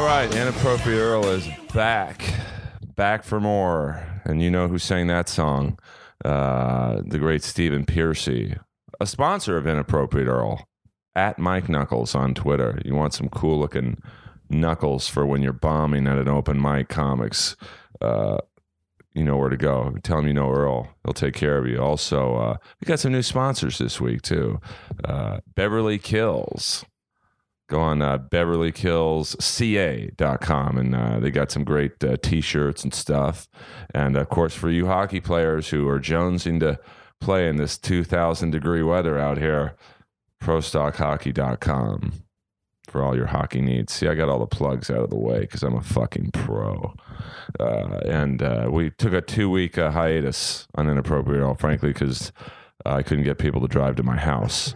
All right, Inappropriate Earl is back, back for more. And you know who sang that song? Uh, the great Stephen Pearcy, a sponsor of Inappropriate Earl, at Mic Knuckles on Twitter. You want some cool looking knuckles for when you're bombing at an open mic comics. Uh, you know where to go. Tell him you know Earl. He'll take care of you. Also, uh, we got some new sponsors this week too. Uh, Beverly Kills. Go on uh, BeverlyKillsCA.com and uh, they got some great uh, t-shirts and stuff. And of course, for you hockey players who are jonesing to play in this 2,000 degree weather out here, ProStockHockey.com for all your hockey needs. See, I got all the plugs out of the way because I'm a fucking pro. Uh, and uh, we took a two week uh, hiatus on Inappropriate, all frankly, because I couldn't get people to drive to my house.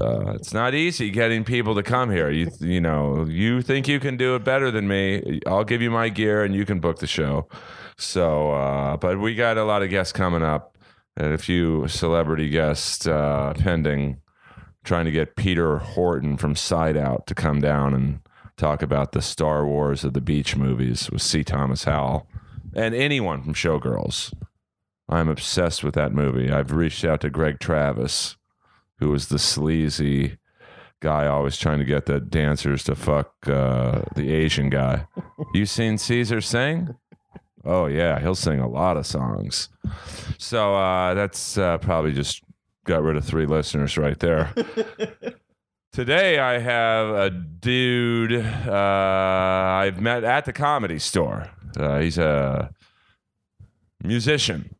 Uh, it's not easy getting people to come here. You, you know, you think you can do it better than me. I'll give you my gear and you can book the show. So, uh, but we got a lot of guests coming up and a few celebrity guests uh, pending trying to get Peter Horton from Side Out to come down and talk about the Star Wars of the beach movies with C. Thomas Howell and anyone from Showgirls. I'm obsessed with that movie. I've reached out to Greg Travis, who was the sleazy guy always trying to get the dancers to fuck uh, the Asian guy. You seen Caesar sing? Oh yeah, he'll sing a lot of songs. So uh, that's uh, probably just got rid of three listeners right there. Today I have a dude uh, I've met at the comedy store. Uh, he's a musician,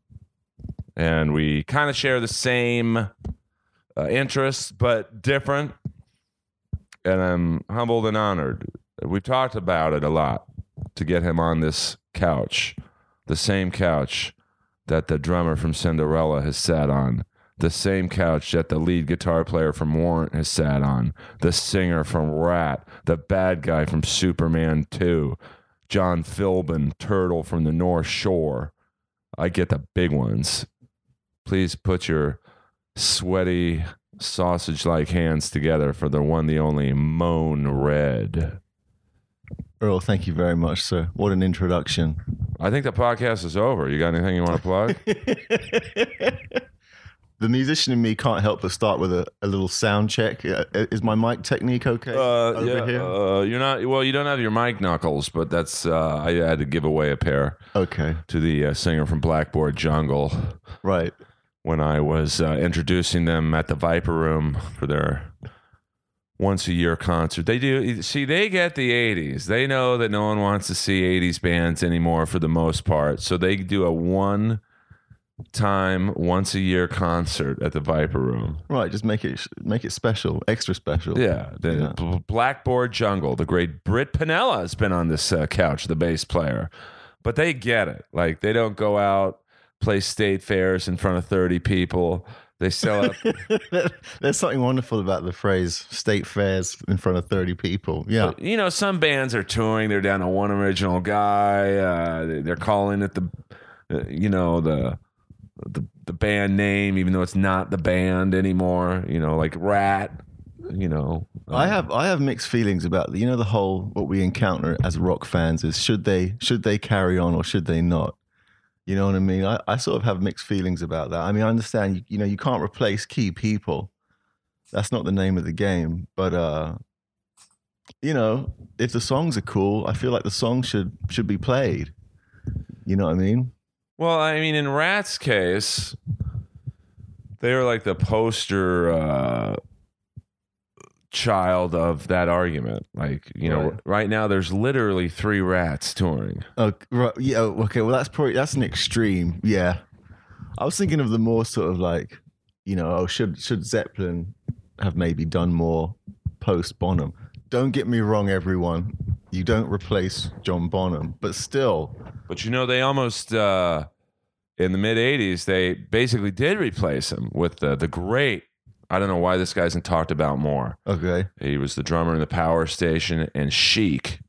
and we kind of share the same uh, interests, but different. And I'm humbled and honored. We've talked about it a lot to get him on this couch, the same couch that the drummer from Cinderella has sat on the same couch that the lead guitar player from Warrant has sat on, the singer from Ratt, the bad guy from Superman 2, John Philbin, Turtle from the North Shore. I get the big ones. Please put your sweaty, sausage like hands together for the one, the only Moan Red. Earl, thank you very much, sir. What an introduction. I think the podcast is over. You got anything you want to plug? the musician in me can't help but start with a, a little sound check. Uh, Is my mic technique okay Uh, over yeah, here? uh, you're not. Well, you don't have your mic knuckles, but that's. Uh, I had to give away a pair okay, to the uh, singer from Blackboard Jungle right. When I was uh, introducing them at the Viper Room for their once a year concert. They do. See, they get the '80s. They know that no one wants to see '80s bands anymore for the most part, so they do a one time once a year concert at the Viper Room. Right, just make it make it special, extra special. Yeah, the Yeah. B- Blackboard Jungle. The great Britt Pinella has been on this uh, couch, the bass player, but they get it. Like they don't go out play state fairs in front of thirty people. They sell out. There's something wonderful about the phrase "state fairs in front of 30 people." Yeah, you know, some bands are touring. They're down to one original guy. Uh, they- they're calling it the, uh, you know, the. The, the band name, even though it's not the band anymore, you know, like Ratt, you know. I have I have mixed feelings about you know the whole what we encounter as rock fans is should they should they carry on or should they not? You know what I mean? I, I sort of have mixed feelings about that. I mean, I understand you, you know you can't replace key people. That's not the name of the game. But uh, you know, if the songs are cool, I feel like the songs should should be played. You know what I mean? Well, I mean, in Ratt's case, they were like the poster uh, child of that argument. Like, you know, Right. right now there's literally three Ratts touring. Oh, right. Yeah. Okay. Well, that's probably that's an extreme. Yeah. I was thinking of the more sort of like, you know, oh, should should Zeppelin have maybe done more post Bonham? Don't get me wrong, everyone. You don't replace John Bonham, but still, But you know, they almost uh, in the mid '80s they basically did replace him with the the great. I don't know why this guy isn't talked about more. okay. He was the drummer in the Power Station and Chic.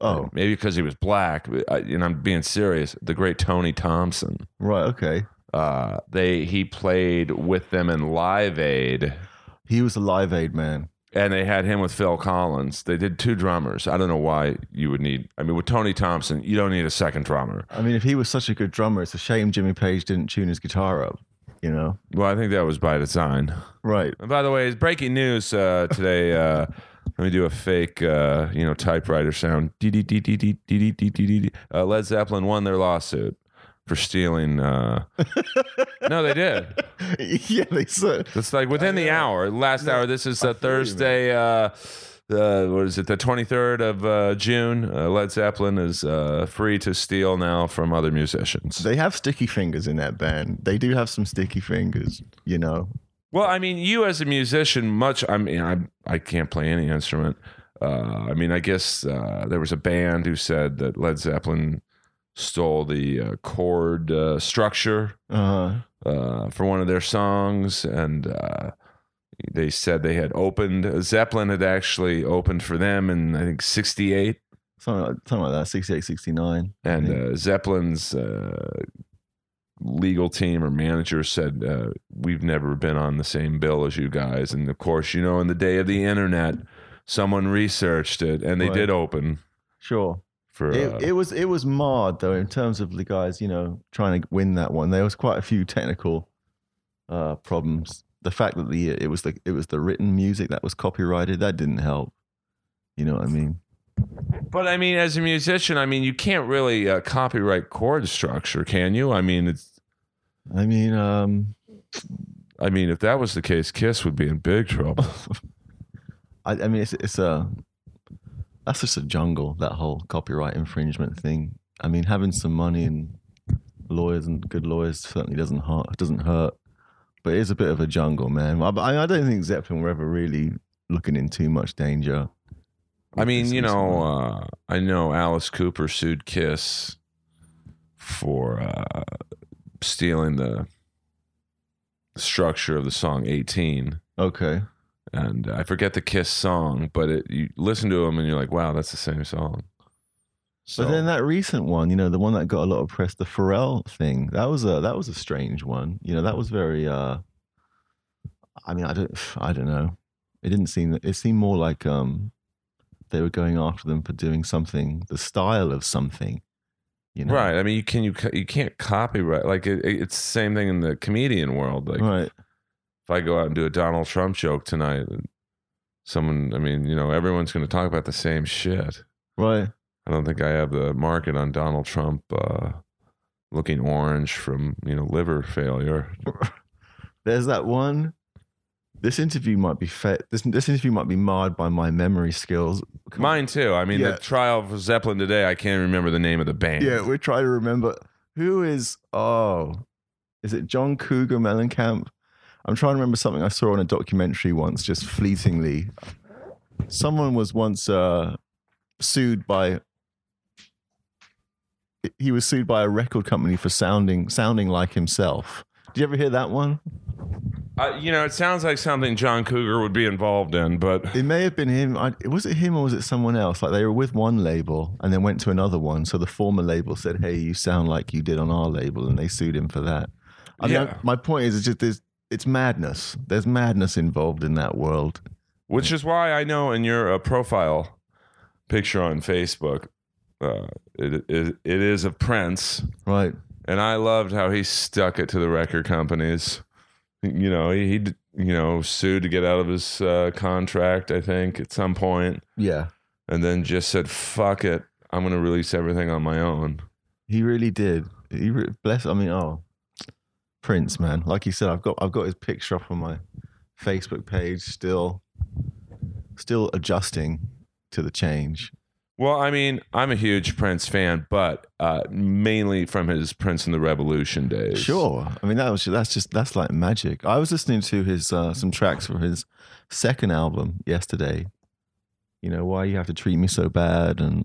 Oh, Maybe because he was black, I- and I'm being serious. The great Tony Thompson. right. Okay. Uh, they he played with them in Live Aid, He was a Live Aid man. and they had him with Phil Collins. They did two drummers. I don't know why you would need. I mean, with Tony Thompson, you don't need a second drummer. I mean, if he was such a good drummer, it's a shame Jimmy Page didn't tune his guitar up you know. Well, I think that was by design. Right. And by the way, breaking news uh, today. Uh, let me do a fake, uh, you know, typewriter sound. Uh, Led Zeppelin won their lawsuit for stealing. Uh... no, they did. Yeah, they said. It's like within the hour, last hour. This is a Thursday. Uh, uh, what is it? The twenty third of uh, June. Uh, Led Zeppelin is uh, free to steal now from other musicians. They have sticky fingers in that band. They do have some sticky fingers, you know. Well, I mean, you as a musician, much. I mean, I I can't play any instrument. Uh, I mean, I guess uh, there was a band who said that Led Zeppelin stole the uh, chord uh, structure Uh, uh, for one of their songs, and uh, they said they had opened. Zeppelin had actually opened for them in I think '68, something like, something like that, 68, 69. and uh, Zeppelin's uh, legal team or manager said uh, we've never been on the same bill as you guys. And of course, you know, in the day of the internet, someone researched it, and they Right. did open Sure. for. Uh, It, it was it was marred though in terms of the guys, you know, trying to win that one. There was quite a few technical uh, problems. The fact that the it was the it was the written music that was copyrighted that didn't help. You know what I mean? but I mean, as a musician, I mean, you can't really uh, copyright chord structure, can you? I mean, it's. I mean, um, I mean, if that was the case, Kiss would be in big trouble. I, I mean, it's it's a that's just a jungle. That whole copyright infringement thing. I mean, having some money and lawyers and good lawyers certainly doesn't hurt. Doesn't hurt, but it is a bit of a jungle, man. I, I I don't think Zeppelin were ever really looking in too much danger. I mean, you know, uh, I know Alice Cooper sued Kiss for uh, stealing the structure of the song 18. okay, And I forget the Kiss song, but it, you listen to them and you're like, wow, that's the same song. So, but then that recent one, you know, the one that got a lot of press, the Pharrell thing, that was a that was a strange one. You know, that was very. uh I mean, I don't, I don't know. It didn't seem. It seemed more like um they were going after them for doing something, the style of something. You know, right. I mean, you can you you can't copyright like it, it- it's the same thing in the comedian world. Like right. if I go out and do a Donald Trump joke tonight, someone, I mean, you know, everyone's going to talk about the same shit. Right. I don't think I have the market on Donald Trump uh, looking orange from you know liver failure. There's that one. This interview might be fa- this this interview might be marred by my memory skills. Mine too. I mean, Yeah. the trial for Zeppelin today. I can't remember the name of the band. Yeah, we're trying to remember who is. Oh, is it John Cougar Mellencamp? I'm trying to remember something I saw on a documentary once, just fleetingly. Someone was once uh, sued by. He was sued by a record company for sounding sounding like himself. Did you ever hear that one? Uh, you know, it sounds like something John Cougar would be involved in, but It may have been him. I, was it him or was it someone else? Like they were with one label and then went to another one. So the former label said, "Hey, you sound like you did on our label," and they sued him for that. I mean, Yeah. my point is, it's just there's, it's madness. There's madness involved in that world. which is why I know in your uh, profile picture on Facebook, uh, it, it it is of Prince, Right. and I loved how he stuck it to the record companies. You know, he, he you know sued to get out of his uh, contract. I think at some point, Yeah. and then just said, "Fuck it, I'm going to release everything on my own." He really did. He re- bless. I mean, oh, Prince, man. Like you said, I've got I've got his picture up on my Facebook page. Still, still adjusting to the change. Well, I mean, I'm a huge Prince fan, but uh, mainly from his Prince and the Revolution days. Sure. I mean, that was that's just that's like magic. I was listening to his uh, some tracks for his second album yesterday. You know, why you have to treat me so bad, and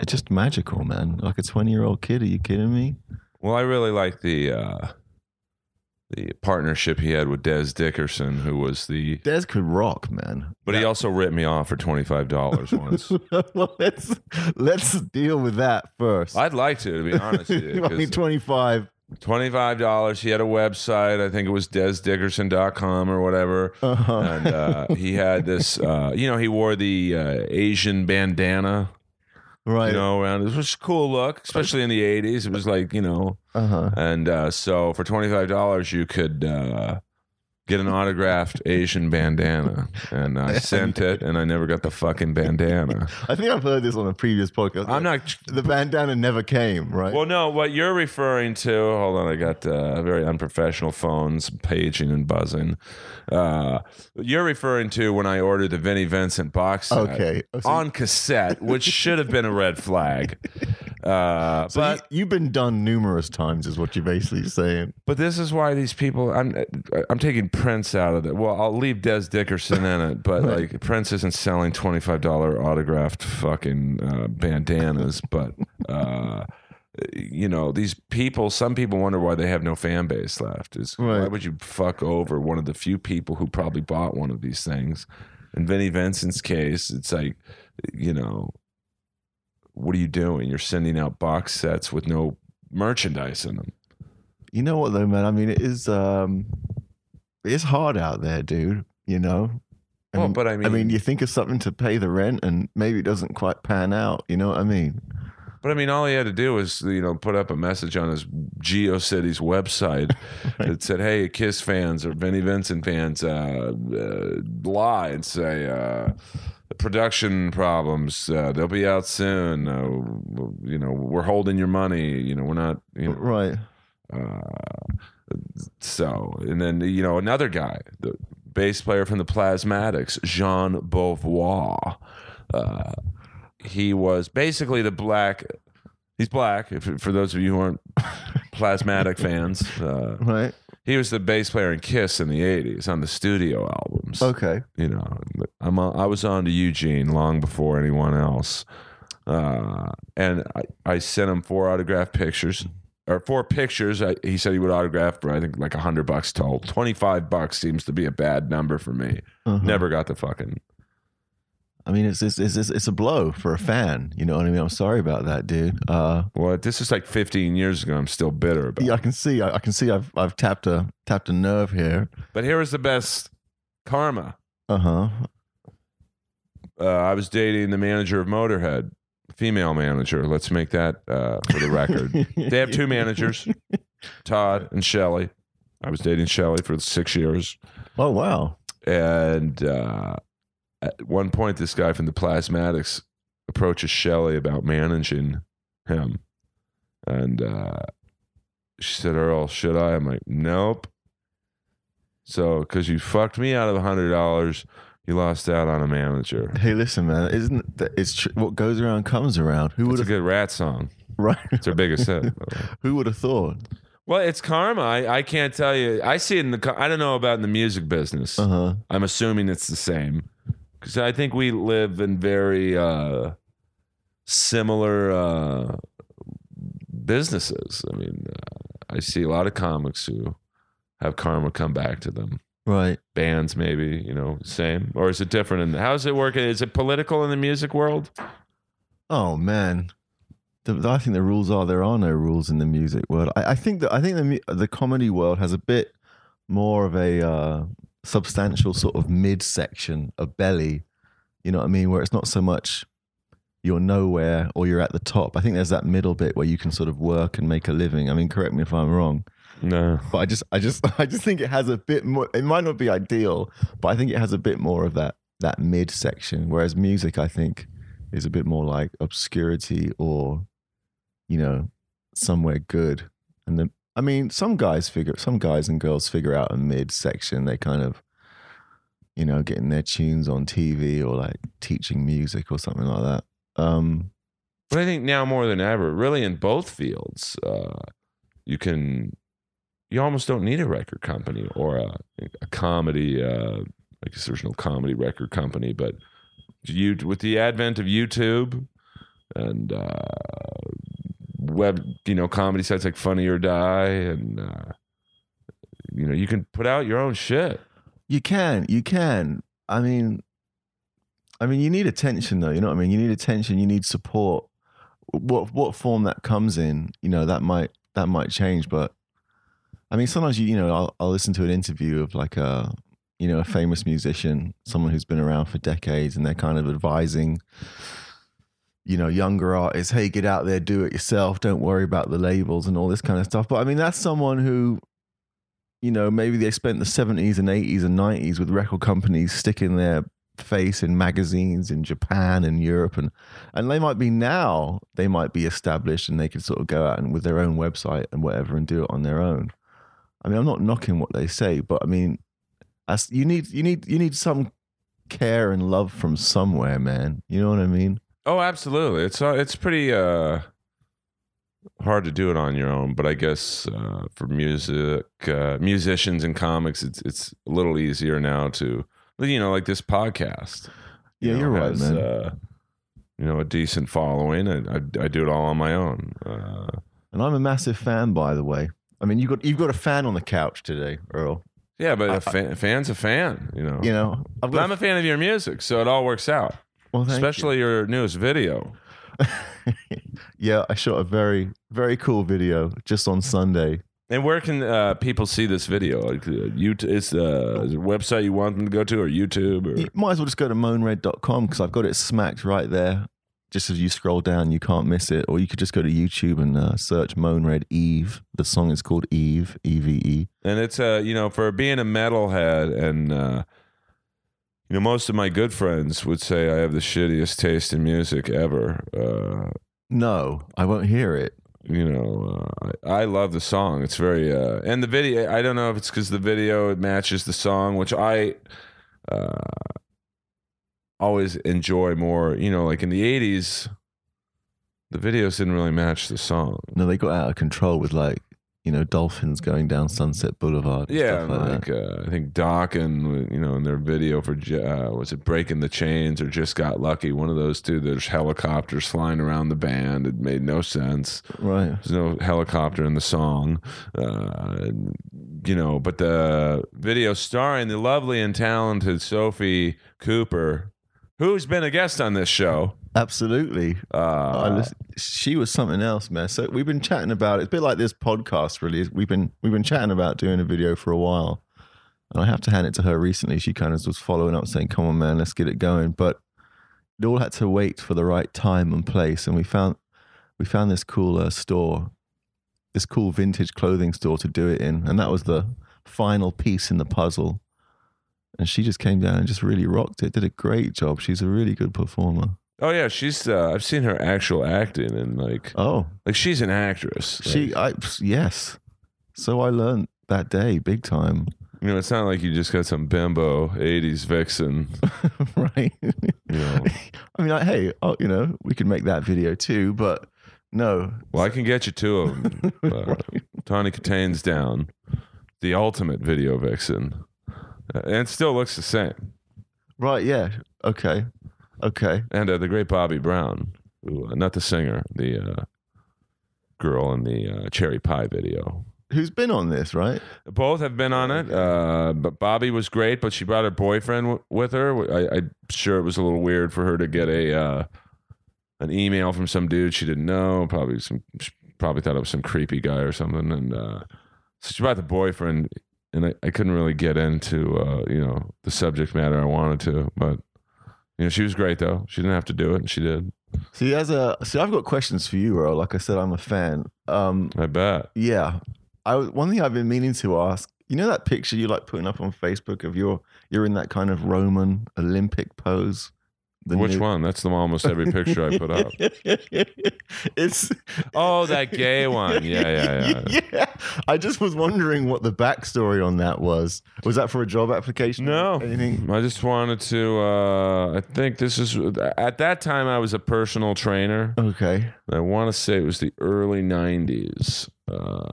it's just magical, man. Like a twenty year old kid. Are you kidding me? Well, I really like the uh, the partnership he had with Dez Dickerson, who was the. Dez could rock, man. But he also ripped me off for twenty five dollars once. well, let's let's deal with that first. I'd like to, to be honest with you. I mean, twenty five. $25. He had a website. I think it was dezdickerson.com or whatever. Uh-huh. And uh, he had this, uh, you know, he wore the uh, Asian bandana, right. you know, around. It was a cool look, especially in the 80s. It was like, you know, Uh huh. and uh, so for $25, you could uh, get an autographed Asian bandana. And I sent it, and I never got the fucking bandana. I think I've heard this on a previous podcast. I'm not The bandana never came, right? Well, no, what you're referring to, hold on, I got uh, very unprofessional phones paging and buzzing. Uh, you're referring to when I ordered the Vinnie Vincent box set Okay. Oh, so- on cassette, which should have been a red flag. Uh, so but you, you've been done numerous times, is what you're basically saying. but this is why these people I'm I'm taking Prince out of it. Well, I'll leave Dez Dickerson in it, but like Prince isn't selling twenty five dollar autographed fucking uh, bandanas. But uh, you know these people. Some people wonder why they have no fan base left. Is why would you fuck over one of the few people who probably bought one of these things? In Vinnie Vincent's case, it's like you know. What are you doing? You're sending out box sets with no merchandise in them. You know what though, man? I mean, it is um, it's hard out there, dude. You know. I Well, mean- but I mean, I mean, you think of something to pay the rent, and maybe it doesn't quite pan out. You know what I mean? But I mean, all he had to do was, you know, put up a message on his GeoCities website that said, "Hey, Kiss fans or Vinnie Vincent fans, uh, uh, lie and say uh, the production problems. Uh, they'll be out soon. Uh, you know, we're holding your money. You know, we're not. You know, Right. So, and then you know another guy, the bass player from the Plasmatics, Jean Beauvoir. Uh, he was basically the black. He's black. If, for those of you who aren't Plasmatic fans, uh, Right. he was the bass player in Kiss in the '80s on the studio albums. Okay. You know, I'm on, I was on to Eugene long before anyone else, uh, and I, I sent him four autographed pictures or four pictures. I, he said he would autograph for I think like a hundred bucks total. Twenty five bucks seems to be a bad number for me. Uh-huh. Never got the fucking. I mean, it's it's, it's it's a blow for a fan. You know what I mean? I'm sorry about that, dude. Uh, Well, this is like 15 years ago. I'm still bitter about. yeah, I can see. I, I can see. I've I've tapped a tapped a nerve here. But here is the best karma. Uh huh. Uh, I was dating the manager of Motorhead, female manager. Let's make that uh, for the record. They have two managers, Todd and Shelly. I was dating Shelly for six years. Oh wow. And uh, at one point, this guy from the Plasmatics approaches Shelly about managing him. And uh, she said, Earl, should I? I'm like, nope. So, because you fucked me out of a $100, you lost out on a manager. Hey, listen, man. Isn't that it's tr- what goes around comes around? Who would It's a have good Ratt song. right? It's their biggest hit. by the way. Who would have thought? Well, it's karma. I, I can't tell you. I see it in the. co- I don't know about in the music business. Uh huh. I'm assuming it's the same because I think we live in very uh, similar uh, businesses. I mean, uh, I see a lot of comics who have karma come back to them. Right. Bands, maybe you know, same or is it different? And how's it working? Is it political in the music world? Oh man. The, I think the rules are there are no rules in the music world. I, I think that I think the the comedy world has a bit more of a uh, substantial sort of mid section of belly. You know what I mean? Where it's not so much you're nowhere or you're at the top. I think there's that middle bit where you can sort of work and make a living. I mean, correct me if I'm wrong, No. but I just I just I just think it has a bit more. It might not be ideal, but I think it has a bit more of that that mid section. Whereas music, I think, is a bit more like obscurity or you know somewhere good. And the I mean, some guys figure some guys and girls figure out a mid section. They kind of you know getting their tunes on TV or like teaching music or something like that. Um, But I think now more than ever, really in both fields, uh, you can, you almost don't need a record company or a, a comedy. Uh, I guess there's no comedy record company, but you with the advent of YouTube and uh, web, you know, comedy sites like Funny or Die, and uh, you know, you can put out your own shit. You can, you can. I mean, I mean, you need attention though. You know what I mean? You need attention. You need support. What what form that comes in, you know, that might that might change. But I mean, sometimes you you know I'll, I'll listen to an interview of like a you know a famous musician, someone who's been around for decades, and they're kind of advising you know younger artists, hey, get out there, do it yourself, don't worry about the labels and all this kind of stuff. But I mean, that's someone who you know maybe they spent the seventies and eighties and nineties with record companies sticking their face in magazines in Japan and Europe and and they might be now they might be established and they could sort of go out and with their own website and whatever and do it on their own. I mean, I'm not knocking what they say, but I mean, as you need you need you need some care and love from somewhere, man. You know what I mean? Oh, absolutely. It's uh, it's pretty uh, hard to do it on your own, but I guess uh, for music uh, musicians and comics, it's it's a little easier now to you know like this podcast. you Yeah, know, you're right, man. Uh, you know, a decent following. I, I I do it all on my own. Uh, And I'm a massive fan, by the way. I mean, you got you've got a fan on the couch today, Earl. yeah, but I- a fan, a fan's a fan. You know. You know, I've but I'm a fan of your music, so it all works out. well, thank you. Especially your newest video. yeah, I shot a very very cool video just on Sunday. And where can uh, people see this video? Like, uh, YouTube, is, uh, is a website you want them to go to, or YouTube, or You might as well just go to moanred.com because I've got it smacked right there. Just as you scroll down, you can't miss it. Or you could just go to YouTube and uh, search Moanred Eve. The song is called Eve, E V E. and it's uh, you know, for being a metalhead, and uh, you know, most of my good friends would say I have the shittiest taste in music ever. Uh, No, I won't hear it. you know, uh, I, I love the song. It's very uh, and the video. I don't know if it's because the video it matches the song, which I uh, always enjoy more. You know, like in the '80s, the videos didn't really match the song. No, they got out of control with like, you know, dolphins going down Sunset Boulevard. and Yeah, like, like uh, I think Dokken you know in their video for uh, was it Breaking the Chains or Just Got Lucky? One of those two. There's helicopters flying around the band. It made no sense. Right. There's no helicopter in the song, uh, you know. But the video starring the lovely and talented Sophie Cooper, who's been a guest on this show. Absolutely. Uh, listen- she was something else, man. So we've been chatting about it. It's a bit like this podcast, really. We've been we've been chatting about doing a video for a while, and I have to hand it to her. Recently, she kind of was following up, saying, "Come on, man, let's get it going." But it all had to wait for the right time and place, and we found we found this cool uh, store, this cool vintage clothing store to do it in, and that was the final piece in the puzzle. And she just came down and just really rocked it. Did a great job. She's a really good performer. oh yeah, she's. Uh, I've seen her actual acting and like Oh, like she's an actress. She, I, yes. So I learned that day, big time. You know, it's not like you just got some bimbo '80s vixen. right. You know, I mean, like, hey, oh, you know, we could make that video too, but no. well, I can get you two of them. Uh, Tawny Kitaen's down, the ultimate video vixen, uh, and it still looks the same. Right. Yeah. Okay. Okay. And uh, the great Bobbie Brown, who, uh, not the singer, the uh, girl in the uh, Cherry Pie video. Who's been on this, right? Both have been on it, uh, but Bobby was great. But she brought her boyfriend w- with her. I, I'm sure it was a little weird for her to get a uh, an email from some dude she didn't know. Probably some, probably thought it was some creepy guy or something. And uh, so she brought the boyfriend, and I, I couldn't really get into uh, you know the subject matter I wanted to, but you know she was great though. She didn't have to do it, and she did. See, as a, see, I've got questions for you, Earl. Like I said, I'm a fan. Um, I bet. yeah. I, one thing I've been meaning to ask, you know that picture you like putting up on Facebook of your, you're in that kind of Roman Olympic pose? The Which new- one? That's the almost every picture I put up. it's Oh, that gay one. Yeah, yeah, yeah. yeah. I just was wondering what the backstory on that was. Was that for a job application? No, Anything? I just wanted to. Uh, I think this is at that time I was a personal trainer. Okay. I want to say it was the early '90s, uh,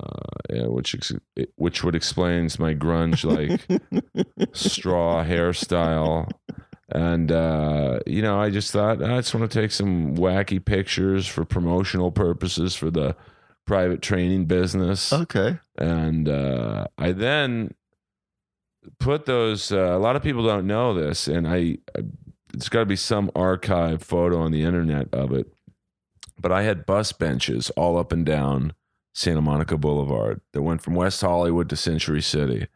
yeah, which ex- which would explains my grunge like straw hairstyle. And uh, you know, I just thought I just want to take some wacky pictures for promotional purposes for the private training business. Okay. and uh, I then put those. Uh, a lot of people don't know this, and I, I it's got to be some archive photo on the internet of it. But I had bus benches all up and down Santa Monica Boulevard that went from West Hollywood to Century City.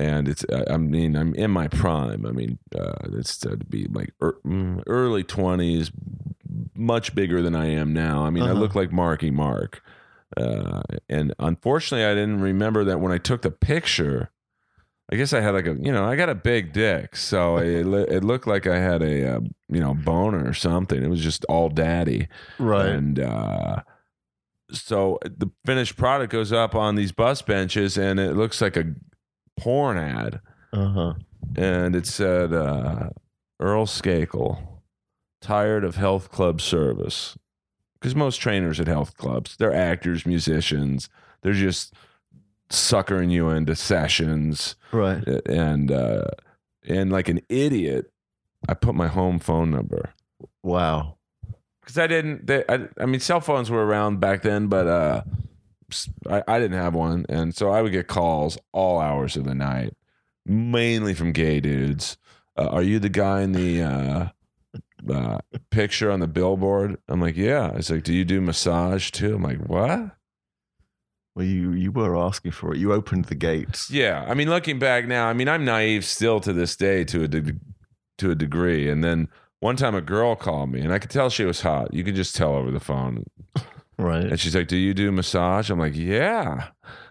And it's, I mean, I'm in my prime. I mean, uh, it's to be like mm, early 20s, much bigger than I am now. I mean, I Uh-huh. look like Marky Mark. Uh, and unfortunately, I didn't remember that when I took the picture. I guess I had like a, you know, I got a big dick, so it, it looked like I had a, uh, you know, boner or something. It was just all daddy, Right. and uh, so the finished product goes up on these bus benches, and it looks like a porn ad, Uh huh. and it said uh, Earl Skakel, tired of health club service, because most trainers at health clubs, they're actors, musicians, they're just suckering you into sessions Right. and uh and like an idiot i put my home phone number Wow. because i didn't they, I, I mean cell phones were around back then but uh I, I didn't have one and so i would get calls all hours of the night mainly from gay dudes uh, are you the guy in the uh uh, picture on the billboard. I'm like, yeah. It's like, do you do massage too? I'm like, what? Well, you you were asking for it. You opened the gates. Yeah, I mean, looking back now, I mean, I'm naive still to this day to a de- to a degree. And then one time, a girl called me, and I could tell she was hot. You could just tell over the phone. Right. And she's like, "Do you do massage?" I'm like, "Yeah."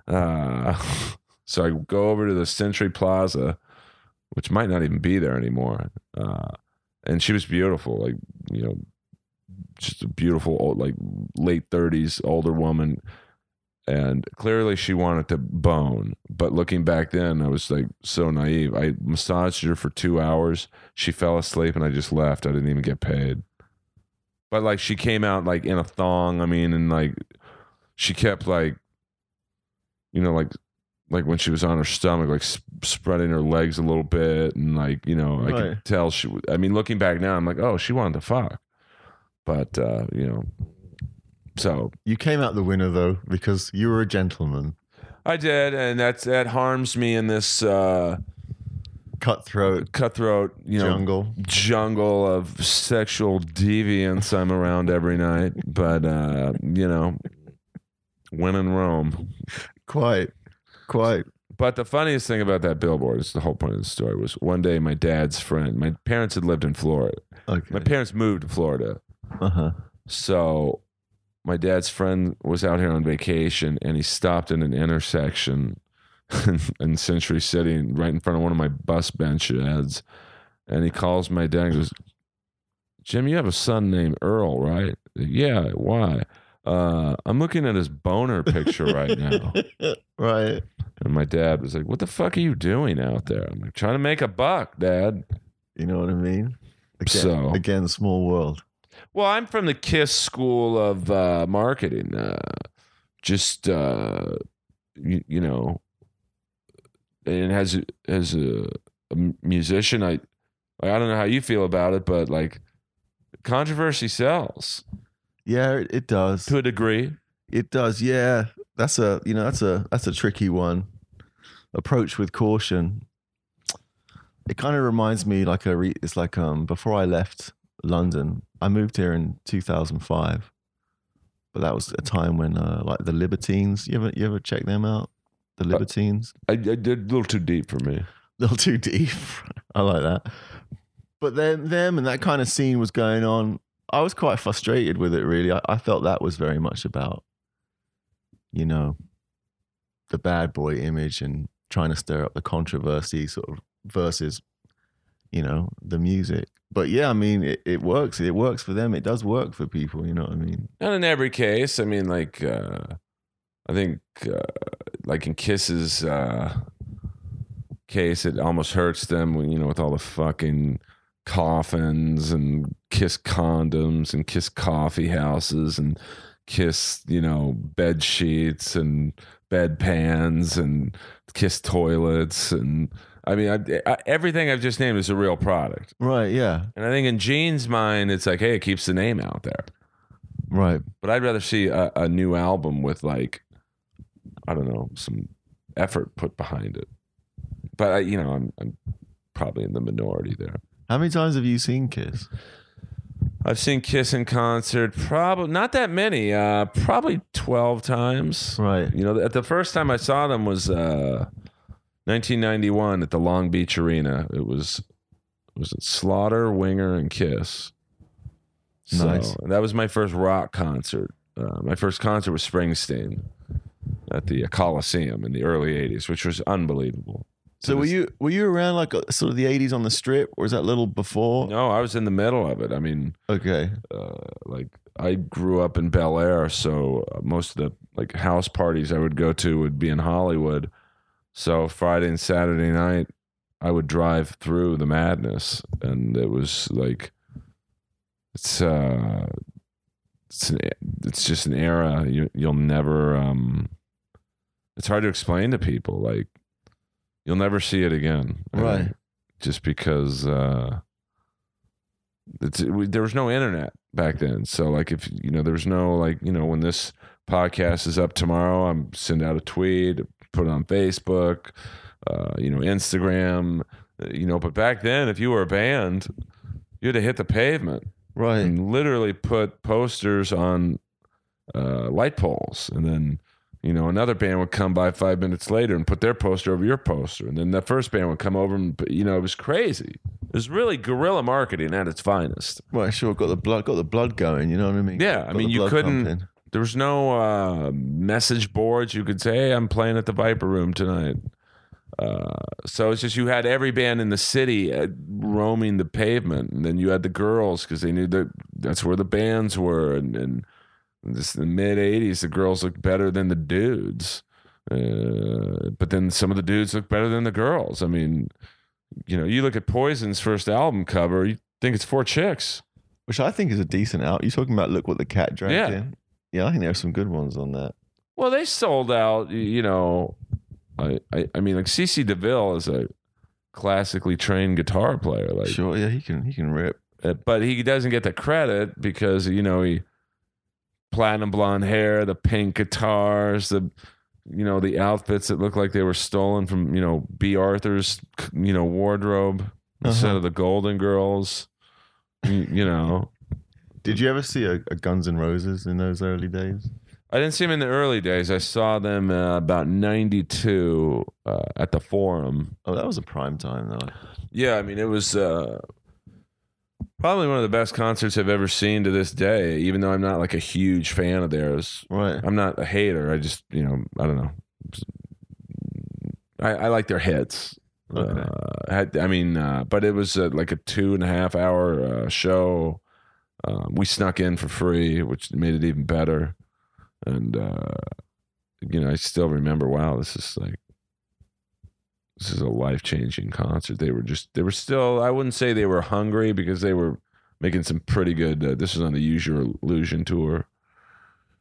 Uh, so I go over to the Century Plaza, which might not even be there anymore. Uh, and she was beautiful, like you know, just a beautiful old, like late 30s older woman. And clearly, she wanted to bone. But looking back then, I was like so naive. I massaged her for two hours. She fell asleep, and I just left. I didn't even get paid. But like, she came out like in a thong. I mean, and like, she kept like, you know, like, like when she was on her stomach, like sp- spreading her legs a little bit, and like, you know, I Right. could tell she. w- I mean, looking back now, I'm like, oh, she wanted to fuck. But uh, you know, so You came out the winner though because you were a gentleman. I did, and that's that harms me in this uh, Cutthroat cutthroat, you know, jungle. jungle of sexual deviance I'm around every night. But uh, you know, when in Rome. Quite. Quite. But the funniest thing about that billboard is the whole point of the story was one day my dad's friend, my parents had lived in Florida. Okay. My parents moved to Florida. Uh huh. So my dad's friend was out here on vacation and he stopped in an intersection in Century City right in front of one of my bus benches. And he calls my dad and goes, Jim, you have a son named Earl, right? Yeah, why? Uh, I'm looking at his boner picture right now. right. And my dad was like, What the fuck are you doing out there? I'm like, Trying to make a buck, dad. You know what I mean? Again, So- again, small world. Well, I'm from the KISS school of uh, marketing. Uh, just uh, you, you know, and as a, as a, a musician, I I don't know how you feel about it, but like controversy sells Yeah, it, it does. to a degree. It does. Yeah, that's a you know that's a that's a tricky one. Approach with caution. It kind of reminds me like a re- it's like um before I left London, I moved here in 2005. But that was a time when uh like the Libertines, you ever you ever check them out? The Libertines? I, I did a little too deep for me. a little too deep. I like that. But then them and that kind of scene was going on. I was quite frustrated with it. Really, I, I felt that was very much about, you know, the bad boy image and trying to stir up the controversy, sort of versus, you know, the music. But yeah, I mean, it, it works. It works for them. It does work for people. You know what I mean? Not in every case. I mean, like, uh, I think, uh, like in Kiss's uh, case, it almost hurts them, when, you know, with all the fucking coffins and Kiss condoms and Kiss coffee houses and Kiss, you know, bed sheets and bed pans and Kiss toilets and. I mean, I, I, everything I've just named is a real product, Right. Yeah. and I think in Gene's mind, it's like, hey, it keeps the name out there Right. but I'd rather see a, a new album with like I don't know some effort put behind it. But I, you know, I'm I'm probably in the minority there. How many times have you seen Kiss? I've seen Kiss in concert, probably not that many, uh, probably twelve times. Right. You know, the, the first time I saw them was uh, 1991 at the Long Beach Arena. It was was it Slaughter, Winger, and Kiss. So Nice. that was my first rock concert. Uh, my first concert was Springsteen at the Coliseum in the early 80s, which was unbelievable. So were you were you around like uh, sort of the eighties on the strip, or is that a little before? No, I was in the middle of it. I mean, Okay. uh, like I grew up in Bel Air, so uh, most of the like house parties I would go to would be in Hollywood. So Friday and Saturday night, I would drive through the madness, and it was like it's uh it's an, it's just an era you you'll never um it's hard to explain to people like you'll never see it again Right. think, just because uh it's we, there was no internet back then. So like if you know there was no like you know when this podcast is up tomorrow i'm send out a tweet put it on facebook uh you know instagram uh, you know but back then if you were a band you had to hit the pavement Right. and literally put posters on uh, light poles, and then you know another band would come by five minutes later and put their poster over your poster, and then the first band would come over, and you know it was crazy. It was really guerrilla marketing at its finest. Right. Sure. Got the blood. Got the blood going. You know what I mean? Yeah, I mean you couldn't. pumping. There was no uh, message boards. You could say, "Hey, I'm playing at the Viper Room tonight." Uh, so it's just you had every band in the city uh, roaming the pavement, and then you had the girls because they knew that that's where the bands were, and, and this in the mid '80s, the girls looked better than the dudes, uh, but then some of the dudes looked better than the girls. I mean, you know, you look at Poison's first album cover, you think it's four chicks. Which I think is a decent out. You talking about look what the cat dragged Yeah. in? Yeah, I think there are some good ones on that. Well, they sold out. You know, I, I, I mean, like CC DeVille is a classically trained guitar player, like, sure. Yeah, he can. He can rip. uh, but he doesn't get the credit because you know he platinum blonde hair, the pink guitars, the you know the outfits that look like they were stolen from you know Bea Arthur's you know wardrobe instead Uh-huh. of the Golden Girls. You, you know, Did you ever see a, a Guns N' Roses in those early days? I didn't see them in the early days. I saw them uh, about '92 uh, at the Forum. Oh, that was a prime time though. Yeah, I mean, it was uh, probably one of the best concerts I've ever seen to this day. Even though I'm not like a huge fan of theirs, Right. I'm not a hater. I just, you know, I don't know. I, I like their hits. Okay. Uh, had, I mean, uh, but it was uh, like a two and a half hour uh, show. Um, we snuck in for free, which made it even better. And uh, you know, I still remember. Wow, this is like this is a life changing concert. They were just they were still. I wouldn't say they were hungry because they were making some pretty good. Uh, this was on the Use Your Illusion tour,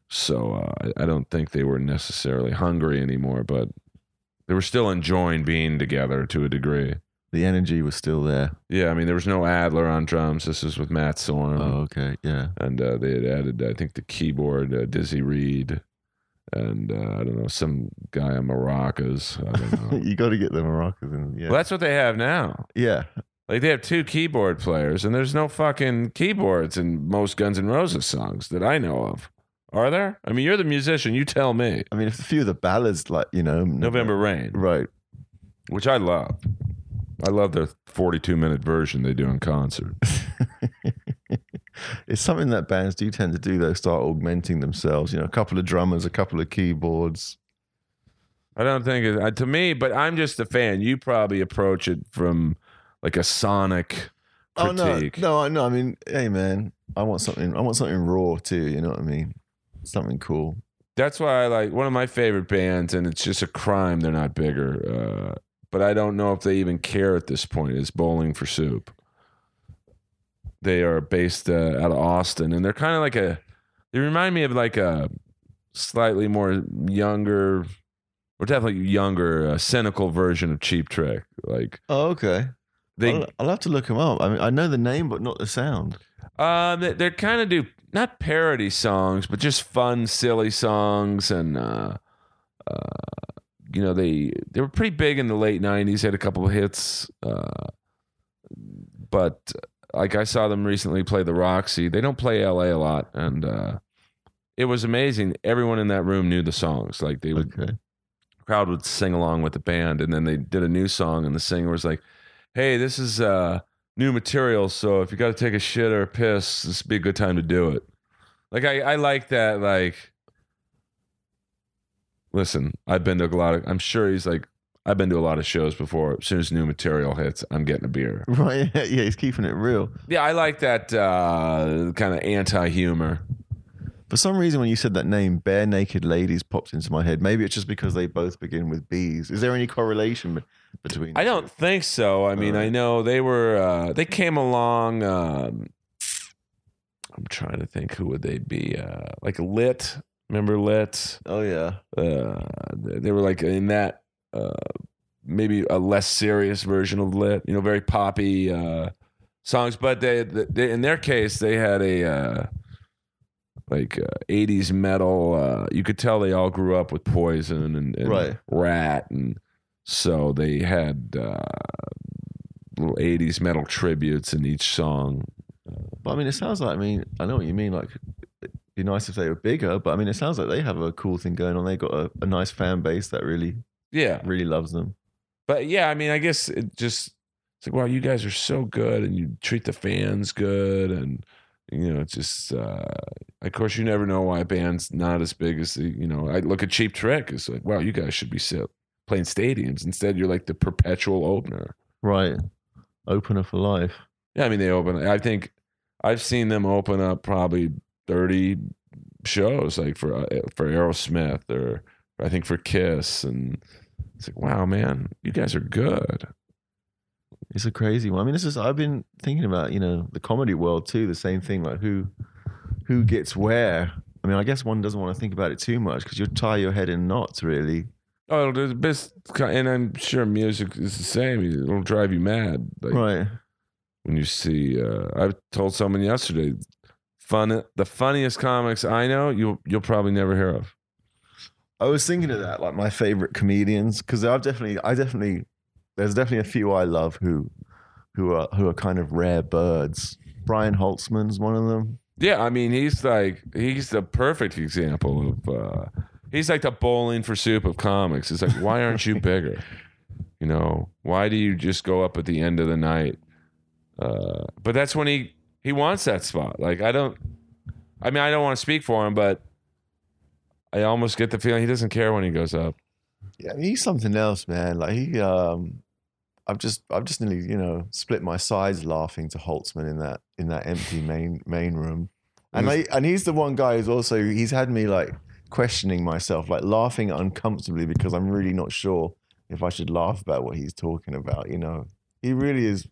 so uh, I, I don't think they were necessarily hungry anymore, but they were still enjoying being together to a degree. The energy was still there. Yeah, I mean, there was no Adler on drums. This is with Matt Sorum, Oh, okay. Yeah. and uh, they had added, I think, the keyboard uh, Dizzy Reed, and uh, I don't know some guy on maracas. I don't know. you got to get the maracas in. Yeah. well, that's what they have now. yeah. Like they have two keyboard players, and there's no fucking keyboards in most Guns N' Roses songs that I know of. Are there? I mean, you're the musician. You tell me. I mean, a few of the ballads, like you know, November Rain, Right. which I love. I love the 42 minute version they do in concert. it's something that bands do tend to do, though. Start augmenting themselves. You know, a couple of drummers, a couple of keyboards. I don't think it, uh, to me, but I'm just a fan. You probably approach it from like a sonic critique. Oh no, no, no. I mean, hey man, I want something. I want something raw too. You know what I mean? Something cool. That's why I like one of my favorite bands, and it's just a crime they're not bigger. Uh, but I don't know if they even care at this point. It's Bowling for Soup? They are based uh, out of Austin, and they're kind of like a. They remind me of like a slightly more younger, or definitely younger, uh, cynical version of Cheap Trick. Like Oh, okay. they, I'll, I'll have to look them up. I mean, I know the name, but not the sound. Uh, they, they kind of do not parody songs, but just fun, silly songs, and uh, uh, you know they they were pretty big in the late '90s. Had a couple of hits, uh, but like I saw them recently play the Roxy. They don't play LA a lot, and uh, it was amazing. Everyone in that room knew the songs. Like they would, Okay. crowd would sing along with the band, and then they did a new song, and the singer was like, "Hey, this is uh, new material, so if you got to take a shit or a piss, this would be a good time to do it." Like I, I like that. Like, listen, I've been to a lot of. I'm sure he's like, I've been to a lot of shows before. As soon as new material hits, I'm getting a beer. Right. Yeah, he's keeping it real. Yeah, I like that uh, kind of anti humor. For some reason, when you said that name, Barenaked Ladies popped into my head. Maybe it's just because they both begin with B's. Is there any correlation between? I don't think so. I mean, I know they were they they came along. Um, I'm trying to think who would they be? Uh, like Lit, remember Lit? Oh yeah. Uh, they were like in that uh, maybe a less serious version of Let. You know, very poppy uh, songs. But they, they in their case they had a. Uh, like uh, 80s metal uh, you could tell they all grew up with poison and, and Right. Ratt and so they had uh, little 80s metal tributes in each song But I mean, it sounds like. I mean, I know what you mean. Like, be nice if they were bigger. But I mean, it sounds like they have a cool thing going on. They got a, a nice fan base that really, yeah really loves them. but yeah i mean i guess it just it's like wow you guys are so good and you treat the fans good and you know it's just uh of course you never know why a band's not as big as the you know i look at cheap trick it's like wow you guys should be sit, playing stadiums instead you're like the perpetual opener Right. Opener for life. Yeah, I mean they open. I think I've seen them open up probably thirty shows, like for uh, for Aerosmith or I think for Kiss, and it's like, wow, man, you guys are good. It's a crazy one. I mean, this is. I've been thinking about you know the comedy world too. The same thing, like who, who gets where. I mean, I guess one doesn't want to think about it too much because you'll tie your head in knots, really. Oh, there's the best, and I'm sure music is the same. It'll drive you mad, like Right. when you see. Uh, I told someone yesterday, fun, the funniest comics I know, you'll you'll probably never hear of. I was thinking of that, like my favorite comedians, because I've definitely, I definitely, there's definitely a few I love who, who are who are kind of rare birds. Brian Holtzman's one of them. Yeah, I mean, he's like he's the perfect example of uh he's like the bowling for soup of comics. It's like, why aren't you bigger? You know, why do you just go up at the end of the night? Uh but that's when he he wants that spot. Like I don't I mean, I don't want to speak for him, but I almost get the feeling he doesn't care when he goes up. Yeah, he's something else, man. Like he, um, I've just, I've just nearly, you know, split my sides laughing to Holtzman in that in that empty main main room, and I, and he's the one guy who's also he's had me like questioning myself, like laughing uncomfortably because I'm really not sure if I should laugh about what he's talking about. You know, he really is.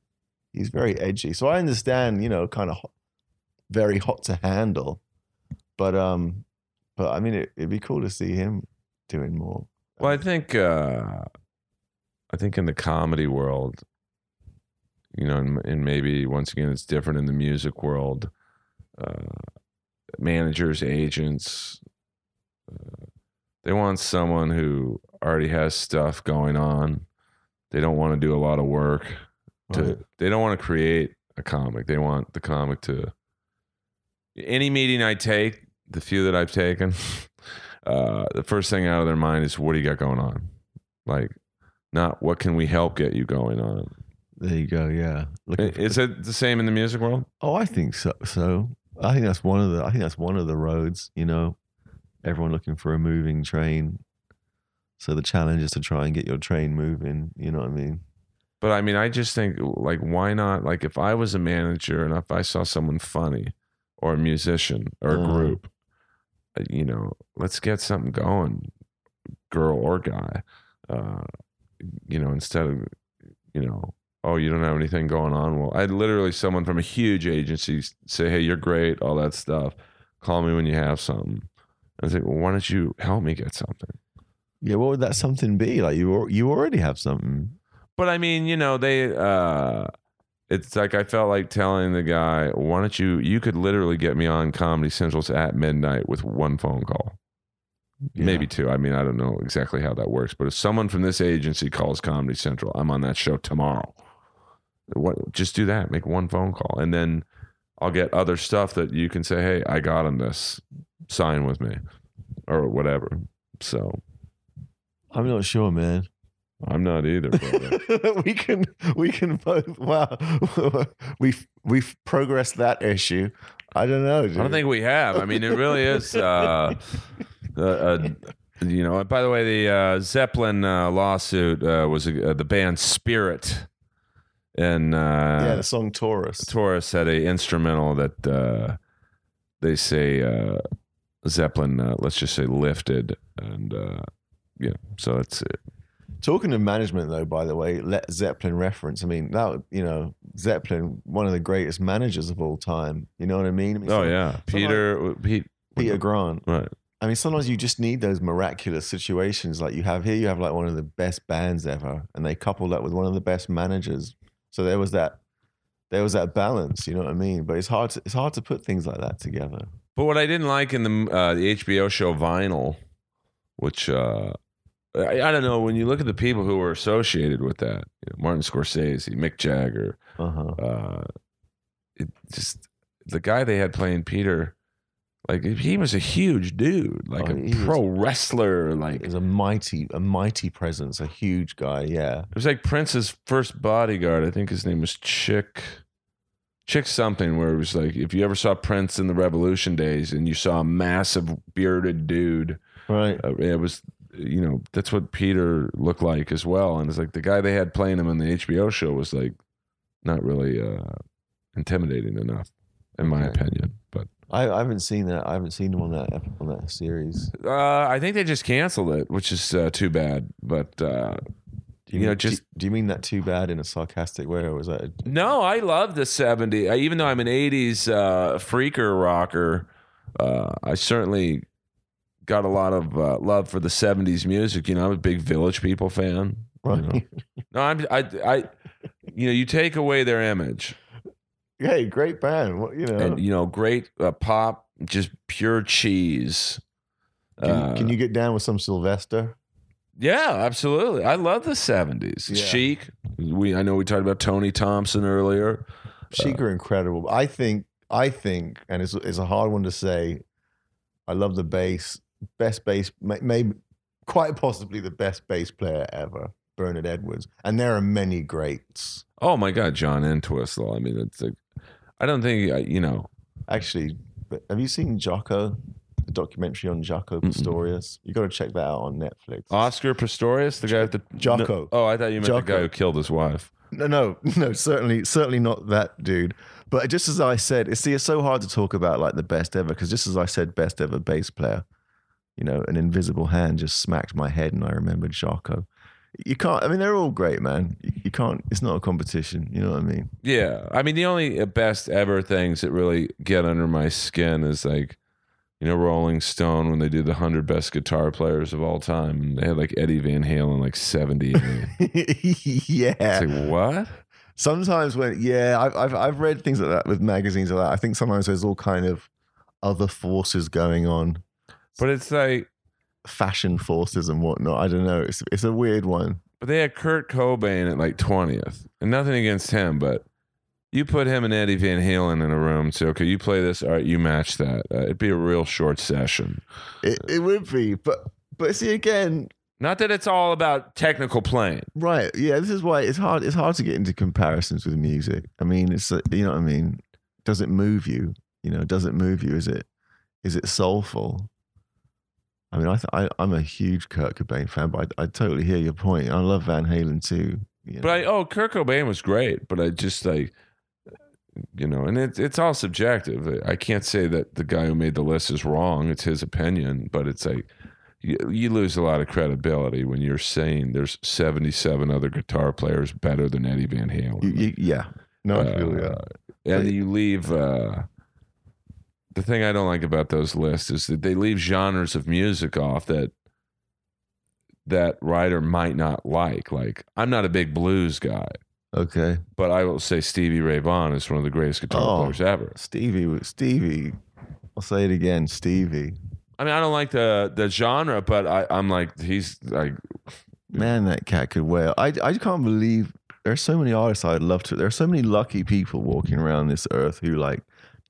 He's very edgy, so I understand. You know, kind of very hot to handle, but um, but I mean, it, it'd be cool to see him doing more. Well, I think uh, I think in the comedy world, you know, and, and maybe once again it's different in the music world. Uh, managers, agents, uh, they want someone who already has stuff going on. They don't want to do a lot of work. To Right. they don't want to create a comic. They want the comic to. Any meeting I take, the few that I've taken, uh, the first thing out of their mind is what do you got going on like not what can we help get you going on There you go. Yeah. Looking is it the same in the music world oh, I think so. So I think that's one of the. I think that's one of the roads. You know, everyone looking for a moving train. So the challenge is to try and get your train moving. You know what I mean? But i mean i just think like why not like if i was a manager and if i saw someone funny or a musician or a Uh. group uh, you know let's get something going girl or guy uh you know instead of you know oh you don't have anything going on well i'd literally someone from a huge agency say hey you're great all that stuff call me when you have something i think well why don't you help me get something Yeah. What would that something be? Like you, you already have something. But I mean, you know, they uh it's like I felt like telling the guy, why don't you you could literally get me on Comedy Central's at midnight with one phone call. Yeah. Maybe two. I mean, I don't know exactly how that works, but if someone from this agency calls Comedy Central, I'm on that show tomorrow. What? Just do that. Make one phone call, and then I'll get other stuff that you can say, "Hey, I got on this. Sign with me, or whatever." So I'm not sure, man. I'm not either. We can we can both wow we've we've progressed that issue. I don't know. I don't think we have. I mean, it really is. Uh, uh, uh, you know. By the way, the uh, Zeppelin uh, lawsuit uh, was uh, the band Spirit, and uh, yeah, the song Taurus. Taurus had a instrumental that uh, they say uh, Zeppelin, uh, let's just say, lifted, and uh, yeah, so it's Talking of management, though, by the way, Led Zeppelin reference. I mean, that you know, Zeppelin, one of the greatest managers of all time. You know what I mean? I mean oh some- yeah, Peter, Pete, Peter Grant. right? I mean, sometimes you just need those miraculous situations like you have here. You have like one of the best bands ever, and they couple that with one of the best managers. So there was that, there was that balance. You know what I mean? But it's hard to it's hard to put things like that together. But what I didn't like in the uh, the HBO show Vinyl, which uh, I, I don't know, when you look at the people who were associated with that, you know, Martin Scorsese, Mick Jagger, Uh huh. uh, it just the guy they had playing Peter, like he was a huge dude, like Oh, a he was- pro wrestler. Like It was a mighty, a mighty presence, a huge guy. Yeah. it was like Prince's first bodyguard. I think his name was Chick. Chick something where it was like if you ever saw Prince in the Revolution days and you saw a massive bearded dude, Right. uh, it was you know that's what Peter looked like as well. And it's like the guy they had playing him on the HBO show was like not really uh, intimidating enough, in my Okay. opinion. But I, I haven't seen that. I haven't seen him on that on that series. uh, I think they just canceled it, which is uh, too bad. But uh, Do You know, mean- just- do, do you mean that too bad in a sarcastic way, or was that? A, No, I love the 70s. I, even though I'm an 80s uh, freaker rocker, uh, I certainly got a lot of uh, love for the 70s music. You know, I'm a big Village People fan. right. know. No, I'm, I, I, you know, you take away their image hey, great band. What, you know, and, you know, great uh, pop, just pure cheese. can, Uh, can you get down with some Sylvester? Yeah, absolutely. I love the 70s. Yeah. Chic. We, I know we talked about Tony Thompson earlier. Chic are incredible. I think, I think, and it's it's a hard one to say. I love the bass, best bass, maybe quite possibly the best bass player ever, Bernard Edwards, and there are many greats. Oh my God, John Entwistle. I mean, it's like, I don't think you know. Actually, have you seen Jaco? The documentary on Jaco Mm-mm. Pastorius. You got to check that out on Netflix. Oscar Pistorius, the guy with the Jocko. No- oh, I thought you meant the guy who killed his wife. No, no, no, certainly, certainly not that dude. But just as I said, it's, see, it's so hard to talk about like the best ever because just as I said, best ever bass player, you know, an invisible hand just smacked my head and I remembered Jaco. You can't. I mean, they're all great, man. You, can't. It's not a competition. You know what I mean? Yeah, I mean, the only uh, best ever things that really get under my skin is like, you know, Rolling Stone when they did the hundred best guitar players of all time, and they had like Eddie Van Halen like seventy. it's yeah. like what? Sometimes when yeah, I've, I've I've read things like that with magazines like that. I think sometimes there's all kind of other forces going on, But it's like, fashion forces and whatnot. I don't know. It's it's a weird one. but they had Kurt Cobain at like twentieth, and nothing against him, but. You put him and Eddie Van Halen in a room, say, okay, you play this, all right, you match that. Uh, it'd be a real short session. It, it would be, but but see again, Not that it's all about technical playing. right? Yeah, this is why it's hard. It's hard to get into comparisons with music. I mean, it's uh, you know what I mean. Does it move you? You know, does it move you? Is it is it soulful? I mean, I, th- I I'm a huge Kurt Cobain fan, but I, I totally hear your point. I love Van Halen too. you But I, oh, Kurt Cobain was great, but I just like, you know, and it's it's all subjective. I can't say that the guy who made the list is wrong. It's his opinion, but it's like you, you lose a lot of credibility when you're saying there's 77 other guitar players better than Eddie Van Halen. You- you- yeah, no, I feel Uh, yeah. and you leave. Uh, the thing I don't like about those lists is that they leave genres of music off that that writer might not like. Like I'm not a big blues guy. Okay, But I will say Stevie Ray Vaughan is one of the greatest guitar Oh. players ever. Stevie, Stevie. I'll say it again, Stevie. I mean, I don't like the the genre, but I, I'm like he's like Man, that cat could wail. I, I can't believe there's so many artists I'd love to. There are so many lucky people walking around this earth who like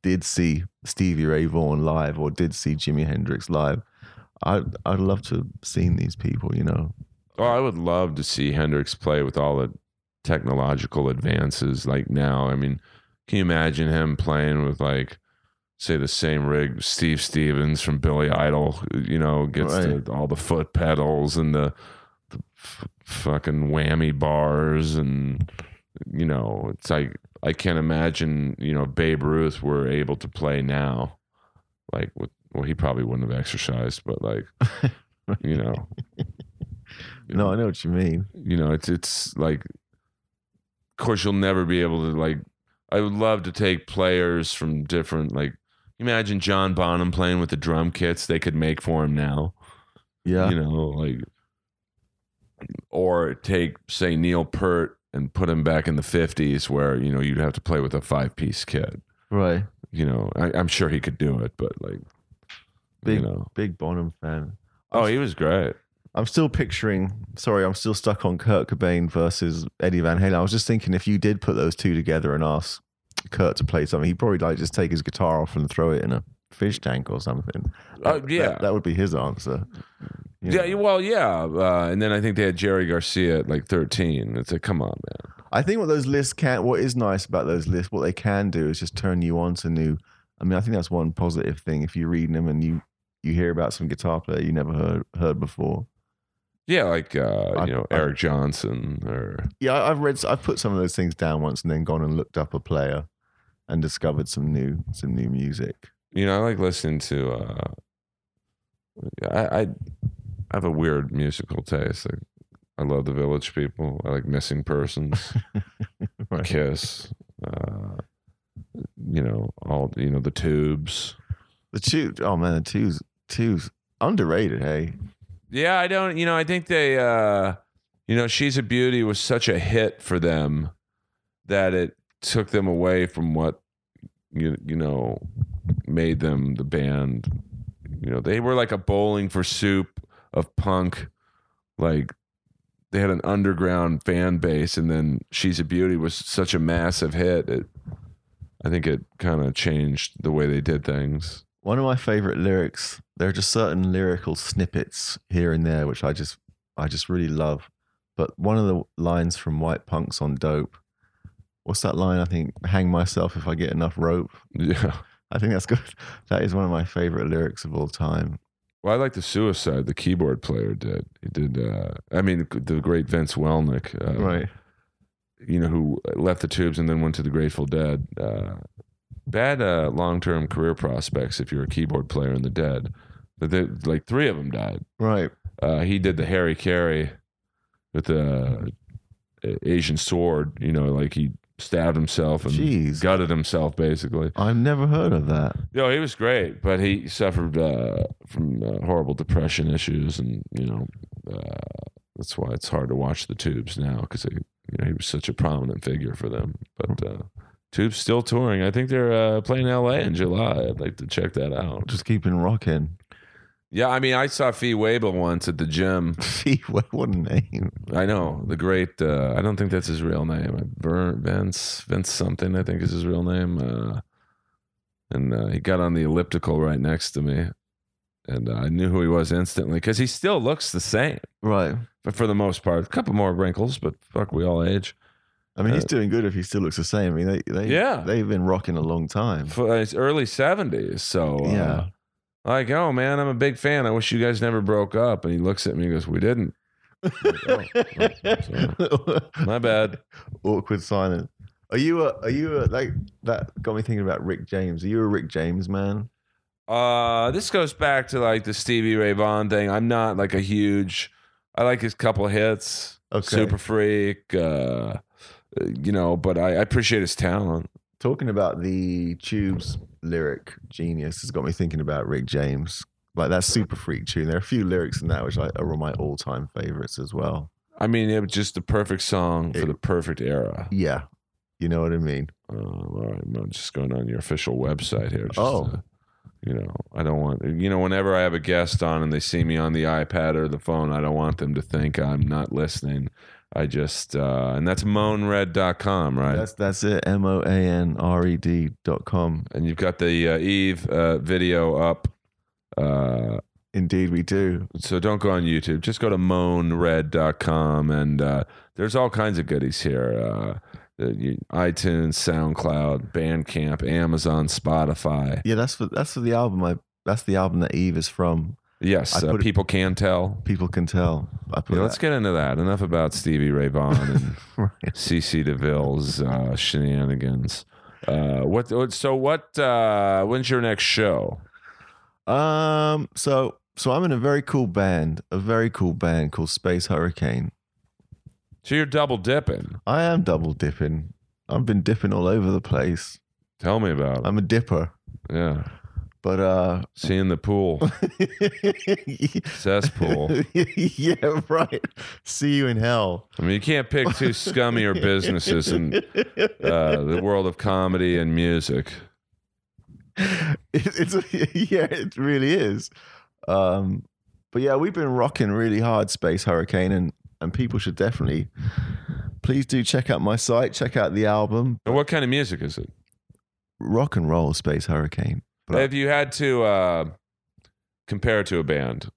did see Stevie Ray Vaughan live or did see Jimi Hendrix live. I'd I'd love to have seen these people. You know, Oh, I would love to see Hendrix play with all the technological advances like now. I mean, can you imagine him playing with like say the same rig Steve Stevens from Billy Idol, you know, gets Right. the, all the foot pedals and the, the f- fucking whammy bars and you know, it's like I can't imagine, you know, Babe Ruth were able to play now. Like with well, he probably wouldn't have exercised, but like you know, no, I know what you mean. you know it's it's like of course you'll never be able to like i would love to take players from different like imagine john bonham playing with the drum kits they could make for him now Yeah, you know like or take say neil peart and put him back in the 50s where you know you'd have to play with a five piece kit right. you know I, i'm sure he could do it but like Big you know big Bonham fan. oh he was great I'm still picturing. Sorry, I'm still stuck on Kurt Cobain versus Eddie Van Halen. I was just thinking if you did put those two together and ask Kurt to play something, he'd probably like just take his guitar off and throw it in a fish tank or something. Oh, That- yeah. that, that would be his answer. You yeah know. well yeah uh, and then i think they had jerry garcia at like 13 it's like come on man I think what those lists can, what is nice about those lists, what they can do is just turn you on to new. I mean, I think that's one positive thing. If you're reading them and you you hear about some guitar player you never heard heard before. Yeah, like uh, I- you know I- Eric Johnson or Yeah, I've read, I've put some of those things down once and then gone and looked up a player and discovered some new some new music. You know I like listening to. Uh, I, I I have a weird musical taste. Like, I love the Village People. I like Missing Persons, Right. Kiss. Uh, you know all you know the Tubes. The two, oh man, the two's two's underrated. Hey, Yeah, I don't. You know, I think they. uh You know, She's a Beauty was such a hit for them that it took them away from what you you know made them the band. You know, they were like a bowling for soup of punk. Like they had an underground fan base, and then She's a Beauty was such a massive hit. It, I think it kind of changed the way they did things. one of my favorite lyrics. There are just certain lyrical snippets here and there which I just I just really love. But one of the lines from White Punks on Dope, what's that line? I think, "Hang myself if I get enough rope." Yeah. I think that's good. That is one of my favorite lyrics of all time. Well, I like the suicide the keyboard player did. He did. Uh, I mean, the, great Vince Welnick, uh, Right. You know, who left the Tubes and then went to the Grateful Dead. Uh, bad uh, long term career prospects if you're a keyboard player in the Dead. But they, like three of them died. Right. Uh, he did the Harry Carey with the uh, Asian sword. You know, like he stabbed himself and Jeez. gutted himself basically. I've never heard of that. No, he was great, but he suffered uh, from uh, horrible depression issues, and you know uh, that's why it's hard to watch the Tubes now because you know he was such a prominent figure for them. But uh, Tubes still touring. I think they're uh, playing L.A. in July. I'd like to check that out. Just keeping rocking. Yeah, I mean, I saw Fee Waybill once at the gym. Fee, what what a name. I know the great. Uh, I don't think that's his real name. Vern, Vince Vince something. I think is his real name. Uh, and uh, he got on the elliptical right next to me, and uh, I knew who he was instantly because he still looks the same. Right. But for the most part, a couple more wrinkles, but fuck, we all age. I mean, he's Uh, doing good if he still looks the same. I mean, they, they, Yeah. they've been rocking a long time. For, it's early seventies, so uh, Yeah. Like, oh man, I'm a big fan. I wish you guys never broke up. And he looks at me and goes, "We didn't." like, oh, My bad. Awkward silence. Are you a, are you a, like that got me thinking about Rick James. Are you a Rick James man? Uh, this goes back to like the Stevie Ray Vaughan thing. I'm not like a huge. I like his couple hits, Okay. Super Freak, uh, you know, but I, I appreciate his talent. Talking about the Tubes lyric genius has got me thinking about Rick James. Like that super freak tune. There are a few lyrics in that which I, are my all time favorites as well. I mean, it was just the perfect song for the perfect era. Yeah. You know what I mean? Um, all right, I'm just going on your official website here. Just, Oh. uh, you know, I don't want you know whenever I have a guest on and they see me on the iPad or the phone, I don't want them to think I'm not listening. I just uh, and that's moanred.com, right? That's that's it. M O A N R E D dot com. and you've got the uh, Eve uh, video up. Uh, Indeed, we do. so don't go on YouTube. Just go to moanred.com and uh, there's all kinds of goodies here. Uh, the- iTunes, SoundCloud, Bandcamp, Amazon, Spotify. Yeah, that's for that's for the album. I that's the album that Eve is from. Yes, uh, it- people can tell. People can tell. Yeah, let's get into that. Enough about Stevie Ray Vaughan and Right. CC DeVille's uh, shenanigans. Uh, what? what- So what? Uh, when's your next show? Um. So so I'm in a very cool band, a very cool band called Space Hurricane. So you're double dipping. I am double dipping. I've been dipping all over the place. Tell me about it. I'm a dipper, Yeah, but uh. seeing the pool cesspool. yeah, right. See you in hell. I mean, you can't pick two scummier businesses in uh, the world of comedy and music. It- it's yeah, it really is. Um, but yeah, we've been rocking really hard, Space Hurricane, and and people should definitely please do check out my site, check out the album, And what kind of music is it? rock and roll, Space Hurricane. But If you had to uh, compare it to a band,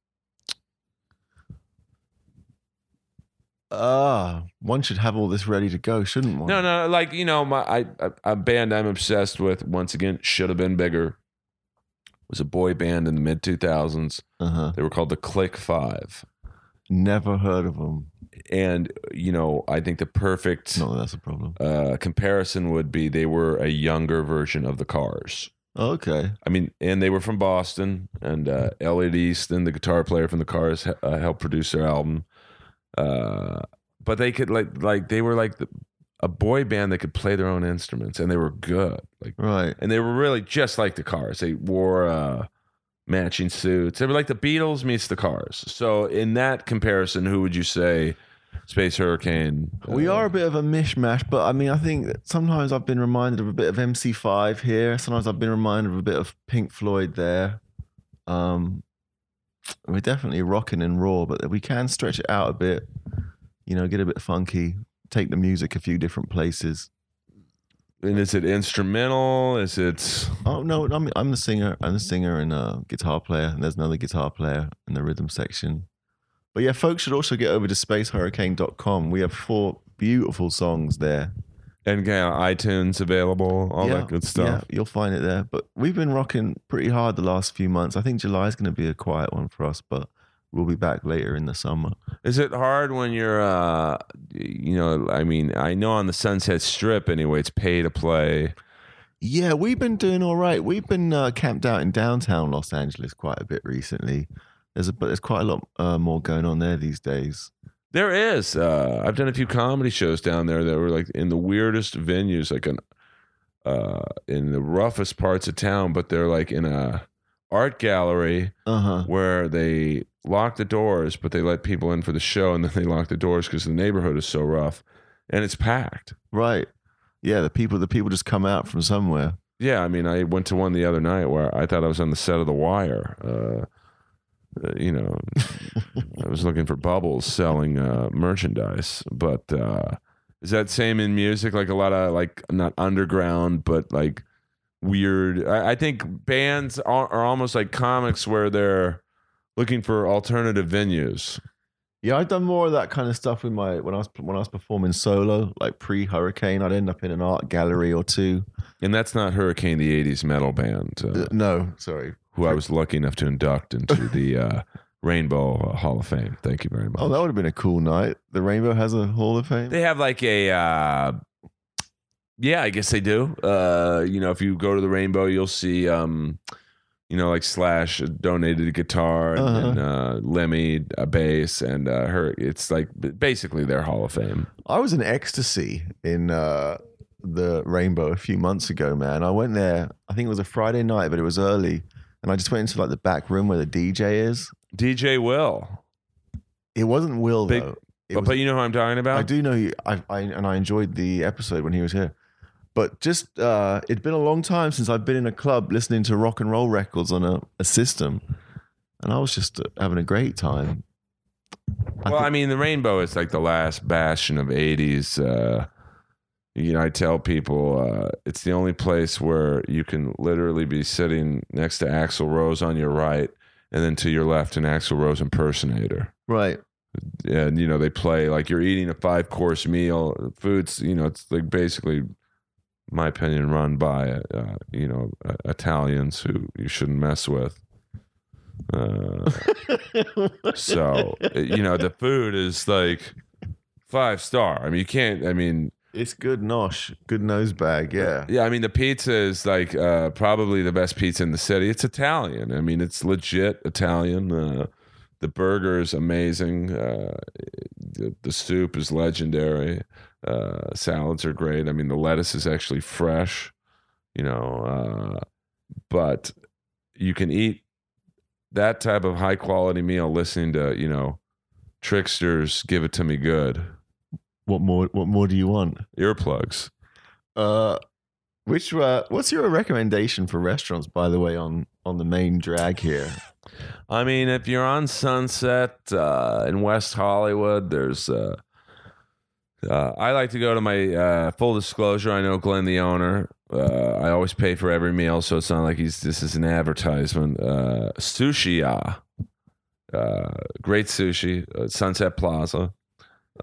ah, one should have all this ready to go, shouldn't one? no, no, like you know, my I, a, a band I'm obsessed with. Once again, should have been bigger. Was a boy band in the mid 2000s. Uh huh. They were called the Click Five, Never heard of them. and you know, I think the perfect No, that's a problem. uh, comparison would be they were a younger version of the Cars. Okay. I mean, and they were from Boston, and uh, Elliot Easton, the guitar player from the Cars, uh, helped produce their album. Uh, but they could like like they were like the, a boy band that could play their own instruments, and they were good. Like, Right. and they were really just like the Cars. They wore uh, matching suits. They were like the Beatles meets the Cars. So, in that comparison, who would you say Space Hurricane? We uh, are a bit of a mishmash, but I mean, I think that sometimes I've been reminded of a bit of MC5 here. Sometimes I've been reminded of a bit of Pink Floyd there. Um, we're definitely rocking and raw, but we can stretch it out a bit. You know, get a bit funky, take the music a few different places. And is it instrumental? Is it? Oh no, I'm I'm the singer. I'm the singer and a guitar player, and there's another guitar player in the rhythm section. But yeah, folks should also get over to spacehurricane.com. We have four beautiful songs there. And yeah, iTunes available, all Yeah, that good stuff. Yeah, you'll find it there. But we've been rocking pretty hard the last few months. I think July is going to be a quiet one for us, but we'll be back later in the summer. Is it hard when you're, uh, you know, I mean, I know on the Sunset Strip anyway, it's pay to play. Yeah, we've been doing all right. We've been uh, camped out in downtown Los Angeles quite a bit recently. There's a but there's quite a lot uh, more going on there these days. There is. Uh, I've done a few comedy shows down there that were like in the weirdest venues, like an, uh, in the roughest parts of town, but they're like in a art gallery Uh huh. where they lock the doors, but they let people in for the show, and then they lock the doors because the neighborhood is so rough, and it's packed. Right. Yeah, the people the people just come out from somewhere. Yeah, I mean, I went to one the other night where I thought I was on the set of The Wire. Uh, uh, you know, I was looking for Bubbles selling uh, merchandise, but uh, is that same in music? Like a lot of like not underground, but like weird. I, I think bands are, are almost like comics where they're looking for alternative venues. Yeah, I've done more of that kind of stuff with my when I was when I was performing solo, like pre Hurricane. I'd end up in an art gallery or two. And that's not Hurricane, the '80s metal band, uh, Uh, no, sorry. Who I was lucky enough to induct into the uh, Rainbow Hall of Fame. Thank you very much. Oh, that would have been a cool night. The Rainbow has a Hall of Fame. They have like a uh yeah, I guess they do. Uh you know, if you go to the Rainbow, you'll see um you know, like Slash donated a guitar and, Uh-huh. and uh Lemmy a bass and uh her it's like basically their Hall of Fame. I was in ecstasy in uh, the Rainbow a few months ago, man. I went there. I think it was a Friday night, but it was early, and I just went into like the back room where the DJ is. DJ Will. It wasn't Will Big- though. It But, was- but you know who I'm talking about? I do know you. I, I and I enjoyed the episode when he was here. But just uh, it'd been a long time since I've been in a club listening to rock and roll records on a, a system, and I was just uh, having a great time. I well, think- I mean, the Rainbow is like the last bastion of '80s. Uh, you know, I tell people uh, it's the only place where you can literally be sitting next to Axl Rose on your right, and then to your left, an Axl Rose impersonator. right. And you know, they play like you're eating a five course meal. Foods, you know, it's like basically, my opinion, run by uh, you know uh, Italians who you shouldn't mess with. Uh, so you know the food is like five star. I mean, you can't. I mean, It's good nosh, good nose bag. Yeah. yeah. I mean, the pizza is like uh, probably the best pizza in the city. It's Italian. I mean, it's legit Italian. Uh, the burger is amazing. Uh, the, the soup is legendary. Uh, salads are great. I mean, the lettuce is actually fresh. You know, uh, but you can eat that type of high quality meal listening to you know Trixter's give it to me good What more? What more do you want? earplugs Uh, which uh, what's your recommendation for restaurants, by the way, on on the main drag here? I mean, if you're on Sunset uh, in West Hollywood, there's. Uh, uh, I like to go to my uh, full disclosure. I know Glenn, the owner. Uh, I always pay for every meal, so it's not like he's. This is an advertisement. Uh, sushi, ah, uh, great sushi, uh, Sunset Plaza.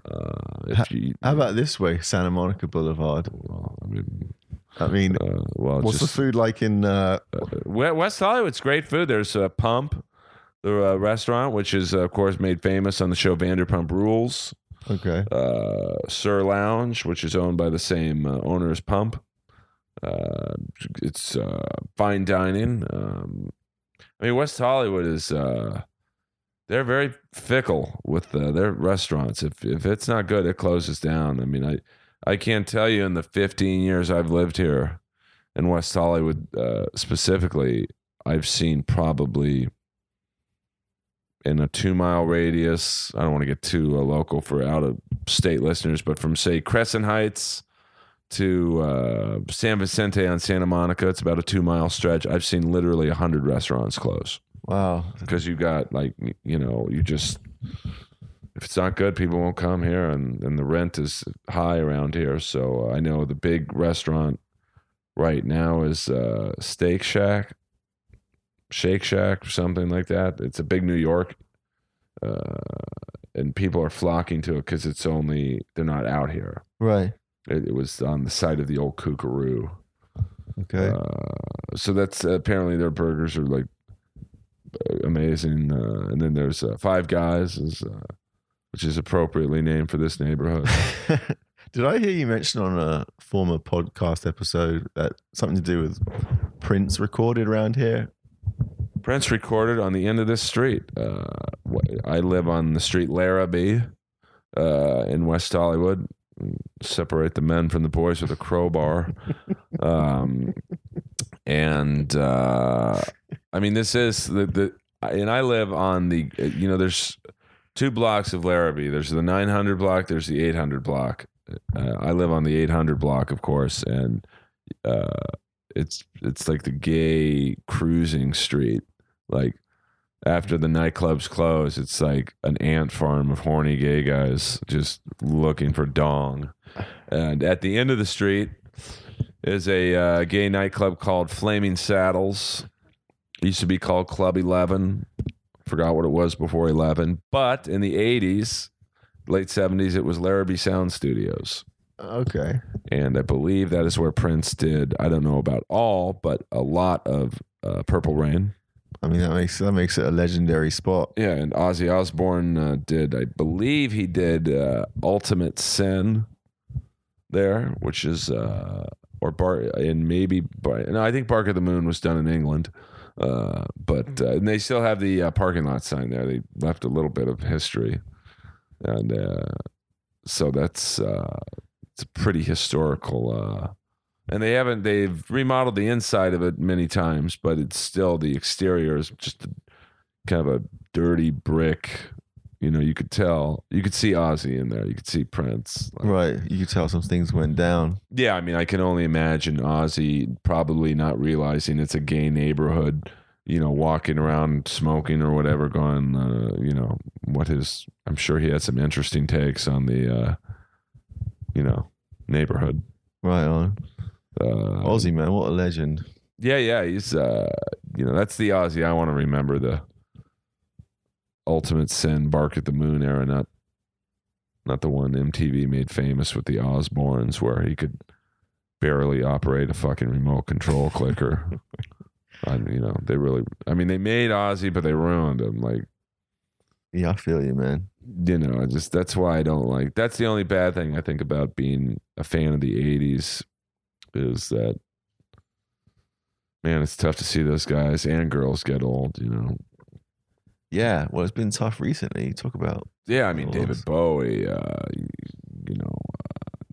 Uh, if you, How about this way, Santa Monica Boulevard? well, I mean, I mean, uh, well, what's just, the food like in? Uh, We- West Hollywood's great food. There's a Pump, the uh, restaurant, which is uh, of course made famous on the show Vanderpump Rules. okay, Uh, SUR Lounge, which is owned by the same uh, owner as Pump. Uh, it's uh, fine dining. Um, I mean, West Hollywood is. They're very fickle with uh, their restaurants. If if it's not good, it closes down. I mean, I I can't tell you in the 15 years I've lived here in West Hollywood uh, specifically, I've seen probably in a two mile radius. I don't want to get too uh, local for out of state listeners, but from say Crescent Heights to uh, San Vicente on Santa Monica, it's about a two mile stretch. I've seen literally a hundred restaurants close wow, because you got like you know you just if it's not good people won't come here and and the rent is high around here. So uh, i know the big restaurant right now is uh steak shack shake shack or something like that. It's a big new york uh and people are flocking to it because it's only they're not out here. Right, it, it was on the site of the old Koo Koo Roo. Okay, uh, so that's apparently their burgers are like amazing. Uh, and then there's uh, Five Guys, is, uh, which is appropriately named for this neighborhood. Did I hear you mention on a former podcast episode that something to do with Prince recorded around here? Prince recorded on the end of this street. Uh, I live on the street Larrabee uh, in West Hollywood. Separate the men from the boys with a crowbar. um, and uh, I mean, this is the, the, and I live on the, you know, there's two blocks of Larrabee. There's the 900 block, there's the 800 block. Uh, I live on the 800 block, of course, and uh, it's it's like the gay cruising street. Like after the nightclubs close, it's like an ant farm of horny gay guys just looking for dong. And at the end of the street is a uh, gay nightclub called Flaming Saddles. It used to be called Club Eleven. Forgot what it was before Eleven, but in the '80s, late '70s, it was Larrabee Sound Studios Okay, and I believe that is where Prince did. I don't know about all, but a lot of uh, Purple Rain. I mean that makes that makes it a legendary spot. Yeah, and Ozzy Osbourne uh, did. I believe he did uh, Ultimate Sin there, which is uh, or Bar and maybe Bar, no, I think Bark of the Moon was done in England. Uh, but uh, and they still have the uh, parking lot sign there. They left a little bit of history, and uh, so that's uh, it's a pretty historical. Uh, and they haven't they've remodeled the inside of it many times, but it's still the exterior is just kind of a dirty brick. You know, you could tell you could see Ozzy in there. You could see Prince. Like, Right, you could tell some things went down. yeah, I mean, I can only imagine Ozzy probably not realizing it's a gay neighborhood you know, walking around smoking or whatever, going, uh, you know, what his. I'm sure he had some interesting takes on the, uh, you know, neighborhood. Right on. Uh, Ozzy man, what a legend. Yeah, yeah, he's uh you know, that's the Ozzy I want to remember the ultimate sin bark at the moon era, not not the one MTV made famous with the Osbournes where he could barely operate a fucking remote control clicker. I, you know, they really I mean they made Ozzy but they ruined him like Yeah, I feel you, man. you know, I just that's why I don't like. That's the only bad thing I think about being a fan of the '80s is that, man, it's tough to see those guys and girls get old. You know, Yeah, well, it's been tough recently. You talk about yeah. I mean, David Bowie, uh, you know, uh,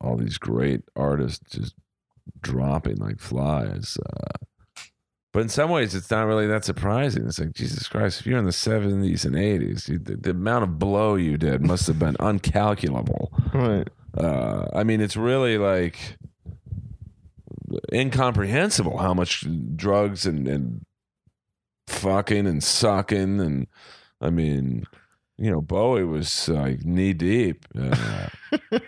all these great artists just dropping like flies. Uh, but in some ways, it's not really that surprising. It's like Jesus Christ, if you're in the '70s and '80s, you, the, the amount of blow you did must have been uncalculable. right. uh, I mean, it's really like incomprehensible how much drugs and, and fucking and sucking and I mean, you know, Bowie was like knee deep. Uh,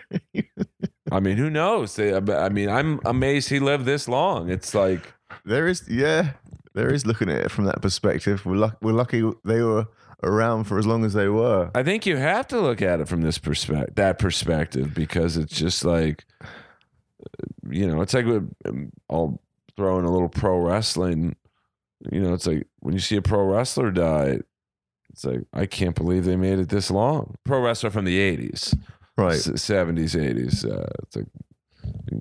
I mean, who knows? They, I mean, I'm amazed he lived this long. It's like, There is, yeah, there is looking at it from that perspective. We're, luck- we're lucky they were around for as long as they were. I think you have to look at it from this perspective, that perspective, because it's just like, you know, it's like with- um, I'll throw in a little pro wrestling. You know, it's like when you see a pro wrestler die, it's like I can't believe they made it this long. Pro wrestler from the '80s, Right. '70s, '80s. Uh, it's like,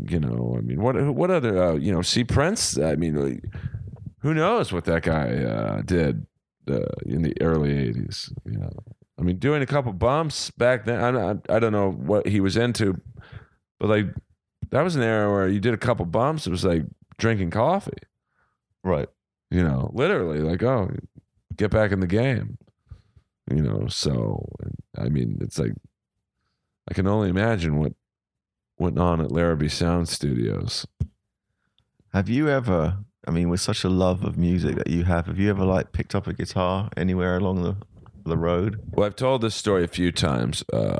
you know, I mean, what what other, uh, you know, see Prince. I mean, like, who knows what that guy uh, did uh, in the early '80s? You know, I mean, doing a couple bumps back then. I don't, I don't know what he was into, but like that was an era where you did a couple bumps. It was like drinking coffee. Right. You know, literally, like oh, get back in the game. You know, so I mean, it's like I can only imagine what went on at Larrabee Sound Studios. Have you ever, I mean, with such a love of music that you have, have you ever like picked up a guitar anywhere along the, the road? Well, I've told this story a few times. Uh,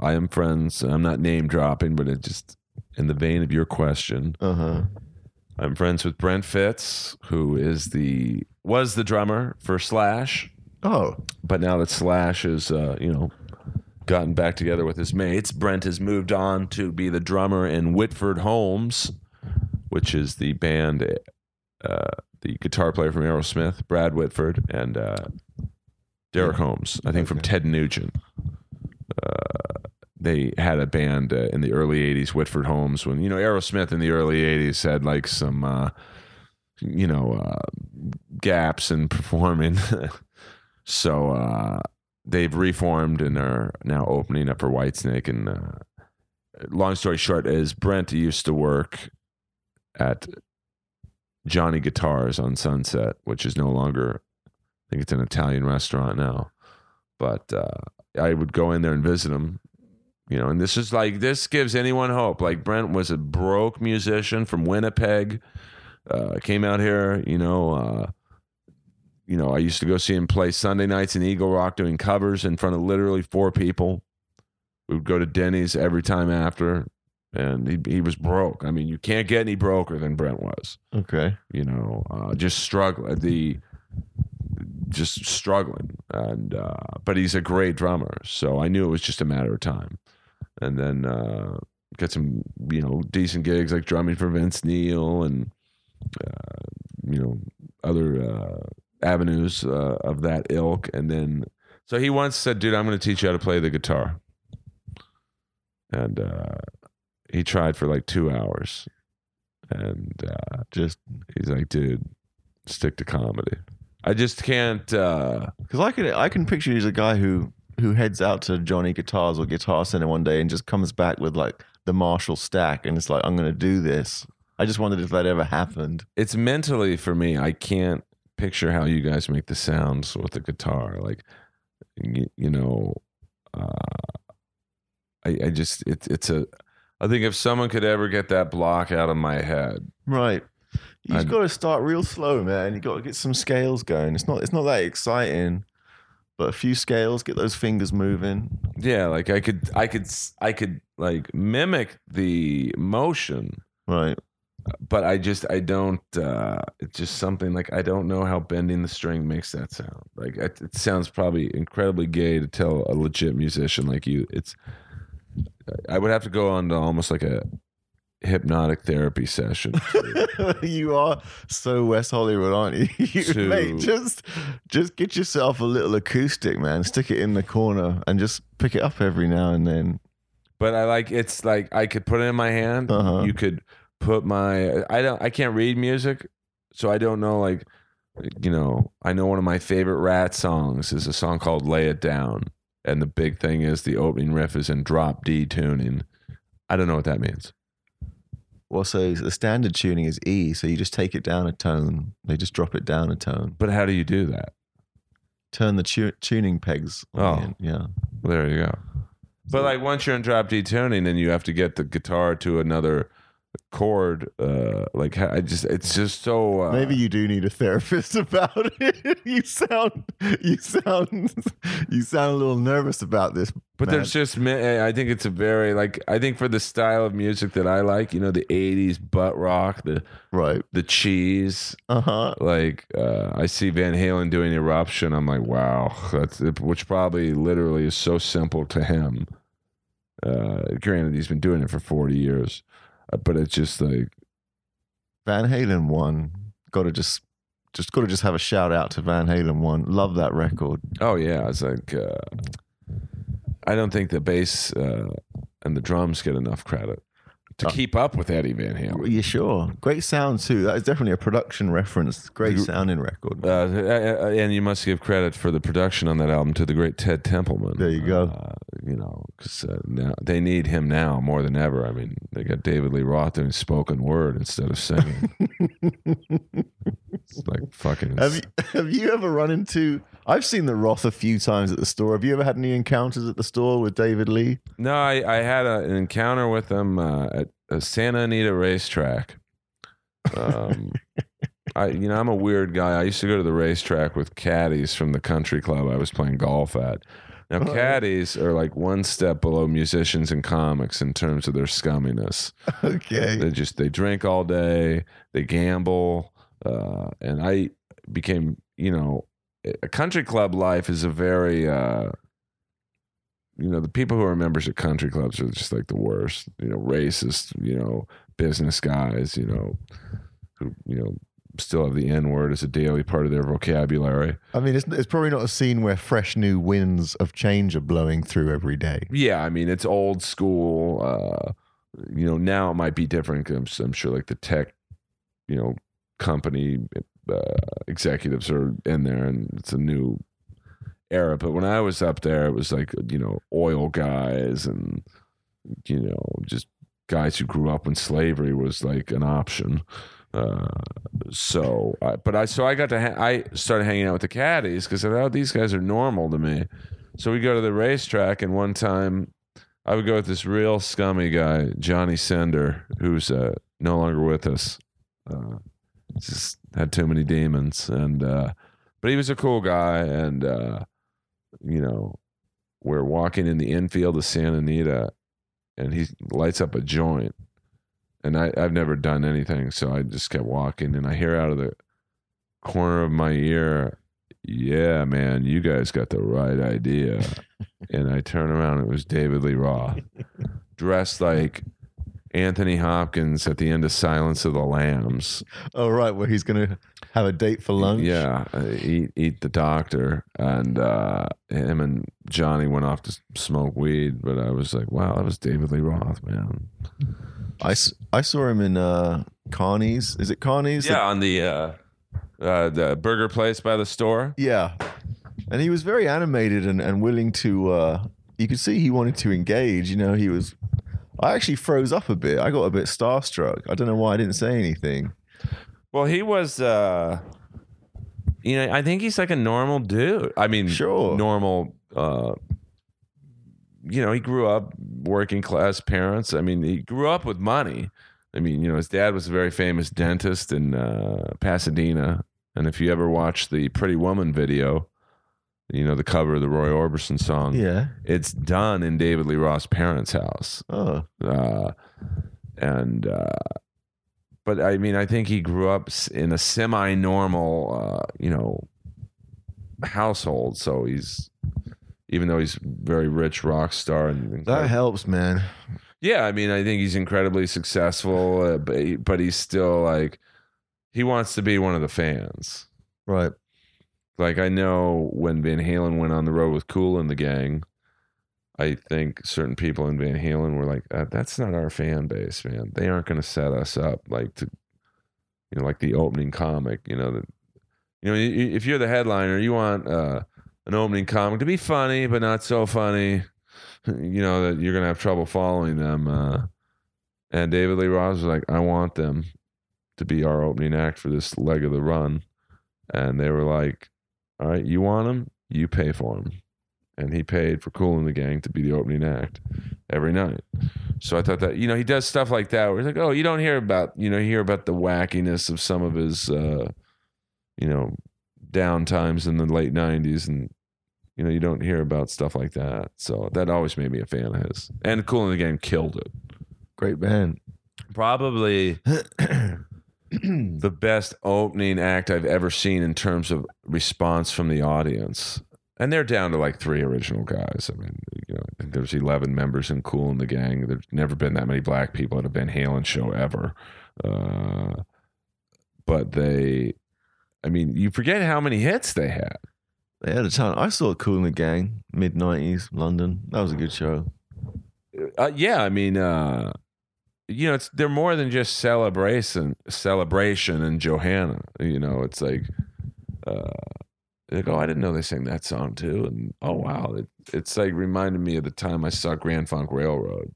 I am friends. and I'm not name dropping, but it just in the vein of your question. Uh huh. I'm friends with Brent Fitz, who is the was the drummer for Slash, Oh, but now that Slash is, uh, you know, gotten back together with his mates, Brent has moved on to be the drummer in Whitford Holmes, which is the band, uh, the guitar player from Aerosmith, Brad Whitford, and uh, Derek Holmes, I think from Ted Nugent. Uh, they had a band uh, in the early 80s, Whitford Holmes, when, you know, Aerosmith in the early 80s had like some, uh, you know, uh, gaps in performing. so uh, they've reformed and are now opening up for Whitesnake. And uh, long story short is Brent used to work at Johnny Guitars on Sunset, which is no longer, I think it's an Italian restaurant now. But uh, I would go in there and visit him. You know, and this is like this gives anyone hope. Like Brent was a broke musician from Winnipeg, uh, came out here. You know, uh, you know, I used to go see him play Sunday nights in Eagle Rock doing covers in front of literally four people. We would go to Denny's every time after, and he he was broke. I mean, you can't get any broker than Brent was. okay. You know, uh, just struggle the just struggling, and uh, but he's a great drummer, so I knew it was just a matter of time. And then uh, got some you know decent gigs like drumming for Vince Neil and uh, you know other uh, avenues uh, of that ilk. And then so he once said, "Dude, I'm going to teach you how to play the guitar." And uh, he tried for like two hours, and uh, Just he's like, "Dude, stick to comedy." I just can't. Because I can, I can picture he's a guy who who heads out to Johnny Guitars or Guitar Center one day and just comes back with like the Marshall stack and it's like I'm going to do this. I just wondered if that ever happened. it's mentally for me. I can't picture how you guys make the sounds with the guitar. Like, you, you know, uh, I, I just it, it's a. I think if someone could ever get that block out of my head, Right. You just I'd- got to start real slow, man. You've got to get some scales going. It's not it's not that exciting, but a few scales, get those fingers moving. Yeah, like I could, I could, I could like mimic the motion, Right. but I just, I don't. uh It's just something like I don't know how bending the string makes that sound. Like it, it sounds probably incredibly gay to tell a legit musician like you. It's. I would have to go on to almost like a hypnotic therapy session. you are so West Hollywood, aren't you? you To- mate, just just get yourself a little acoustic, man. Stick it in the corner and just pick it up every now and then. but I like it's like I could put it in my hand. Uh-huh. You could put my I don't I can't read music, so I don't know like you know I know one of my favorite Ratt songs is a song called "Lay It Down," and the big thing is the opening riff is in drop D tuning. I don't know what that means. Well, so the standard tuning is E, so you just take it down a tone. They just drop it down a tone. But how do you do that? Turn the tu- tuning pegs. on the Oh. end, yeah. Well, there you go. But like once you're in drop D tuning, then you have to get the guitar to another chord. Uh, like I just it's just so uh, Maybe you do need a therapist about it. you sound, you sound, you sound a little nervous about this. But man. there's just, ma- I think it's a very like, I think for the style of music that I like, you know, the '80s butt rock, the right. the cheese. Uh huh. Like, uh, I see Van Halen doing Eruption. I'm like, wow, that's which probably literally is so simple to him. Uh, granted, he's been doing it for 40 years, but it's just like, Van Halen one. Got to just, just got to just have a shout out to Van Halen one. Love that record. oh yeah, it's like, uh, I don't think the bass uh, and the drums get enough credit to Uh, keep up with Eddie Van Halen. You sure? Great sound too. That is definitely a production reference. Great sounding record. Uh, uh, and you must give credit for the production on that album to the great Ted Templeman. There you go. Uh, you know, because uh, now they need him now more than ever. I mean, they got David Lee Roth doing spoken word instead of singing. it's like fucking. Have you have you ever run into? I've seen the Roth a few times at the store. Have you ever had any encounters at the store with David Lee? no, I, I had a, an encounter with him uh, at a Santa Anita racetrack. Um, I, you know, I'm a weird guy. I used to go to the racetrack with caddies from the country club I was playing golf at. Now, Right. caddies are like one step below musicians and comics in terms of their scumminess. Okay. They just they drink all day, they gamble, uh, and I became, you know, a country club life is a very, uh, you know, the people who are members of country clubs are just like the worst. You know, racist, you know, business guys, you know, who you know still have the N word as a daily part of their vocabulary. I mean, it's, it's probably not a scene where fresh new winds of change are blowing through every day. Yeah, I mean it's old school. Uh, you know, now it might be different. 'cause I'm, I'm sure like the tech, you know, company uh, executives are in there, and it's a new era. But when I was up there, it was like you know oil guys and you know just guys who grew up when slavery was like an option. Uh, so, I, but I so I got to ha- I started hanging out with the caddies because I thought these guys are normal to me. So we go to the racetrack, and one time I would go with this real scummy guy, Johnny Sender, who's uh, no longer with us. Uh, just had too many demons, and uh, but he was a cool guy, and uh, you know, we're walking in the infield of Santa Anita, and he lights up a joint, and I, I've never done anything, so I just kept walking, and I hear out of the corner of my ear, "Yeah, man, you guys got the right idea." and I turn around, it was David Lee Roth, dressed like Anthony Hopkins at the end of Silence of the Lambs. Oh, right, where he's going to have a date for lunch. Yeah, uh, eat eat the doctor, and uh, him and Johnny went off to smoke weed. But I was like, wow, that was David Lee Roth, man. I, I saw him in uh, Carney's. Is it Connie's? Yeah, on the uh, uh, the burger place by the store. Yeah. And he was very animated and, and willing to, uh, you could see he wanted to engage. You know, he was, I actually froze up a bit. I got a bit starstruck. I don't know why I didn't say anything. Well, he was. Uh, you know, I think he's like a normal dude. I mean, Sure. normal. Uh, you know, he grew up working class parents. I mean, he grew up with money. I mean, you know, his dad was a very famous dentist in uh, Pasadena, and if you ever watch the Pretty Woman video, you know the cover of the Roy Orbison song. Yeah. It's done in David Lee Roth's parents' house. Oh. uh, and uh, but I mean, I think he grew up in a semi-normal, uh, you know, household. So he's even though he's very rich rock star and That helps, man. yeah, I mean, I think he's incredibly successful, uh, but he, but he's still like he wants to be one of the fans. Right. Like I know when Van Halen went on the road with Kool and the Gang, I think certain people in Van Halen were like, uh, "That's not our fan base, man. They aren't going to set us up like to, you know, like the opening comic. You know that, you know, if you're the headliner, you want uh, an opening comic to be funny, but not so funny. You know that you're going to have trouble following them. Uh, and David Lee Roth was like, "I want them to be our opening act for this leg of the run," and they were like all right, you want him, you pay for him. And he paid for Kool and the Gang to be the opening act every night. So I thought that, you know, he does stuff like that where he's like, oh, you don't hear about, you know, you hear about the wackiness of some of his, uh, you know, down times in the late 90s. And, you know, you don't hear about stuff like that. So that always made me a fan of his. And Kool and the Gang killed it. Great band. Probably the best opening act I've ever seen in terms of response from the audience. And they're down to like three original guys. I mean, you know, I think there's 11 members in Kool and the Gang. There's never been that many black people at a Van Halen show ever. Uh, but they, I mean, you forget how many hits they had. They had a ton. I saw Kool and the Gang, mid 90s, London. That was a good show. Uh, yeah, I mean, uh, you know, it's they're more than just celebration, celebration and Joanna. You know, it's like, uh, like oh, I didn't know they sang that song too, and oh wow, it, it's like reminded me of the time I saw Grand Funk Railroad,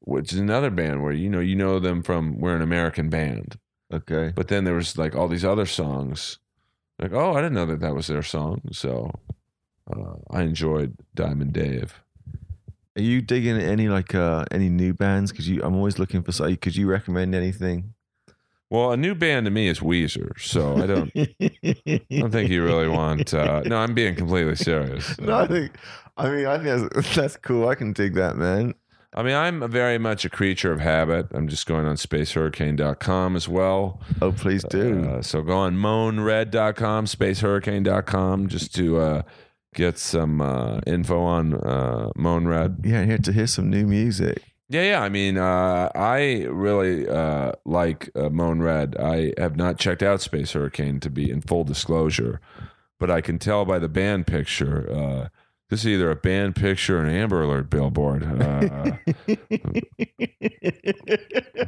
which is another band where you know you know them from we're an American band, Okay. but then there was like all these other songs, like oh, I didn't know that that was their song, so uh, I enjoyed Diamond Dave. Are you digging any like uh any new bands? Because you, I'm always looking for. So, Could you recommend anything? Well, a new band to me is Weezer, so I don't. I don't think you really want. Uh, no, I'm being completely serious. no, I think. I mean, I think that's, that's cool. I can dig that, man. I mean, I'm very much a creature of habit. I'm just going on spacehurricane.com as well. Oh, please do. Uh, so go on moanred.com, spacehurricane.com, just to uh, get some uh, info on uh, Moan Red. yeah, here to hear some new music. Yeah, yeah. I mean, uh, I really uh, like uh, Moan Red. I have not checked out Space Hurricane to be in full disclosure, but I can tell by the band picture. Uh, this is either a band picture or an Amber Alert billboard. Uh,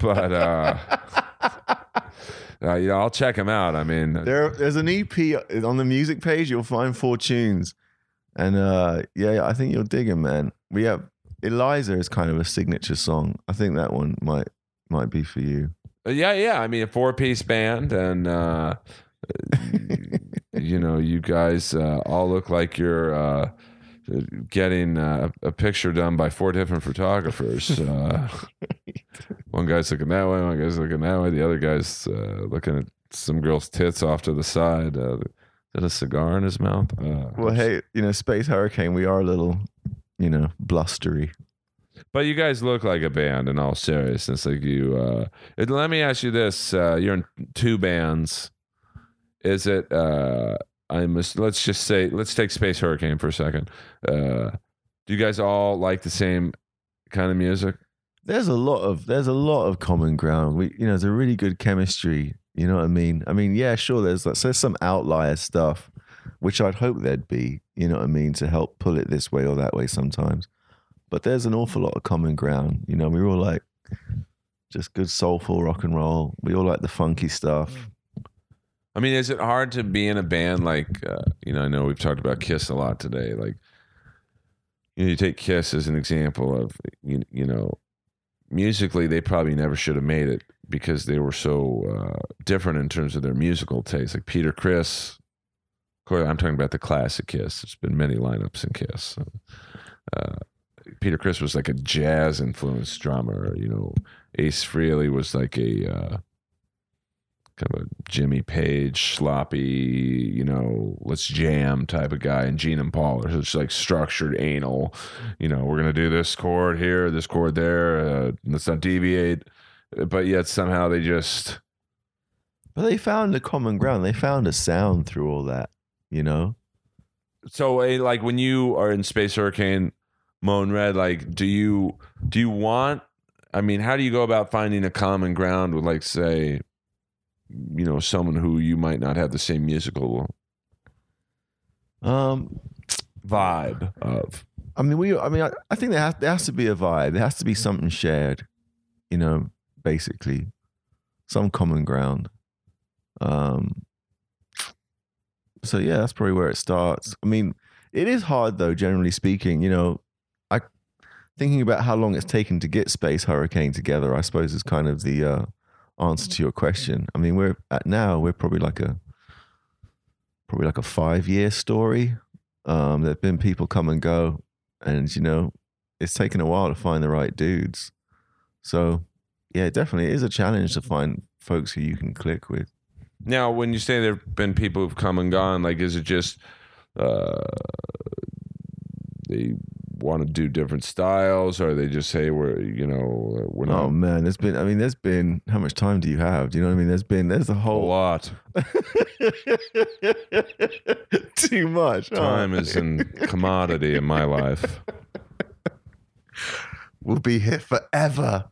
but uh, uh, you know, I'll check them out. I mean, There, there's an EP on the music page. You'll find four tunes, and uh, yeah, I think you'll dig them, man. We have Eliza is kind of a signature song. I think that one might might be for you. yeah, yeah. I mean, a four-piece band, and uh, you know, you guys uh, all look like you're uh, getting uh, a picture done by four different photographers. Uh, one guy's looking that way, one guy's looking that way, the other guy's uh, looking at some girl's tits off to the side. Uh, that a cigar in his mouth? Uh, Well, hey, you know, Space Hurricane. We are a little, you know, blustery. But you guys look like a band in all seriousness. Like you, uh, it- let me ask you this: uh, You're in two bands. Is it? Uh, I must. Let's just say. Let's take Space Hurricane for a second. Uh, do you guys all like the same kind of music? There's a lot of there's a lot of common ground. We, you know, there's a really good chemistry. You know what I mean? I mean, yeah, sure. There's like, there's some outlier stuff, which I'd hope there'd be. You know what I mean? To help pull it this way or that way sometimes. But there's an awful lot of common ground. You know, we were all like just good soulful rock and roll. We all like the funky stuff. I mean, is it hard to be in a band like uh, you know? I know we've talked about Kiss a lot today. Like, you know, you take Kiss as an example of you, you know, musically they probably never should have made it because they were so uh, different in terms of their musical taste. Like Peter Criss, of course, I'm talking about the classic Kiss. There's been many lineups in Kiss. Uh, Peter Criss was like a jazz influenced drummer. You know, Ace Frehley was like a uh, kind of a Jimmy Page sloppy, you know, let's jam type of guy. And Gene and Paul are just like structured anal. You know, we're gonna do this chord here, this chord there. Uh, let's not deviate. But yet somehow they just But they found a common ground. They found a sound through all that, you know? so like when you are in Space Hurricane, Moan Red, like do you do you want? I mean, how do you go about finding a common ground with, like, say, you know, someone who you might not have the same musical Um, vibe of? I mean, we. I mean, I, I think there has, there has to be a vibe. There has to be something shared, you know. Basically, some common ground. Um. So yeah, that's probably where it starts. I mean, it is hard though. Generally speaking, you know, I thinking about how long it's taken to get Space Hurricane together. I suppose is kind of the uh, answer to your question. I mean, we're at now we're probably like a probably like a five year story. Um, there've been people come and go, and you know, it's taken a while to find the right dudes. So, yeah, it definitely is a challenge to find folks who you can click with. Now, when you say there've been people who've come and gone, like, is it just uh, they want to do different styles, or they just say we're, you know, we're not Oh man, there's been. I mean, there's been. How much time do you have? Do you know what I mean? There's been. There's a a whole lot. Too much. Oh. Time is a commodity in my life. We'll be here forever.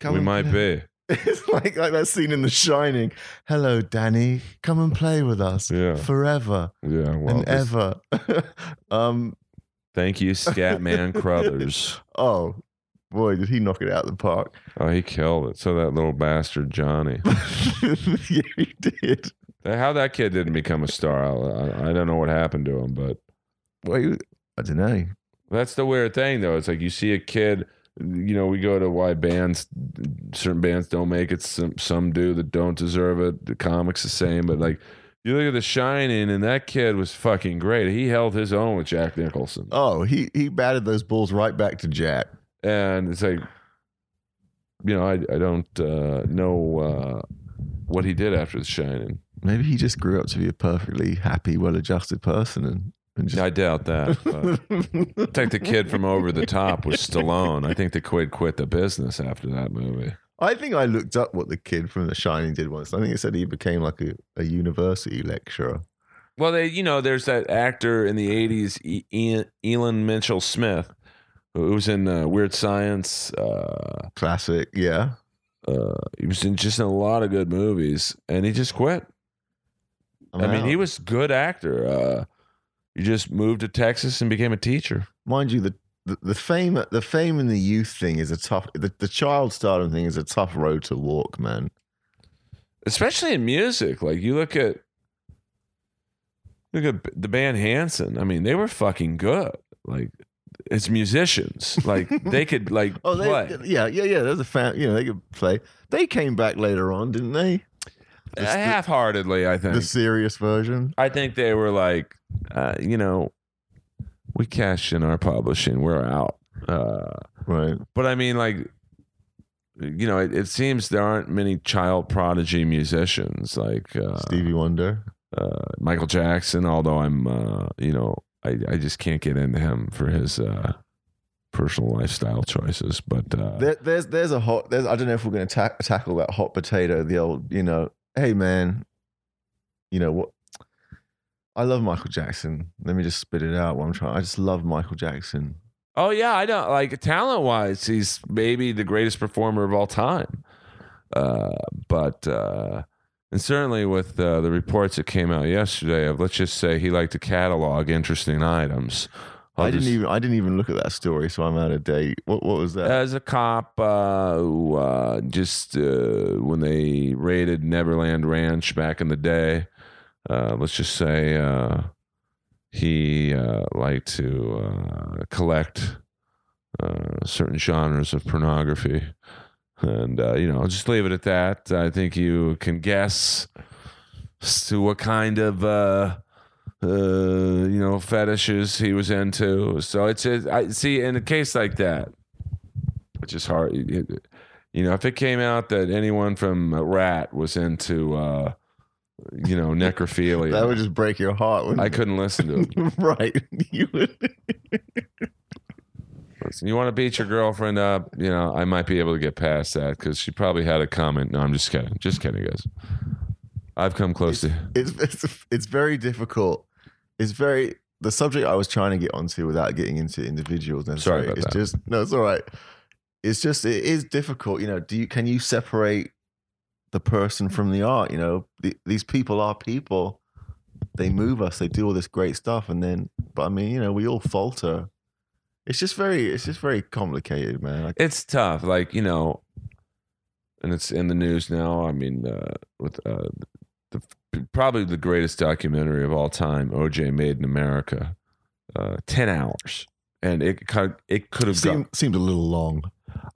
Come we might play. be. It's like like that scene in The Shining. Hello, Danny. Come and play with us. Yeah. Forever Yeah. Well, and this- ever. um. thank you, Scatman Crothers. Oh, boy, did he knock it out of the park? Oh, he killed it. So that little bastard Johnny. yeah, he did. How that kid didn't become a star, I, I don't know what happened to him, but Well, I don't know. That's the weird thing, though. It's like you see a kid. You know, we go to why bands, certain bands don't make it. Some some do that don't deserve it. The comics the same, but like you look at The Shining, and that kid was fucking great. He held his own with Jack Nicholson, Oh, he he batted those bulls right back to Jack. and it's like, you know, I I don't uh, know uh, what he did after The Shining. Maybe he just grew up to be a perfectly happy, well-adjusted person, and, and just. I doubt that. I think the kid from Over the Top was Stallone. I think the kid quit the business after that movie. I think I looked up what the kid from The Shining did once. I think it said he became like a, a university lecturer. Well, they, you know, there's that actor in the '80s, e- Ian, Ilan Mitchell-Smith, who was in uh, Weird Science. Uh, Classic, yeah. uh, he was in just in a lot of good movies, and he just quit. I'm I mean, he was a good actor. Uh, he just moved to Texas and became a teacher. mind you, the, the the fame the fame and the youth thing is a tough. The, the child stardom thing is a tough road to walk, man. especially in music. Like you look at look at the band Hanson. I mean, they were fucking good. Like as musicians, like they could like Oh, they, play. yeah, yeah, yeah. There's a fan. You know, they could play. They came back later on, didn't they? The- the- half-heartedly. I think. The serious version. I think they were like, uh, you know, we cash in our publishing. We're out. Uh, Right. but I mean, like, you know, it, it seems there aren't many child prodigy musicians like uh, Stevie Wonder. uh, Michael Jackson. Although I'm, uh, you know, I, I just can't get into him for his uh, personal lifestyle choices. But uh, There, there's there's a hot. There's I don't know if we're going to ta- tackle that hot potato. The old, you know, hey man, you know what? I love Michael Jackson. Let me just spit it out. What I'm trying. I just love Michael Jackson. Oh yeah, I know. Like talent wise, he's maybe the greatest performer of all time. Uh, but uh, and certainly with uh, the reports that came out yesterday of let's just say he liked to catalog interesting items. I'll I didn't just- even I didn't even look at that story, so I'm out of date. What what was that? As a cop, uh, who uh, just uh, when they raided Neverland Ranch back in the day, uh, let's just say uh, he uh, liked to uh, collect uh, certain genres of pornography. And, uh, you know, I'll just leave it at that. I think you can guess to what kind of you know, fetishes he was into. So it's just, I see in a case like that, which is hard. you know, if it came out that anyone from Ratt was into, you know, necrophilia, That would just break your heart. wouldn't I it? couldn't listen to it. right. You would. Listen, you want to beat your girlfriend up? You know, I might be able to get past that because she probably had a comment. No, I'm just kidding. Just kidding, guys. I've come close to. It's, it's it's very difficult. It's very the subject I was trying to get onto without getting into individuals. Sorry necessarily. about it's that. just no, it's all right. It's just it is difficult. You know, do you can you separate the person from the art? You know, the, these people are people. They move us. They do all this great stuff, and then, but I mean, you know, we all falter. It's just very, it's just very complicated, man. Like, It's tough, like you know, and it's in the news now. I mean, uh, with uh, the probably the greatest documentary of all time, OJ Made in America, uh, ten hours, and it kind of, it could have seemed seemed a little long.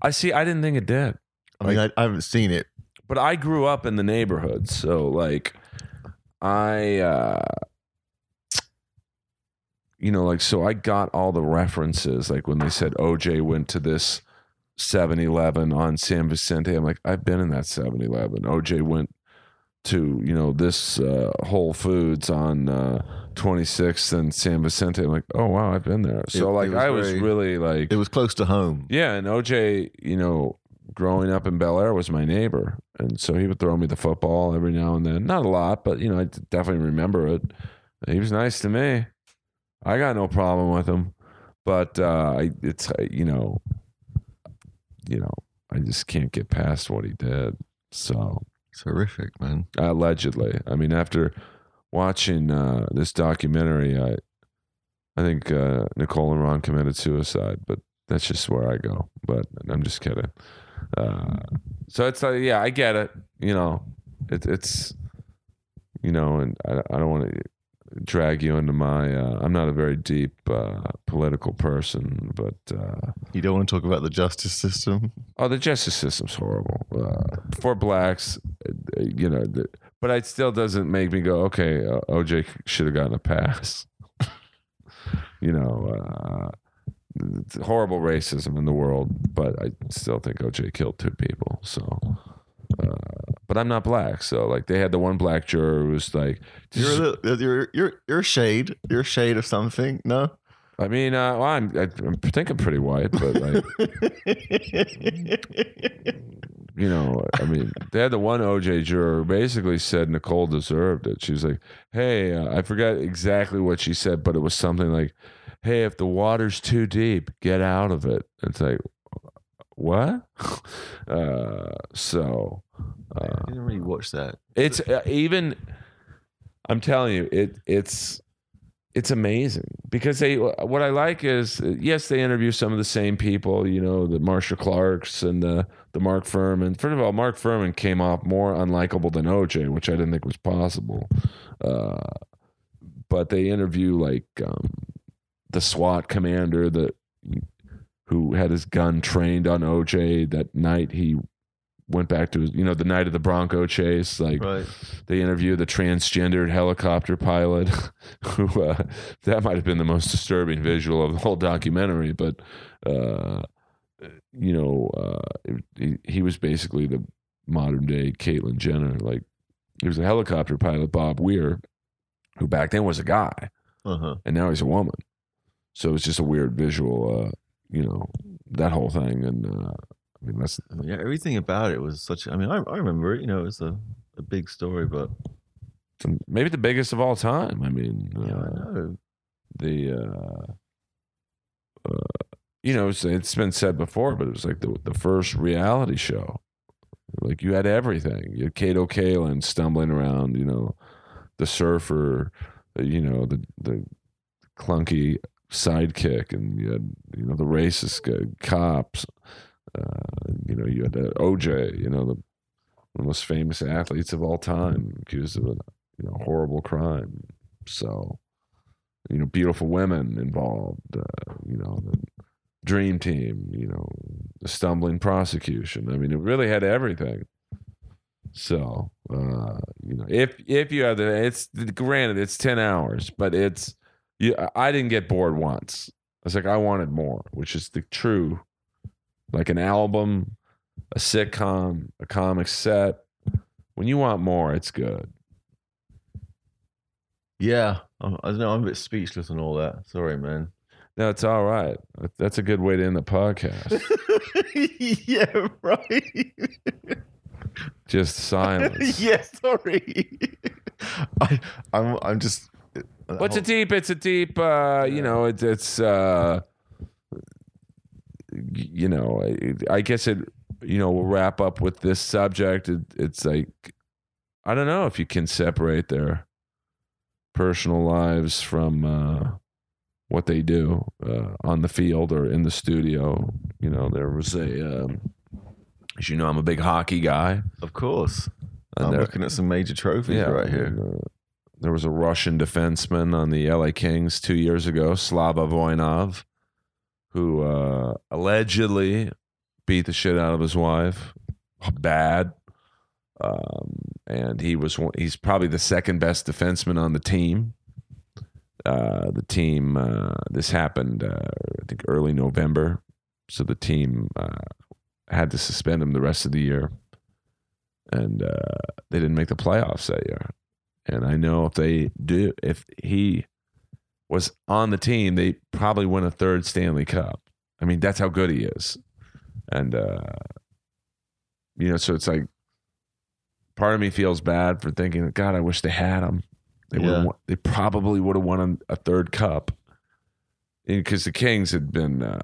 I see. I didn't think it did. I mean, I, I haven't seen it. But I grew up in the neighborhood, so like I uh you know like so I got all the references like when they said OJ went to this 7-Eleven on San Vicente. I'm like I've been in that 7-Eleven OJ went to you know this uh, Whole Foods on uh 26th and San Vicente. I'm like oh wow I've been there. So It- like it was I was very- really like It was close to home. yeah, and OJ, you know, growing up in Bel Air was my neighbor, and so he would throw me the football every now and then. Not a lot, but you know, I definitely remember it. He was nice to me. I got no problem with him, but uh, it's you know, you know, I just can't get past what he did. So It's horrific, man. allegedly, I mean, after watching uh, this documentary, I, I think uh, Nicole and Ron committed suicide, but that's just where I go. But I'm just kidding. Uh, so it's like, yeah, I get it. You know, it, it's, you know, and I, I don't want to drag you into my. Uh, I'm not a very deep uh, political person, but uh, You don't want to talk about the justice system. oh, the justice system's horrible uh, for blacks. uh, You know, the, but it still doesn't make me go, okay, uh, OJ should have gotten a pass. you know, uh, horrible racism in the world, but I still think OJ killed two people. So, uh, but I'm not black, so like they had the one black juror who was like, You're a you're you're you're shade. You're shade of something. No. I mean, uh, well, I'm, I, I think I'm pretty white, but like, you know, I mean, they had the one OJ juror who basically said Nicole deserved it. She was like, "Hey, uh, I forgot exactly what she said, but it was something like, "Hey, if the water's too deep, get out of it." It's like, what? uh, so, uh, I didn't really watch that. it's uh, even. I'm telling you, it it's it's amazing because they. What I like is yes, they interview some of the same people. You know, the Marcia Clarks and the the Mark Fuhrman. First of all, Mark Fuhrman came off more unlikable than OJ, which I didn't think was possible. Uh, but they interview like um, the SWAT commander that who had his gun trained on OJ that night he went back to his, you know the night of the Bronco chase like Right. they interview the transgendered helicopter pilot who uh, that might have been the most disturbing visual of the whole documentary but uh, you know uh, he, he was basically the modern day Caitlyn Jenner like he was a helicopter pilot Bob Tur who back then was a guy Uh huh. and now he's a woman so it's just a weird visual uh, you know that whole thing and uh, I mean that's Yeah, everything about it was such. I mean, I, I remember it. You know, it was a, a big story, but maybe the biggest of all time I mean yeah, I uh, know. the uh, uh, you know it's, it's been said before, but it was like the the first reality show. Like you had everything. You had Kato Kaelin stumbling around. You know, the surfer. uh, You know the the clunky sidekick, and you had you know the racist cops. Uh, you know you had uh, OJ. You know the the most famous athletes of all time, accused of a you know horrible crime. So you know, beautiful women involved, uh, you know, the dream team, you know, the stumbling prosecution. I mean, it really had everything. So uh, you know, if if you have the, it's granted it's ten hours, but it's you. I didn't get bored once. I was like, I wanted more, which is the true, like an album, a sitcom, a comic set. When you want more, it's good. Yeah, oh, I, I don't know. I'm a bit speechless and all that. Sorry, man. No, it's all right. That's a good way to end the podcast. yeah, right. Just silence. yeah, sorry. I, I'm, I'm just. What's a deep? It's a deep. Uh, You know, it, it's. Uh, you know, I, I guess it. You know, we'll wrap up with this subject. It, it's like, I don't know if you can separate their personal lives from uh, what they do uh, on the field or in the studio. You know, there was a. Um, as you know, I'm a big hockey guy. Of course. And I'm looking at some major trophies right here. and, uh, there was a Russian defenseman on the LA Kings two years ago, Slava Voinov, who uh, allegedly beat the shit out of his wife. Bad. Um, and he was one, he's probably the second best defenseman on the team. Uh, the team uh, this happened uh, I think early November, so the team uh, had to suspend him the rest of the year, and uh, they didn't make the playoffs that year. And I know if they do, if he was on the team, they probably win a third Stanley Cup. I mean, that's how good he is. And, uh, you know, so it's like part of me feels bad for thinking, God, I wish they had him. They, Yeah. they probably would have won a, a third cup. Because the Kings had been uh,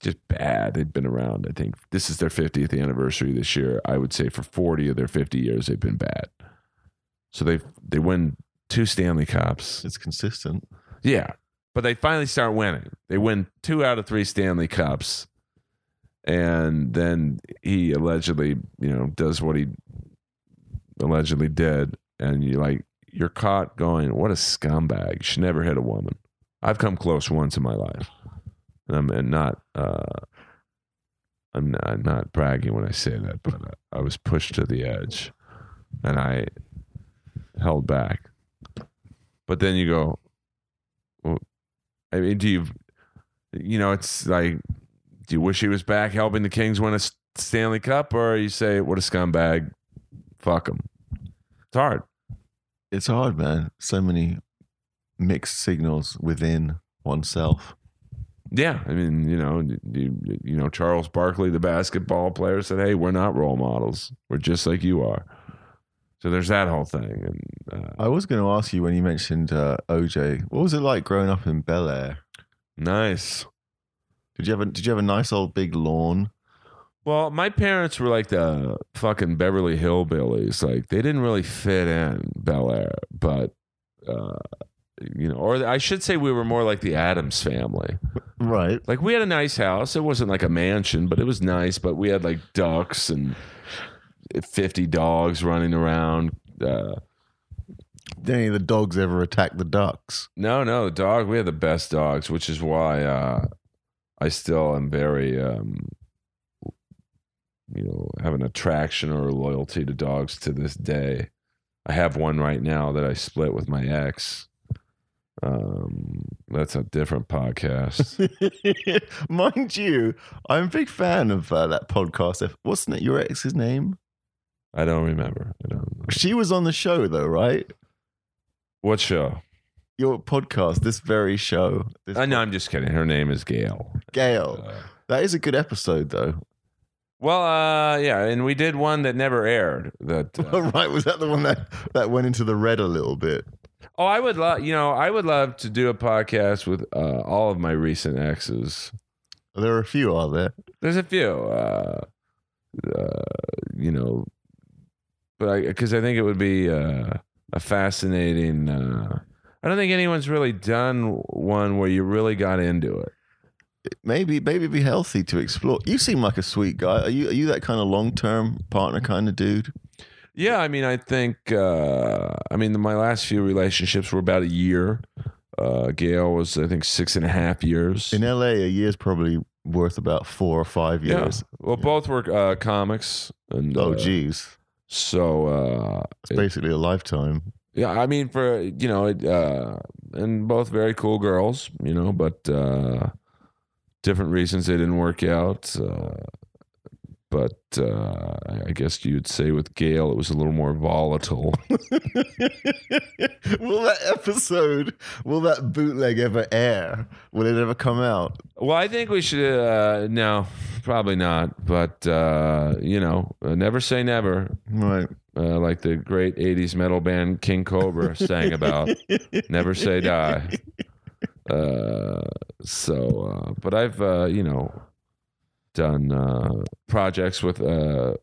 just bad. They'd been around, I think. This is their 50th anniversary this year. I would say for 40 of their 50 years, they've been bad. So they they win two Stanley Cups. It's consistent. Yeah. But they finally start winning. They win two out of three Stanley Cups. And then he allegedly, you know, does what he allegedly did. And you like, you're caught going, what a scumbag. She never hit a woman. I've come close once in my life. And I'm and not, uh, I'm not, I'm not bragging when I say that, but I, I was pushed to the edge and I held back. But then you go, well, I mean, do you, you know, it's like, do you wish he was back helping the Kings win a Stanley Cup, or you say, what a scumbag, fuck him? It's hard. It's hard, man. So many mixed signals within oneself. Yeah, I mean, you know, you, you know, Charles Barkley, the basketball player, said, "Hey, we're not role models. We're just like you are." So there's that whole thing, and uh, I was going to ask you when you mentioned uh, OJ. What was it like growing up in Bel Air? nice. Did you have a Did you have a nice old big lawn? Well, my parents were like the fucking Beverly Hillbillies. Like they didn't really fit in Bel Air, but uh, you know, or I should say we were more like the Addams family. Right. Like we had a nice house. It wasn't like a mansion, but it was nice. But we had like ducks and fifty dogs running around. Uh, Did any of the dogs ever attack the ducks? no, no, the dog. We had the best dogs, which is why uh, I still am very, um, you know, have an attraction or a loyalty to dogs to this day. I have one right now that I split with my ex. Um, that's a different podcast. Mind you, I'm a big fan of uh, that podcast. If- What's your ex's name? I don't remember. I don't know. She was on the show though, right? What show? Your podcast, this very show. This I know. I'm just kidding. Her name is Gail. Gail. Uh, That is a good episode though. well, uh, yeah, and we did one that never aired. That uh, right, was that the one that that went into the red a little bit? oh, I would love. You know, I would love to do a podcast with uh, all of my recent exes. There are a few, are there? There's a few. Uh, uh, you know, but I because I think it would be uh, a fascinating. Uh, I don't think anyone's really done one where you really got into it. Maybe, maybe be healthy to explore. You seem like a sweet guy. Are you? Are you that kind of long term partner kind of dude? Yeah, I mean, I think, uh, I mean, my last few relationships were about a year. Uh, Gail was, I think, six and a half years. In LA, a year's probably worth about four or five yeah. years. Well, both were uh, comics. And, Oh, uh, geez. So uh, It's basically a lifetime. yeah, I mean, for you know, it, uh, and both very cool girls, you know, but uh, different reasons they didn't work out. Uh, but uh, I guess you'd say with Gail, it was a little more volatile. will that episode, will that bootleg ever air? Will it ever come out? well, I think we should. Uh, no, probably not. But uh, you know, uh, never say never. Right. Uh, like the great '80s metal band King Cobra sang about. never say die. Uh, so, uh, but I've uh, you know done uh, projects with uh,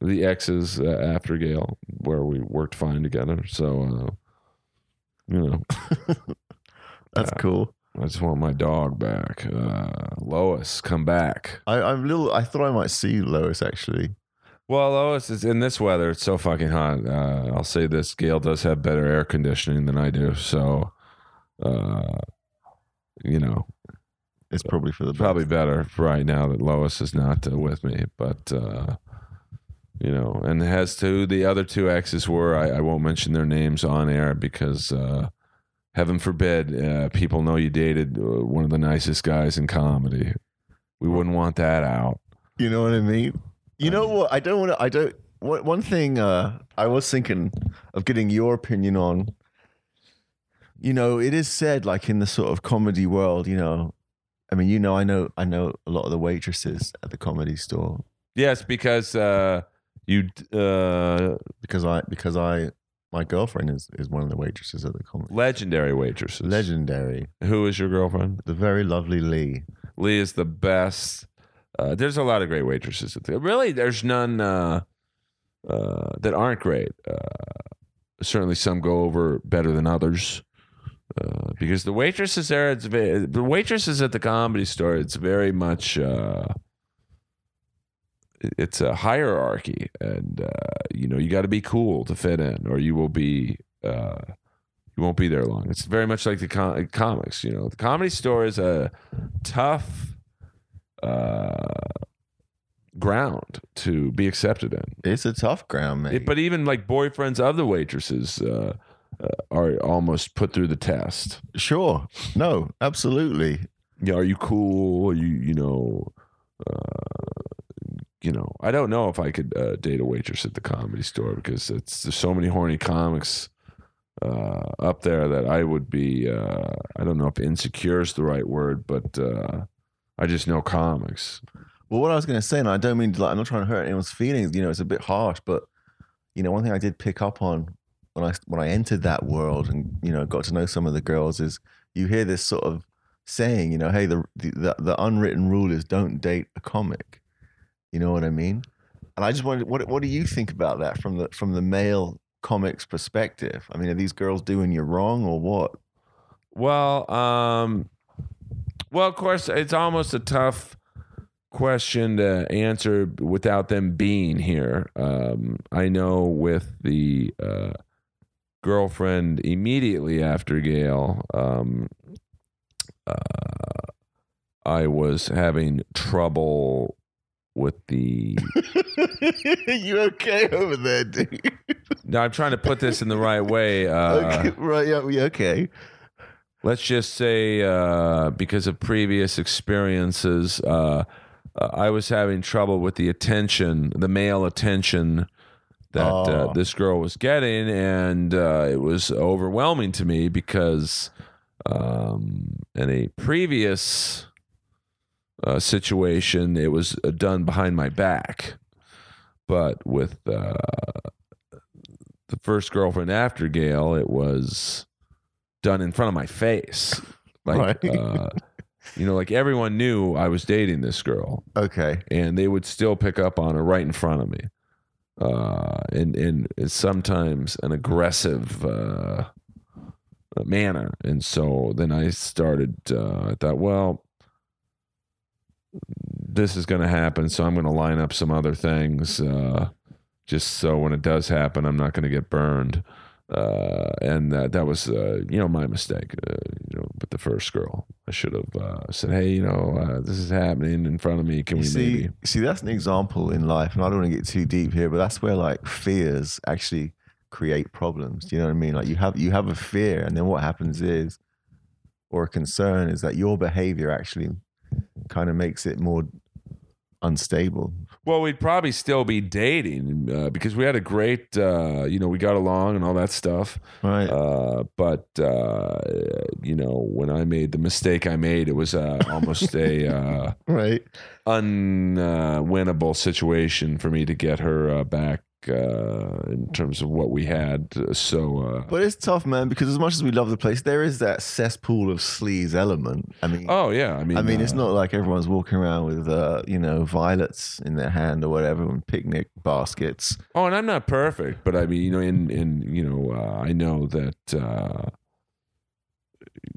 the exes uh, after Gail where we worked fine together. So, uh, you know, That's cool. I just want my dog back. Uh, Lois, come back. I, I'm a little. I thought I might see Lois actually. Well, Lois is in this weather. It's so fucking hot. Uh, I'll say this: Gail does have better air conditioning than I do. So, uh, you know, It's probably for the best. probably better right now that Lois is not uh, with me. But uh, you know, and as to the other two exes were, I, I won't mention their names on air because uh, heaven forbid uh, people know you dated uh, one of the nicest guys in comedy. We wouldn't want that out. You know what I mean? You know what? I don't want to. I don't. One one thing uh, I was thinking of getting your opinion on. You know, it is said like in the sort of comedy world. You know, I mean, you know, I know, I know a lot of the waitresses at the comedy store Yes, because uh, you uh, because I because I my girlfriend is is one of the waitresses at the comedy. legendary waitresses. Legendary, Who is your girlfriend? the very lovely Lee. Lee is the best. Uh, there's a lot of great waitresses. at the- Really, there's none uh, uh, that aren't great. Uh, certainly, some go over better than others. Uh, because the waitresses there, it's the waitresses at the comedy store. It's very much uh, it's a hierarchy, and uh, you know you got to be cool to fit in, or you will be uh, you won't be there long. It's very much like the com- comics. You know, the comedy store is a tough uh, ground to be accepted in. It's a tough ground. It- but even like boyfriends of the waitresses uh, are almost put through the test. sure, no, absolutely. Yeah, are you cool? Are you you know, uh, you know? I don't know if I could uh, date a waitress at the comedy store because it's there's so many horny comics uh, up there that I would be. Uh, I don't know if insecure is the right word, but uh, I just know comics. Well, what I was going to say, and I don't mean to, like, I'm not trying to hurt anyone's feelings. You know, it's a bit harsh, but you know, one thing I did pick up on when I when I entered that world and you know got to know some of the girls is you hear this sort of saying, you know, hey, the the, the, unwritten rule is don't date a comic. You know what I mean? And I just wondered, what what do you think about that from the from the male comics perspective? I mean, are these girls doing you wrong or what? Well, um, well, of course, it's almost a tough question to answer without them being here. Um, I know with the uh, girlfriend immediately after Gail, um, uh, I was having trouble with the. you okay over there, dude? now, I'm trying to put this in the right way. Uh, okay, right? Yeah, okay. let's just say uh, because of previous experiences, uh, uh, I was having trouble with the attention, the male attention that uh, Oh. this girl was getting, and uh, it was overwhelming to me because um, in a previous uh, situation, it was uh, done behind my back, but with uh, the first girlfriend after Gail, it was done in front of my face. Like, Right. uh, you know, like everyone knew I was dating this girl, Okay. and they would still pick up on her right in front of me, uh, in in sometimes an aggressive uh, manner. And so then I started. Uh, I thought, well, this is going to happen, so I'm going to line up some other things, uh, just so when it does happen, I'm not going to get burned. Uh, and that that was uh, you know my mistake, uh, you know, with the first girl. I should have uh, said, "Hey, you know, uh, this is happening in front of me. Can You we see, maybe?" see, that's an example in life, and I don't want to get too deep here, but that's where like fears actually create problems. Do you know what I mean? Like you have you have a fear, and then what happens is, or a concern is that your behavior actually kind of makes it more unstable. Well, we'd probably still be dating uh, because we had a great, uh, you know, we got along and all that stuff. Right. Uh, but uh, you know, when I made the mistake I made, it was uh, almost a uh, right. unwinnable situation for me to get her uh, back uh, in terms of what we had. So, uh, But it's tough, man, because as much as we love the place, there is that cesspool of sleaze element. I mean, oh yeah, I mean, I mean, it's uh, not like everyone's walking around with, uh, you know, violets in their hand or whatever, and picnic baskets. Oh, and I'm not perfect, but I mean, you know, in in you know, uh, I know that uh,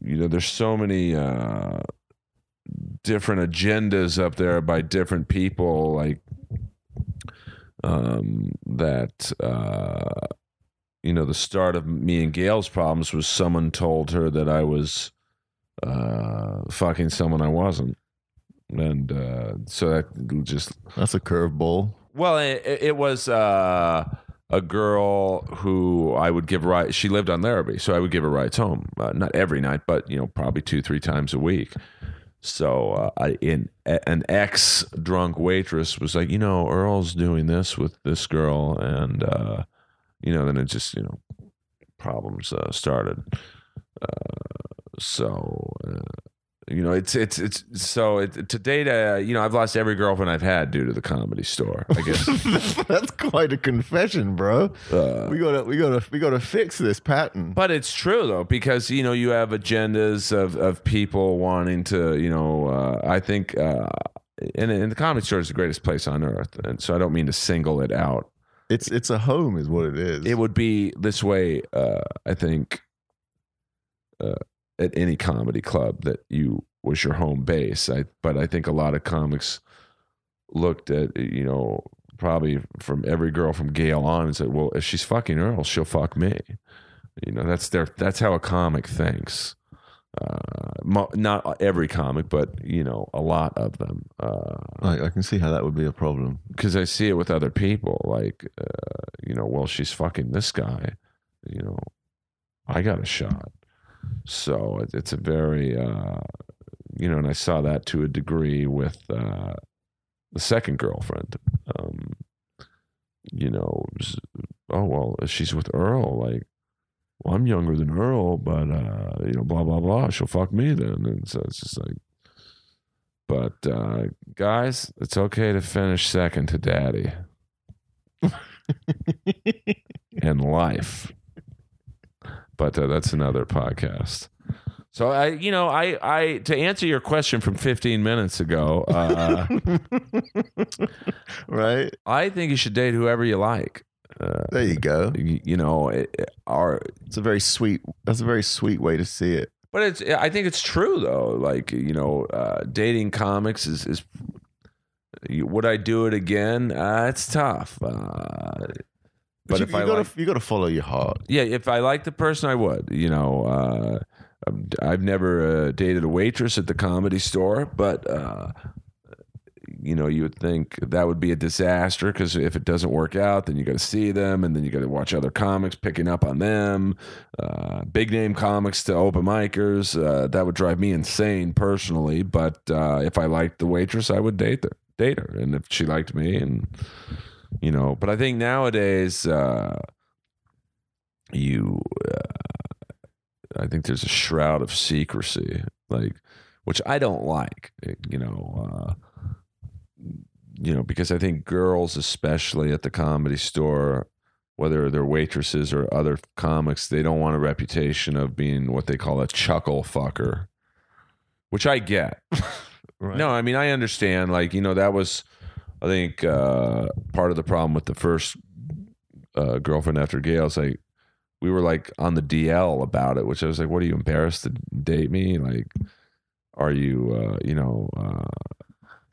you know, there's so many uh, different agendas up there by different people, like um, that. Uh, you know, the start of me and Gail's problems was someone told her that I was uh, fucking someone I wasn't, and uh, so that just That's a curveball. well, it, it was uh, a girl who I would give rides. She lived on Larrabee, so I would give her rides home. Uh, not every night, but you know, probably two, three times a week. So uh, I, in an ex drunk waitress was like, you know, Earl's doing this with this girl, and uh, you know, then it just you know, problems uh, started. Uh, so. You know, it's it's it's so it, to date. Uh, you know, I've lost every girlfriend I've had due to the comedy store. I guess, That's quite a confession, bro. uh, We gotta, we gotta, we gotta fix this pattern. but it's true though because you know you have agendas of of people wanting to. You know, uh, I think, uh, and, and the comedy store is the greatest place on earth, and so I don't mean to single it out. It's, it's a home, is what it is. It would be this way. Uh, I think uh, at any comedy club that you was your home base. I, but I think a lot of comics looked at you know probably from every girl from Gail on and said, "Well, if she's fucking Earl, she'll fuck me." You know, that's their that's how a comic thinks. Uh, mo- not every comic, but you know, a lot of them. Uh, I, I can see how that would be a problem. because I see it with other people. Like, uh, you know, well, she's fucking this guy. You know, I got a shot. So it, it's a very, uh, you know, and I saw that to a degree with uh, the second girlfriend. Um, you know, was, oh well, she's with Earl. Like, well, I'm younger than Earl, but uh, you know, blah blah blah. She'll fuck me then, and so it's just like. But uh, guys, it's okay to finish second to daddy in life. But uh, that's another podcast. So I, you know, I, I to answer your question from 15 minutes ago, uh, right? I think you should date whoever you like. Uh, There you go. you, you know, it, it- our It's a very sweet. That's a very sweet way to see it. But it's I think it's true though. Like you know, uh, dating comics is is would I do it again? Uh, it's tough. Uh, but you, if you I gotta, like, you gotta follow your heart. yeah, if I like the person, I would. You know, uh, I've never uh, dated a waitress at the comedy store, but uh, you know, you would think that would be a disaster because if it doesn't work out, then you got to see them, and then you got to watch other comics picking up on them. Uh, big name comics to open micers. Uh, that would drive me insane personally. But uh, if I liked the waitress, I would date her. Date her, and if she liked me, and you know. But I think nowadays, uh, you, uh, I think there's a shroud of secrecy, like which I don't like. You know. Uh, you know, because I think girls, especially at the comedy store, whether they're waitresses or other comics, they don't want a reputation of being what they call a chuckle fucker, which I get. Right. No, I mean I understand. Like you know, that was I think uh, part of the problem with the first uh, girlfriend after Gail's. Like we were like on the DL about it, which I was like, "What are you embarrassed to date me? Like, are you uh, you know?" Uh,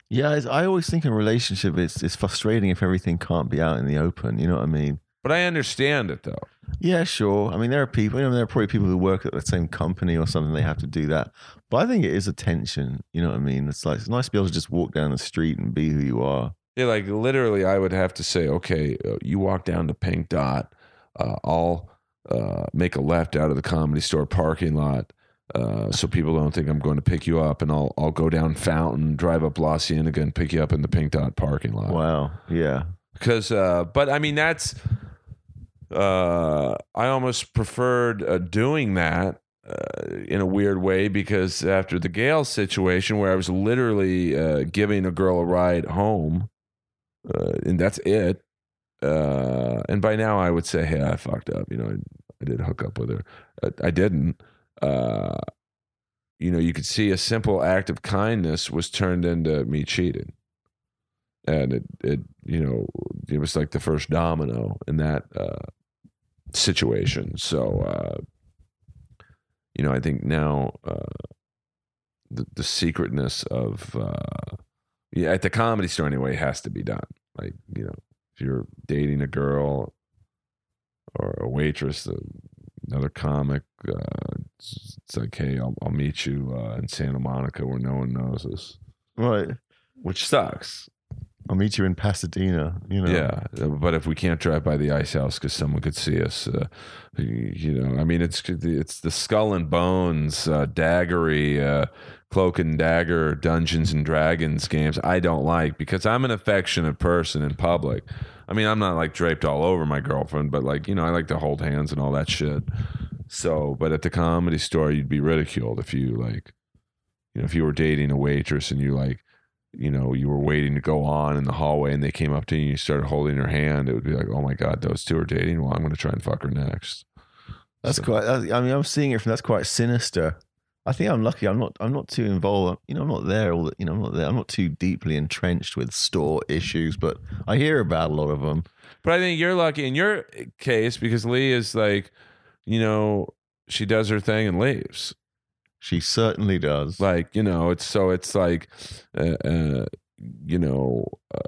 Yeah, I always think in relationship, it's it's frustrating if everything can't be out in the open. You know what I mean? But I understand it though. Yeah, sure. I mean, there are people. You know, there are probably people who work at the same company or something. They have to do that. But I think it is a tension. You know what I mean? It's like it's nice to be able to just walk down the street and be who you are. Yeah, like literally, I would have to say, okay, uh, you walk down to Pink Dot. Uh, I'll uh, make a left out of the comedy store parking lot. Uh, so people don't think I'm going to pick you up, and I'll I'll go down Fountain, drive up La Cienega, and pick you up in the Pink Dot parking lot. Wow. Yeah. because uh but i mean that's uh i almost preferred uh, doing that uh, in a weird way because after the Gail situation where i was literally uh giving a girl a ride home uh, and that's it uh and by now i would say hey i fucked up you know i, I did hook up with her. I, I didn't uh you know you could see a simple act of kindness was turned into me cheating. And it it you know it was like the first domino in that uh, situation. So uh, you know, I think now uh, the the secretness of uh, yeah at the comedy store anyway has to be done. Like you know, if you're dating a girl or a waitress, uh, another comic, uh, it's, it's like, hey, I'll, I'll meet you uh, in Santa Monica where no one knows us, Right. which sucks. I'll meet you in Pasadena. You know. Yeah, but if we can't drive by the ice house because someone could see us, uh, you know, I mean, it's it's the skull and bones, uh, daggery, uh, cloak and dagger, Dungeons and Dragons games. I don't like because I'm an affectionate person in public. I mean, I'm not like draped all over my girlfriend, but like you know, I like to hold hands and all that shit. So, but at the comedy store, you'd be ridiculed if you like, you know, if you were dating a waitress and you like you know, you were waiting to go on in the hallway and they came up to you and you started holding her hand, it would be like, oh my God, those two are dating. Well, I'm going to try and fuck her next. That's So- quite. I mean, I'm seeing it from. That's quite sinister. I think I'm lucky. I'm not. I'm not too involved. You know, I'm not there. All the, you know, I'm not there. I'm not too deeply entrenched with store issues, but I hear about a lot of them. But I think you're lucky in your case because Lee is like, you know, she does her thing and leaves. She certainly does. Like, you know, it's so it's like, uh, uh, you know, uh,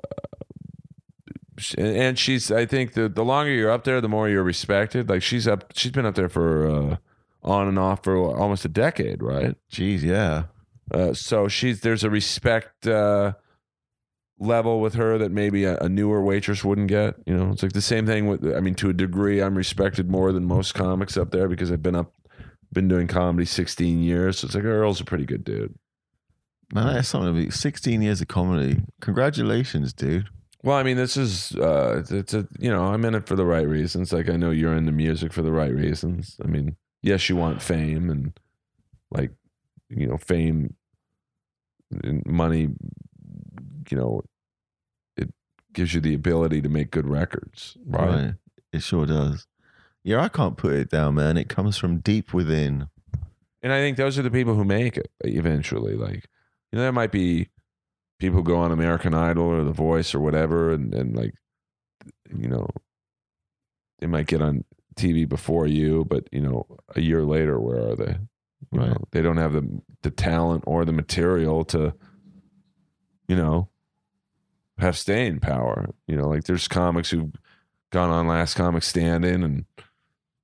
and she's, I think the, the longer you're up there, the more you're respected. Like she's up, she's been up there for, uh, on and off for almost a decade, right? Jeez, yeah. Uh, so she's there's a respect uh, level with her that maybe a, a newer waitress wouldn't get. You know, it's like the same thing with. I mean, to a degree, I'm respected more than most comics up there because I've been up, been doing comedy 16 years. So it's like Earl's a pretty good dude. Man, that's something to be 16 years of comedy. Congratulations, dude. Well, I mean, this is uh, it's a you know I'm in it for the right reasons. Like I know you're into music for the right reasons. I mean, yes, you want fame and like you know fame and money. You know, it gives you the ability to make good records, right? It sure does. Yeah, I can't put it down, man. It comes from deep within. And I think those are the people who make it eventually. Like, you know, there might be people who go on American Idol or The Voice or whatever, and, and like, you know, they might get on TV before you, but you know, a year later, where are they? You Right. know, they don't have the the talent or the material to, you know, have staying power. You know, like there's comics who've gone on Last Comic Standing and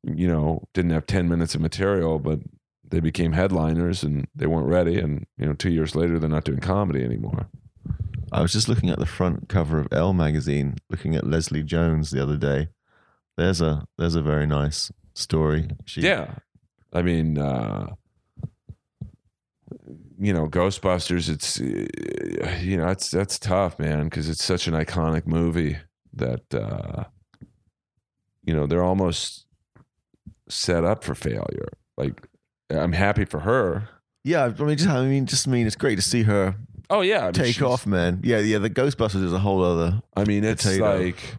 you know didn't have ten minutes of material, but they became headliners and they weren't ready. And you know, two years later, they're not doing comedy anymore. I was just looking at the front cover of Elle magazine, looking at Leslie Jones the other day. There's a there's a very nice story. She, Yeah, I mean, uh, you know, Ghostbusters. It's uh, you know, it's that's tough, man, because it's such an iconic movie that uh, you know they're almost set up for failure. Like, I'm happy for her. yeah. I mean, just I mean, just mean it's great to see her Oh yeah, I mean, take off, man. Yeah, yeah. The Ghostbusters is a whole other. I mean, it's potato. like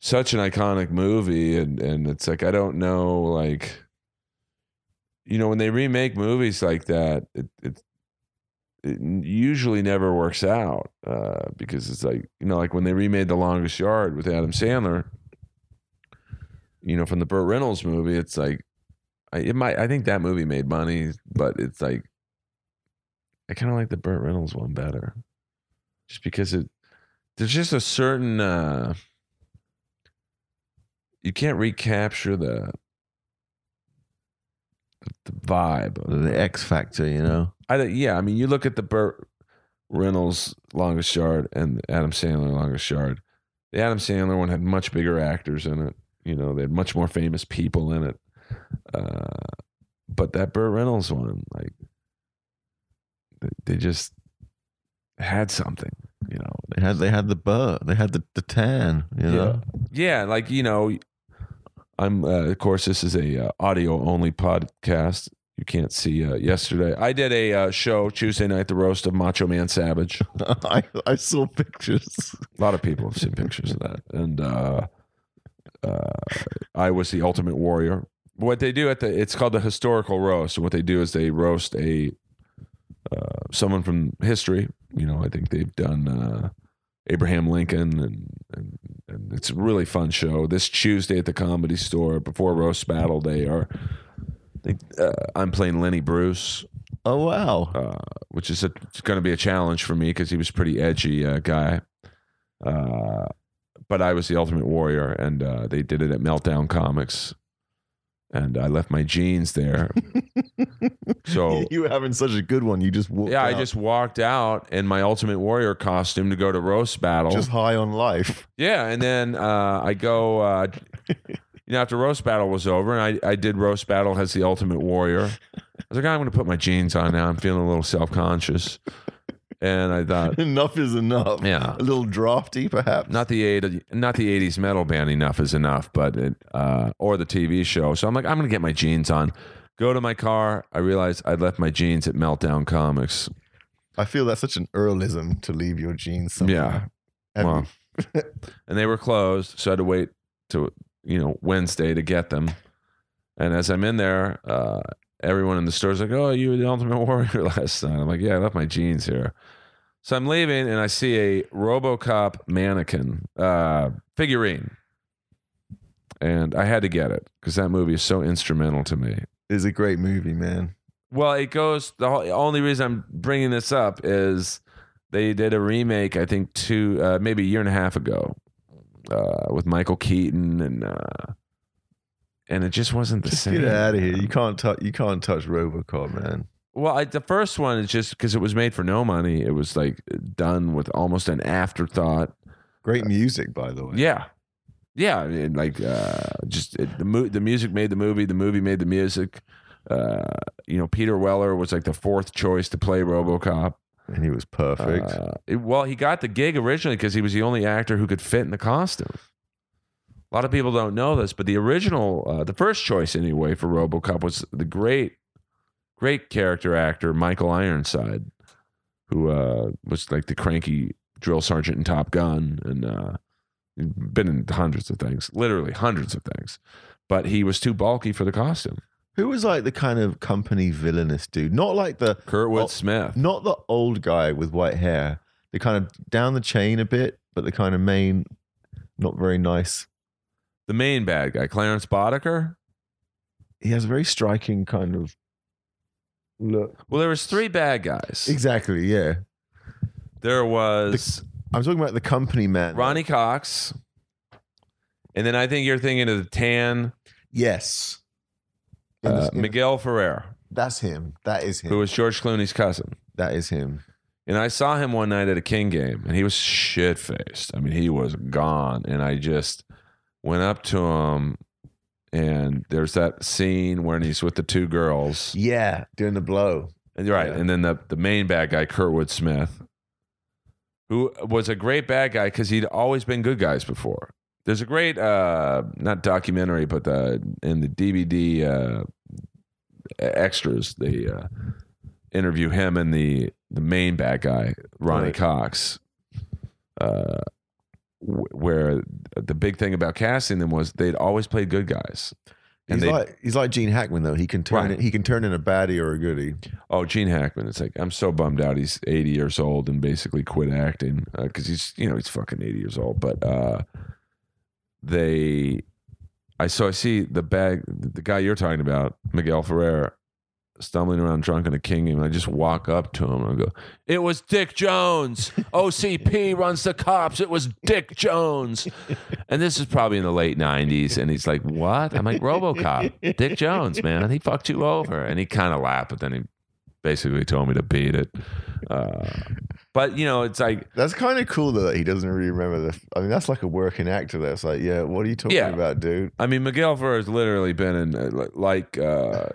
such an iconic movie, and and it's like I don't know, like you know, when they remake movies like that, it it, it usually never works out uh, because it's like you know, like when they remade The Longest Yard with Adam Sandler, you know, from the Burt Reynolds movie, it's like I, it might. I think that movie made money, but it's like I kind of like the Burt Reynolds one better, just because it there's just a certain uh you can't recapture the the vibe. of- The X Factor, you know. I yeah, I mean, you look at the Burt Reynolds longest yard and Adam Sandler longest yard. The Adam Sandler one had much bigger actors in it. You know, they had much more famous people in it. Uh, but that Burt Reynolds one, like, they, they just had something. You know, They had they had the burr, they had the, the tan, you know. yeah, like you know, I'm. Uh, of course, this is a uh, audio only podcast. You can't see. Uh, yesterday, I did a uh, show Tuesday night, the roast of Macho Man Savage. I I saw pictures. A lot of people have seen pictures of that, and uh, I was the Ultimate Warrior. What they do at the it's called the historical roast. And what they do is they roast a uh, someone from history. You know, I think they've done uh, Abraham Lincoln, and, and and it's a really fun show. This Tuesday at the Comedy Store before roast battle, they are. They, uh, I'm playing Lenny Bruce Oh wow. uh, which is going to be a challenge for me because he was a pretty edgy uh, guy. Uh, but I was the Ultimate Warrior, and uh, they did it at Meltdown Comics, and I left my jeans there. So you were having such a good one. You just walked yeah, I out just walked out in my Ultimate Warrior costume to go to roast battle. just high on life. Yeah, and then uh, I go. Uh, you know, after roast battle was over, and I, I did roast battle as the Ultimate Warrior. I was like, I'm going to put my jeans on now. I'm feeling a little self conscious, and I thought, enough is enough. Yeah. A little drafty, perhaps. not the eight, not the '80s metal band. Enough is enough, but it, uh, or the TV show. So I'm like, I'm going to get my jeans on. Go to my car. I realized I'd left my jeans at Meltdown Comics. I feel that's such an earlism to leave your jeans somewhere. Yeah. Well, and they were closed, so I had to wait to you know Wednesday to get them. And as I'm in there, uh, everyone in the store's like, "Oh, you were the Ultimate Warrior last night." I'm like, "Yeah, I left my jeans here." So I'm leaving, and I see a RoboCop mannequin uh, figurine, and I had to get it because that movie is so instrumental to me. It's a great movie, man. Well, it goes. The whole, only reason I'm bringing this up is they did a remake. I think two, uh, maybe a year and a half ago, uh, with Michael Keaton, and uh, and it just wasn't the Just same. get out of here. You can't touch. You can't touch RoboCop, man. Well, I, the first one is just because it was made for no money. It was like done with almost an afterthought. Great music, by the way. Yeah, yeah. I mean, like uh, just it, the mu- the music made the movie. The movie made the music. Uh, you know, Peter Weller was like the fourth choice to play RoboCop. and he was perfect. Uh, it- well, he got the gig originally because he was the only actor who could fit in the costume. A lot of people don't know this, but the original, uh, the first choice anyway for RoboCop was the great, great character actor Michael Ironside, who uh, was like the cranky drill sergeant in Top Gun and uh, been in hundreds of things, literally hundreds of things. But he was too bulky for the costume. Who was like the kind of company villainous dude? Not like the Kurtwood Oh, Smith. not the old guy with white hair. The kind of down the chain a bit, but the kind of main, not very nice. The main bad guy, Clarence Boddicker. He has a very striking kind of look. Well, there was three bad guys. Exactly. Yeah. There was I'm talking about the company man. Ronny Cox, and then I think you're thinking of the tan Yes. The- uh, Miguel Ferrer, that's him. That is him. who was George Clooney's cousin. that is him. And I saw him one night at a King game, and he was shit faced. I mean, he was gone. And I just went up to him, and there's that scene when he's with the two girls. Yeah, doing the blow. And right, Yeah. and then the the main bad guy, Kurtwood Smith, who was a great bad guy because he'd always been good guys before. There's a great uh not documentary, but the in the DVD uh extras, they uh interview him and the the main bad guy, Ronny Right. Cox. Uh where the big thing about casting them was they'd always played good guys. And He's like he's like Gene Hackman though. He can turn Right. He can turn in a baddie or a goodie. Oh, Gene Hackman. It's like I'm so bummed out. He's 80 years old and basically quit acting because he's you know he's fucking 80 years old. But uh, they, I so I see the bag, the guy you're talking about, Miguel Ferrer. Stumbling around drunk in a king game. And I just walk up to him and I go, It was Dick Jones. OCP runs the cops. It was Dick Jones. And this is probably in the late 90s. And he's like, What? I'm like, Robocop. Dick Jones, man. And he fucked you over. And he kind of laughed, but then he basically told me to beat it. Uh, but, you know, it's like, That's kind of cool though that he doesn't really remember the. I mean, that's like a working actor. That's like, yeah, what are you talking Yeah. about, dude? I mean, Miguel Ferrer has literally been in uh, like uh,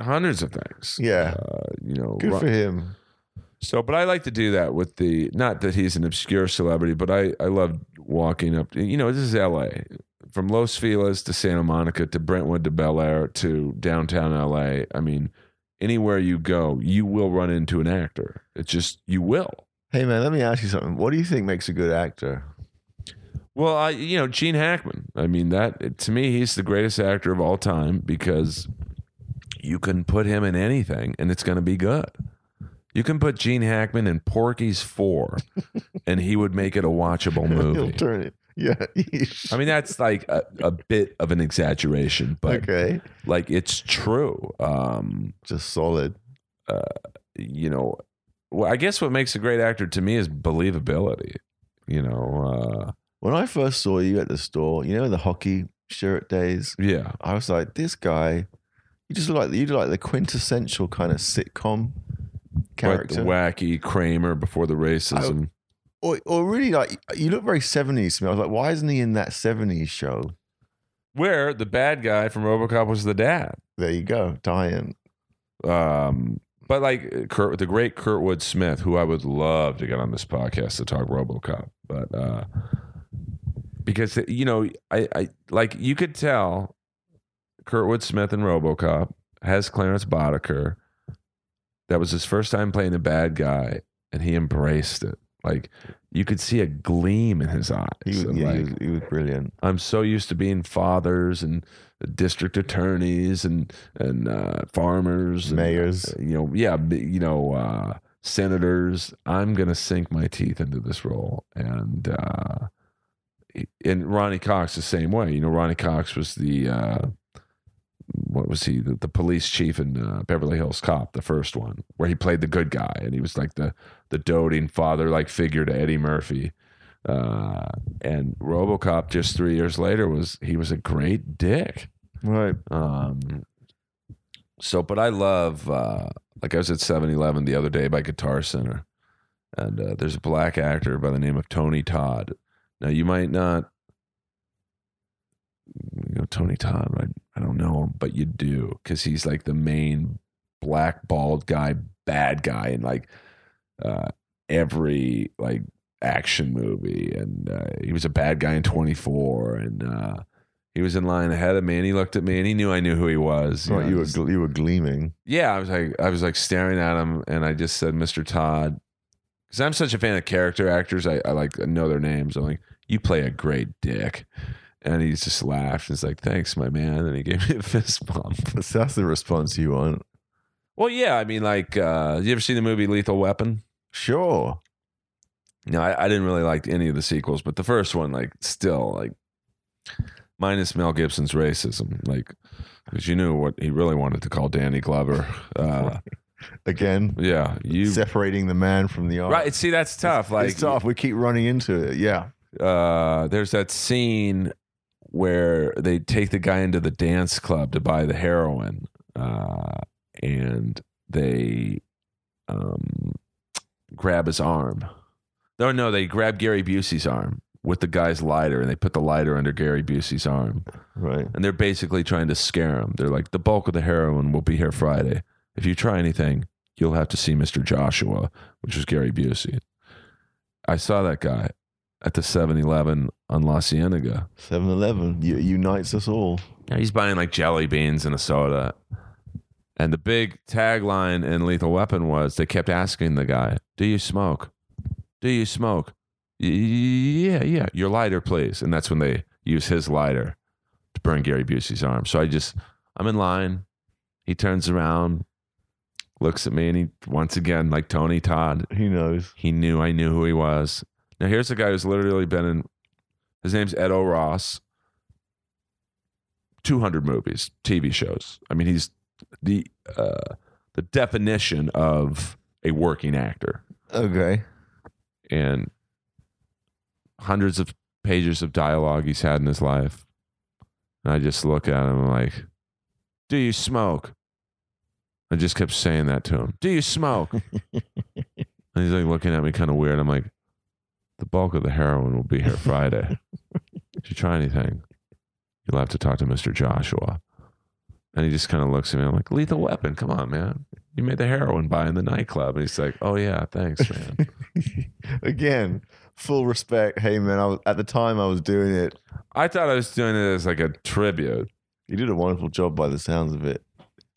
hundreds of things. Yeah. Uh, you know, Good Ron- for him. So, but I like to do that with the not that he's an obscure celebrity, but I I love walking up. You know, this is L.A. From Los Feliz to Santa Monica to Brentwood to Bel Air to downtown L.A. I mean, anywhere you go, you will run into an actor. It's just you will. Hey man, let me ask you something. What do you think makes a good actor? Well, I you know Gene Hackman. I mean that to me he's the greatest actor of all time because you can put him in anything and it's going to be good. You can put Gene Hackman in Porky's 4 and he would make it a watchable He'll movie. turn it. Yeah. I mean that's like a, a bit of an exaggeration, but okay. like it's true. Um Just solid. you know, well, I guess what makes a great actor to me is believability. You know, uh When I first saw you at the store, you know the hockey shirt days. yeah. I was like, this guy, you just look like you like the quintessential kind of sitcom Like character, the wacky Kramer before the racism. or or really like you look very seventies to me. I was like, why isn't he in that seventies show? where the bad guy from RoboCop was the dad. There you go, Diane. Um, but like Kurt, the great Kurtwood Smith, who I would love to get on this podcast to talk RoboCop, but uh, because you know, I, I like you could tell Kurtwood Smith in RoboCop has Clarence Boddicker. That was his first time playing a bad guy, and he embraced it. Like you could see a gleam in his eyes. He was, and, yeah, he, was, he was brilliant. I'm so used to being fathers and district attorneys and and uh, farmers, and, Mayors. uh, you know, yeah, you know, uh, senators. I'm gonna sink my teeth into this role, and uh, and Ronny Cox the same way. You know, Ronny Cox was the uh, what was he? The, the police chief in uh, Beverly Hills Cop, the first one, where he played the good guy, and he was like the the doting father like figure to Eddie Murphy. Uh, and RoboCop just three years later was he was a great dick. Right. Um, so, but I love uh, like I was at 7-Eleven the other day by Guitar Center, and uh, there's a black actor by the name of Tony Todd. Now you might not you know Tony Todd. I I don't know him, but you do because he's like the main black bald guy, bad guy, in like uh, every like action movie, and uh, he was a bad guy in 24, and uh, he was in line ahead of me, and he looked at me, and he knew I knew who he was. Right, know, you were just- you were gleaming. yeah, I was like, I was like staring at him, and I just said, "Mr. Todd," because I'm such a fan of character actors. I, I like know their names. I'm like, "You play a great dick," and he just laughed. He's like, "Thanks, my man," and he gave me a fist bump. That's, the response you want. Well, yeah, I mean, like, uh, you ever seen the movie Lethal Weapon? Sure. No, I, I didn't really like any of the sequels, but the first one, like, still, like, minus Mel Gibson's racism, like, because you knew what he really wanted to call Danny Glover. Uh, Again, yeah, you separating the man from the art. right. See, that's tough. Like, it's tough. We keep running into it. Yeah. uh, there's that scene where they take the guy into the dance club to buy the heroin, uh, and they um, grab his arm. No, no, they grab Gary Busey's arm with the guy's lighter, and they put the lighter under Gary Busey's arm, Right. and they're basically trying to scare him. They're like, "The bulk of the heroin will be here Friday. If you try anything, you'll have to see Mister Joshua," which was Gary Busey. I saw that guy at the 7-Eleven on La Cienega. 7 Eleven unites us all. Yeah, he's buying like jelly beans and a soda. And the big tagline in Lethal Weapon was they kept asking the guy, Do you smoke? Do you smoke? Yeah, yeah. Your lighter, please. And that's when they use his lighter to burn Gary Busey's arm. So I just, I'm in line. He turns around, looks at me, and he, once again, like Tony Todd, He knows. he knew I knew who he was. Now here's a guy who's literally been in. His name's Ed O'Ross. Two hundred movies, TV shows. I mean, he's the uh, the definition of a working actor Okay. and hundreds of pages of dialogue he's had in his life. And I just look at him like, Do you smoke? I just kept saying that to him. Do you smoke? and he's like looking at me kind of weird. I'm like, The bulk of the heroin will be here Friday. if you try anything? You'll have to talk to Mr. Joshua. And he just kind of looks at me. I'm like, Lethal Weapon, come on, man. You made the heroin buy in the nightclub. And he's like, Oh, yeah, thanks, man. Again, full respect. Hey man, I was, at the time I was doing it. I thought I was doing it as like a tribute. You did a wonderful job by the sounds of it.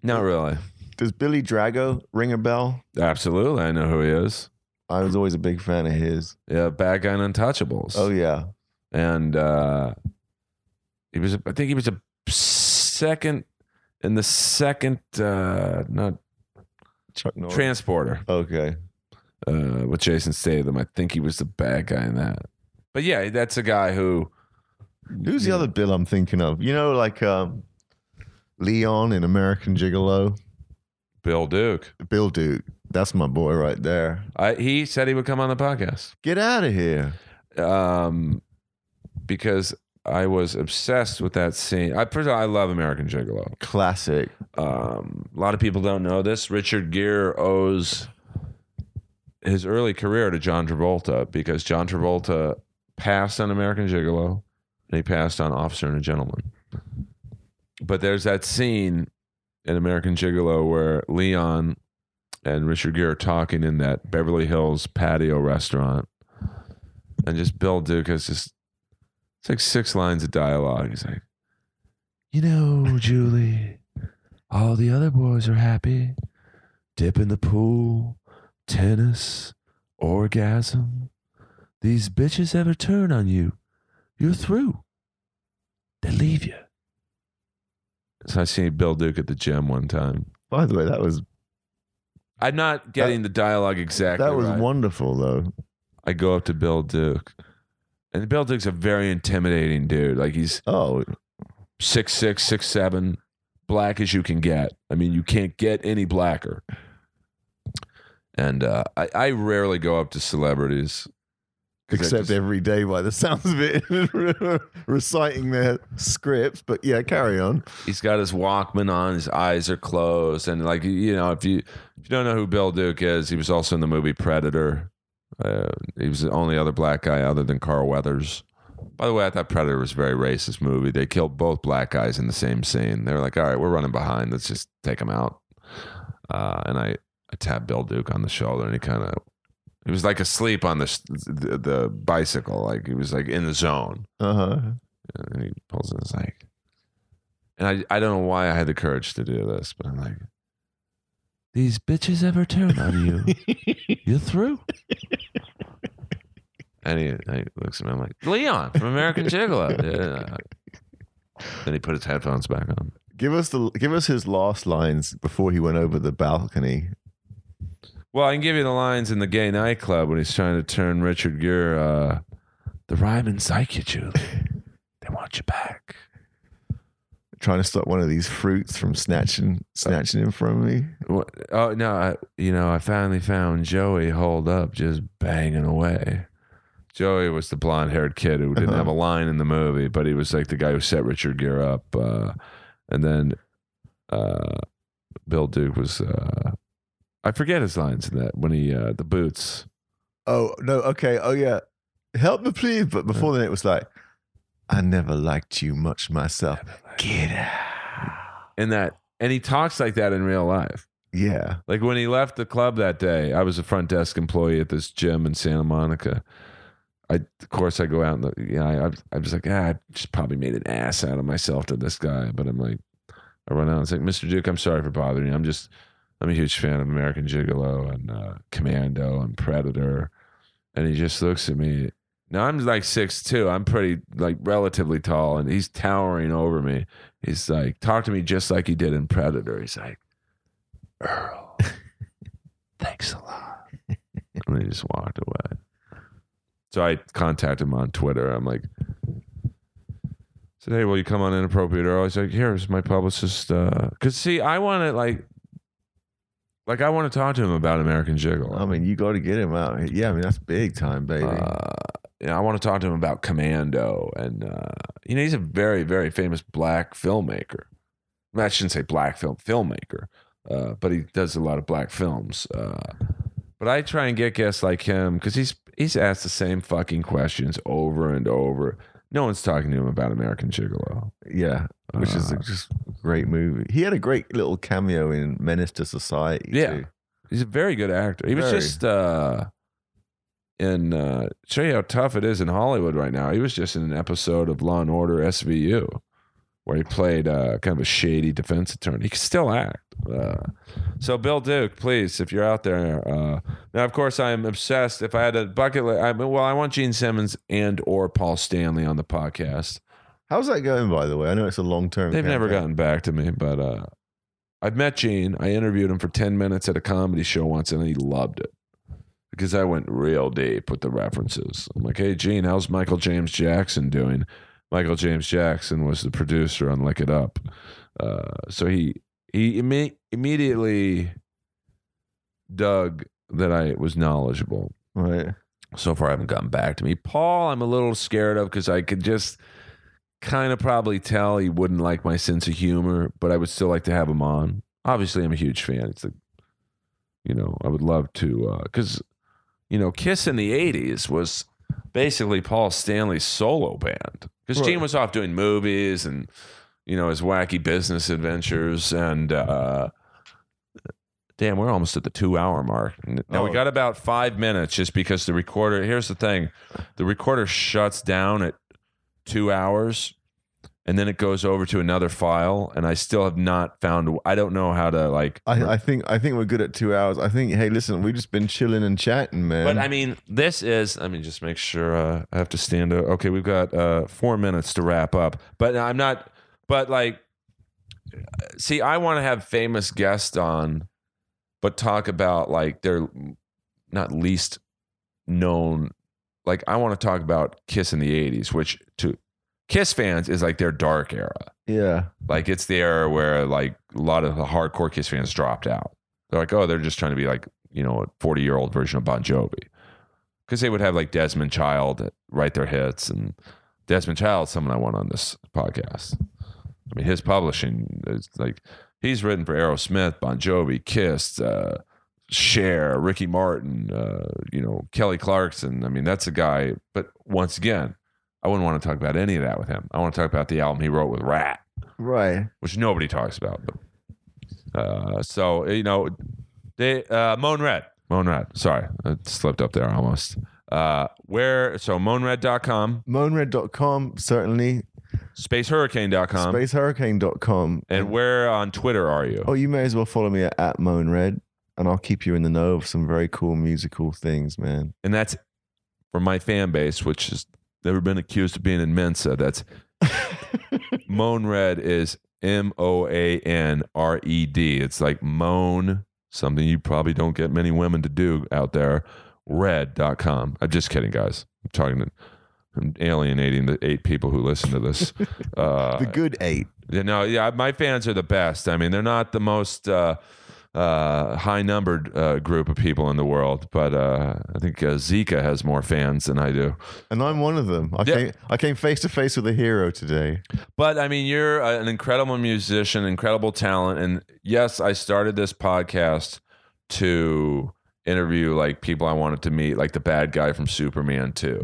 Not really. Does Billy Drago ring a bell? Absolutely. I know who he is. I was always a big fan of his. Yeah, bad guy in Untouchables. Oh yeah. And uh, he was, I think he was a second in the second, uh, not Chuck Norris. transporter okay. uh, with Jason Statham. I think he was the bad guy in that. But yeah, that's a guy who, Who's the other Bill I'm thinking of? You know, like um, Leon in American Gigolo. Bill Duke, Bill Duke. That's my boy right there. I, he said he would come on the podcast. Get out of here. um, because I was obsessed with that scene. I first of all, I love American Gigolo. Classic. Um, a lot of people don't know this. Richard Gere owes his early career to John Travolta because John Travolta passed on American Gigolo and he passed on Officer and a Gentleman. But there's that scene in American Gigolo where Leon and Richard Gere talking in that Beverly Hills patio restaurant. And just Bill Duke has just, it's like six lines of dialogue. He's like, You know, Julie, all the other boys are happy. Dip in the pool, tennis, orgasm. These bitches ever turn on you, you're through. They leave you. So I seen Bill Duke at the gym one time. By the way, that was I'm not getting the dialogue exactly. that was right. wonderful though. I go up to Bill Duke, and Bill Duke's a very intimidating dude. Like he's Oh, six six, six seven, black as you can get. I mean, you can't get any blacker. And uh, I, I rarely go up to celebrities. Except just- every day by the sounds of it, reciting their scripts. But yeah, carry on. he's got his Walkman on, his eyes are closed, and like you know, if you if you don't know who Bill Duke is, he was also in the movie Predator. Uh, he was the only other black guy other than Carl Weathers. By the way, I thought Predator was a very racist movie. They killed both black guys in the same scene. They were like, "All right, we're running behind. Let's just take them out." Uh, and I I tapped Bill Duke on the shoulder, and he kind of he was like asleep on the, the the bicycle, like he was like in the zone. Uh huh. And he pulls in his like, and I I don't know why I had the courage to do this, but I'm like, these bitches ever turn on you, you're through. And he, he looks at me. I'm like, Leon from American Gigolo. Yeah. Then he put his headphones back on. Give us the give us his last lines before he went over the balcony. Well, I can give you the lines in the gay nightclub when he's trying to turn Richard Gere. Uh, the Ryman's like you, Julie. They want you back. Trying to stop one of these fruits from snatching snatching him from me. What? Oh no! I, you know, I finally found Joey holed up, just banging away. Joey was the blonde-haired kid who didn't Uh-huh. have a line in the movie, but he was like the guy who set Richard Gere up. Uh, and then uh, Bill Duke was. Uh, I forget his lines in that when he uh, the boots. Oh no, okay. Oh yeah. Help me please. But before then it was like, I never liked you much myself. Get out. And that, and he talks like that in real life. Yeah. Like when he left the club that day, I was a front desk employee at this gym in Santa Monica. I, of course, I go out and look, you know, I, I was like, ah, I just probably made an ass out of myself to this guy. But I'm like, I run out and it's like, Mr. Duke, I'm sorry for bothering you. I'm just, I'm a huge fan of American Gigolo and uh, Commando and Predator. And he just looks at me. Now I'm like six two. I'm pretty like relatively tall, and he's towering over me. He's like, talk to me just like he did in Predator. He's like, Earl, thanks a lot. and he just walked away. So I contacted him on Twitter. I'm like, said, hey, will you come on Inappropriate Earl? He's like, here's my publicist. Because, see, I want to, like, like I want to talk to him about American Gigolo. I mean, you got to get him out. Yeah, I mean that's big time, baby. Uh, you know, I want to talk to him about Commando, and uh, you know, he's a very, very famous black filmmaker. I shouldn't say black film filmmaker, uh, but he does a lot of black films. Uh, but I try and get guests like him because he's he's asked the same fucking questions over and over. No one's talking to him about American Gigolo. yeah, which is a uh, just great movie. He had a great little cameo in Menace to Society. Yeah. too. He's a very good actor. He was just uh, in uh, show you how tough it is in Hollywood right now. He was just in an episode of Law and Order SVU where he played uh, kind of a shady defense attorney. He can still act. Uh, so Bill Duke, please, if you're out there. Uh, now, of course, I'm obsessed. If I had a bucket list, I, well, I want Gene Simmons and or Paul Stanley on the podcast. How's that going, by the way? I know it's a long term. They've never gotten back to me, but uh, I've met Gene. I interviewed him for 10 minutes at a comedy show once, and he loved it because I went real deep with the references. I'm like, hey, Gene, how's Michael James Jackson doing? Michael James Jackson was the producer on Lick It Up. Uh, so he he imme- immediately dug that I was knowledgeable. Right. So far, I haven't gotten back to me. Paul, I'm a little scared of because I could just kind of probably tell he wouldn't like my sense of humor, but I would still like to have him on. Obviously, I'm a huge fan. It's the, you know, I would love to because, you know, Kiss in the '80s was basically Paul Stanley's solo band because Gene was off doing movies and you know his wacky business adventures and. uh Damn, we're almost at the two hour mark. Now we Oh. got about five minutes just because the recorder, here's the thing the recorder shuts down at two hours and then it goes over to another file. And I still have not found, I don't know how to like. I, I think I think we're good at two hours. I think. Hey, listen, we've just been chilling and chatting, man. but I mean, this is, I mean, just make sure uh, I have to stand. up. Okay, we've got uh, four minutes to wrap up. But I'm not, but like, see, I want to have famous guests on, but talk about like their not least known. Like, I want to talk about Kiss in the 80s, which to Kiss fans is like their dark era. yeah, Like it's the era where like a lot of the hardcore Kiss fans dropped out. They're like, oh, they're just trying to be like you know a forty year old version of Bon Jovi, because they would have like Desmond Child write their hits, and Desmond Child's someone I want on this podcast. I mean, his publishing is like he's written for Aerosmith, Bon Jovi, Kiss, uh, Cher, Ricky Martin, uh, you know, Kelly Clarkson. I mean, that's a guy. But once again, I wouldn't want to talk about any of that with him. I want to talk about the album he wrote with Ratt right. which nobody talks about. But, uh, so you know, they uh, Moan Red, Moan Red. Sorry, I slipped up there almost. Uh, where so moanred.com, Moanred.com, certainly. spacehurricane.com, SpaceHurricane.com. and where on Twitter are you? Oh, you may as well follow me at, at Moanred, and I'll keep you in the know of some very cool musical things, man. And that's for my fan base, which has never been accused of being in Mensa. That's Moan Red is M O A N R E D. It's like moan, something you probably don't get many women to do out there. Red.com. I'm just kidding, guys. I'm talking to, I'm alienating the eight people who listen to this. Uh, the good eight. you know, yeah, my fans are the best. I mean, they're not the most uh, uh, high numbered uh, group of people in the world, but uh, I think uh, Zika has more fans than I do. And I'm one of them. I Yeah. came I came face to face with a hero today. But I mean, you're an incredible musician, incredible talent. And yes, I started this podcast to interview like people I wanted to meet, like the bad guy from Superman 2.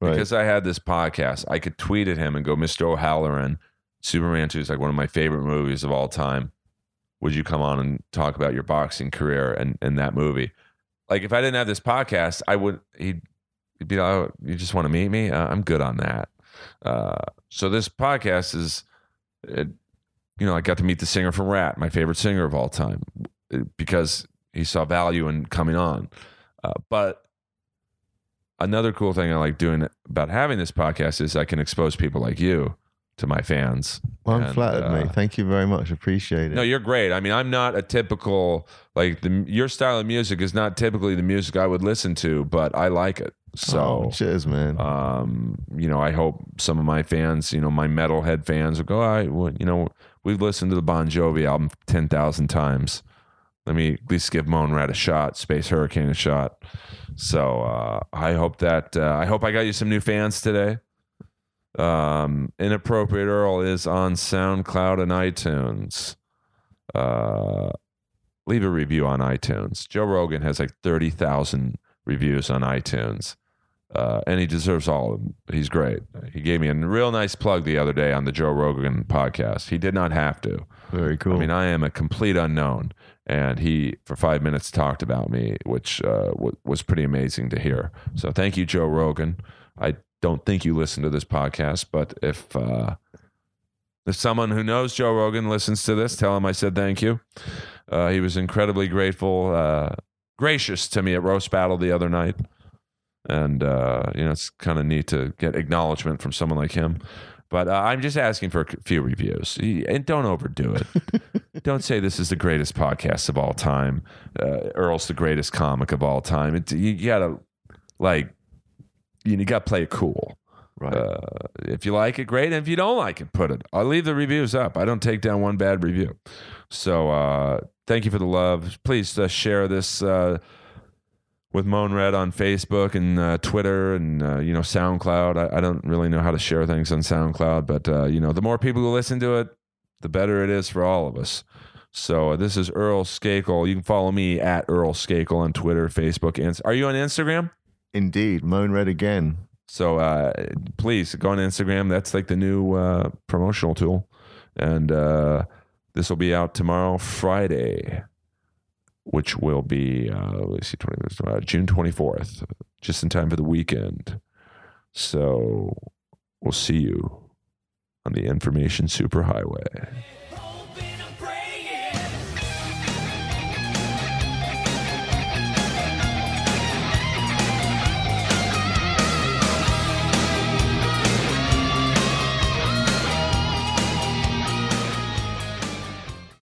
Right. Because I had this podcast, I could tweet at him and go, Mr. O'Halloran, Superman 2 is like one of my favorite movies of all time. Would you come on and talk about your boxing career and, and that movie? Like, if I didn't have this podcast, I would, he'd, he'd be like, oh, you just want to meet me? Uh, I'm good on that. Uh, so this podcast is, it, you know, I got to meet the singer from Ratt, my favorite singer of all time, because he saw value in coming on. Uh, but another cool thing I like doing about having this podcast is I can expose people like you to my fans. Well, I'm And, flattered, uh, mate. Thank you very much. Appreciate it. No, you're great. I mean, I'm not a typical like the your style of music is not typically the music I would listen to, but I like it. So Oh, cheers, man. um, you know, I hope some of my fans, you know, my metalhead fans will go, I, well, you know, we've listened to the Bon Jovi album 10,000 times. let me at least give Moan Rat a shot, Space Hurricane a shot. So uh, I hope that uh, I hope I got you some new fans today. Um, Inappropriate Earl is on SoundCloud and iTunes. Uh, leave a review on iTunes. Joe Rogan has like thirty thousand reviews on iTunes. Uh, and he deserves all of them. He's great. He gave me a real nice plug the other day on the Joe Rogan podcast. He did not have to. Very cool. I mean, I am a complete unknown, and he for five minutes talked about me, which uh, w- was pretty amazing to hear. So thank you, Joe Rogan. I don't think you listen to this podcast, but if uh, if someone who knows Joe Rogan listens to this, tell him I said thank you. Uh, he was incredibly grateful, uh, gracious to me at roast battle the other night, and uh, you know it's kind of neat to get acknowledgement from someone like him. But uh, I'm just asking for a few reviews, and don't overdo it. don't say this is the greatest podcast of all time. Uh, Earl's the greatest comic of all time. It, you gotta like, you, you gotta play it cool. right. Uh, if you like it, great. And if you don't like it, put it. I'll leave the reviews up. I don't take down one bad review. So uh, thank you for the love. Please uh, share this uh, with Moan Red on Facebook and uh, Twitter and uh, you know SoundCloud. I, I don't really know how to share things on SoundCloud, but uh, you know the more people who listen to it, the better it is for all of us. So uh, this is Earl Skakel. You can follow me at Earl Skakel on Twitter, Facebook, and are you on Instagram? Indeed. Moan Red again. So uh, please go on Instagram. That's like the new uh, promotional tool. And uh, this will be out tomorrow, Friday, which will be, uh, let's see, 20, uh, June 24th, just in time for the weekend. So we'll see you on the information superhighway.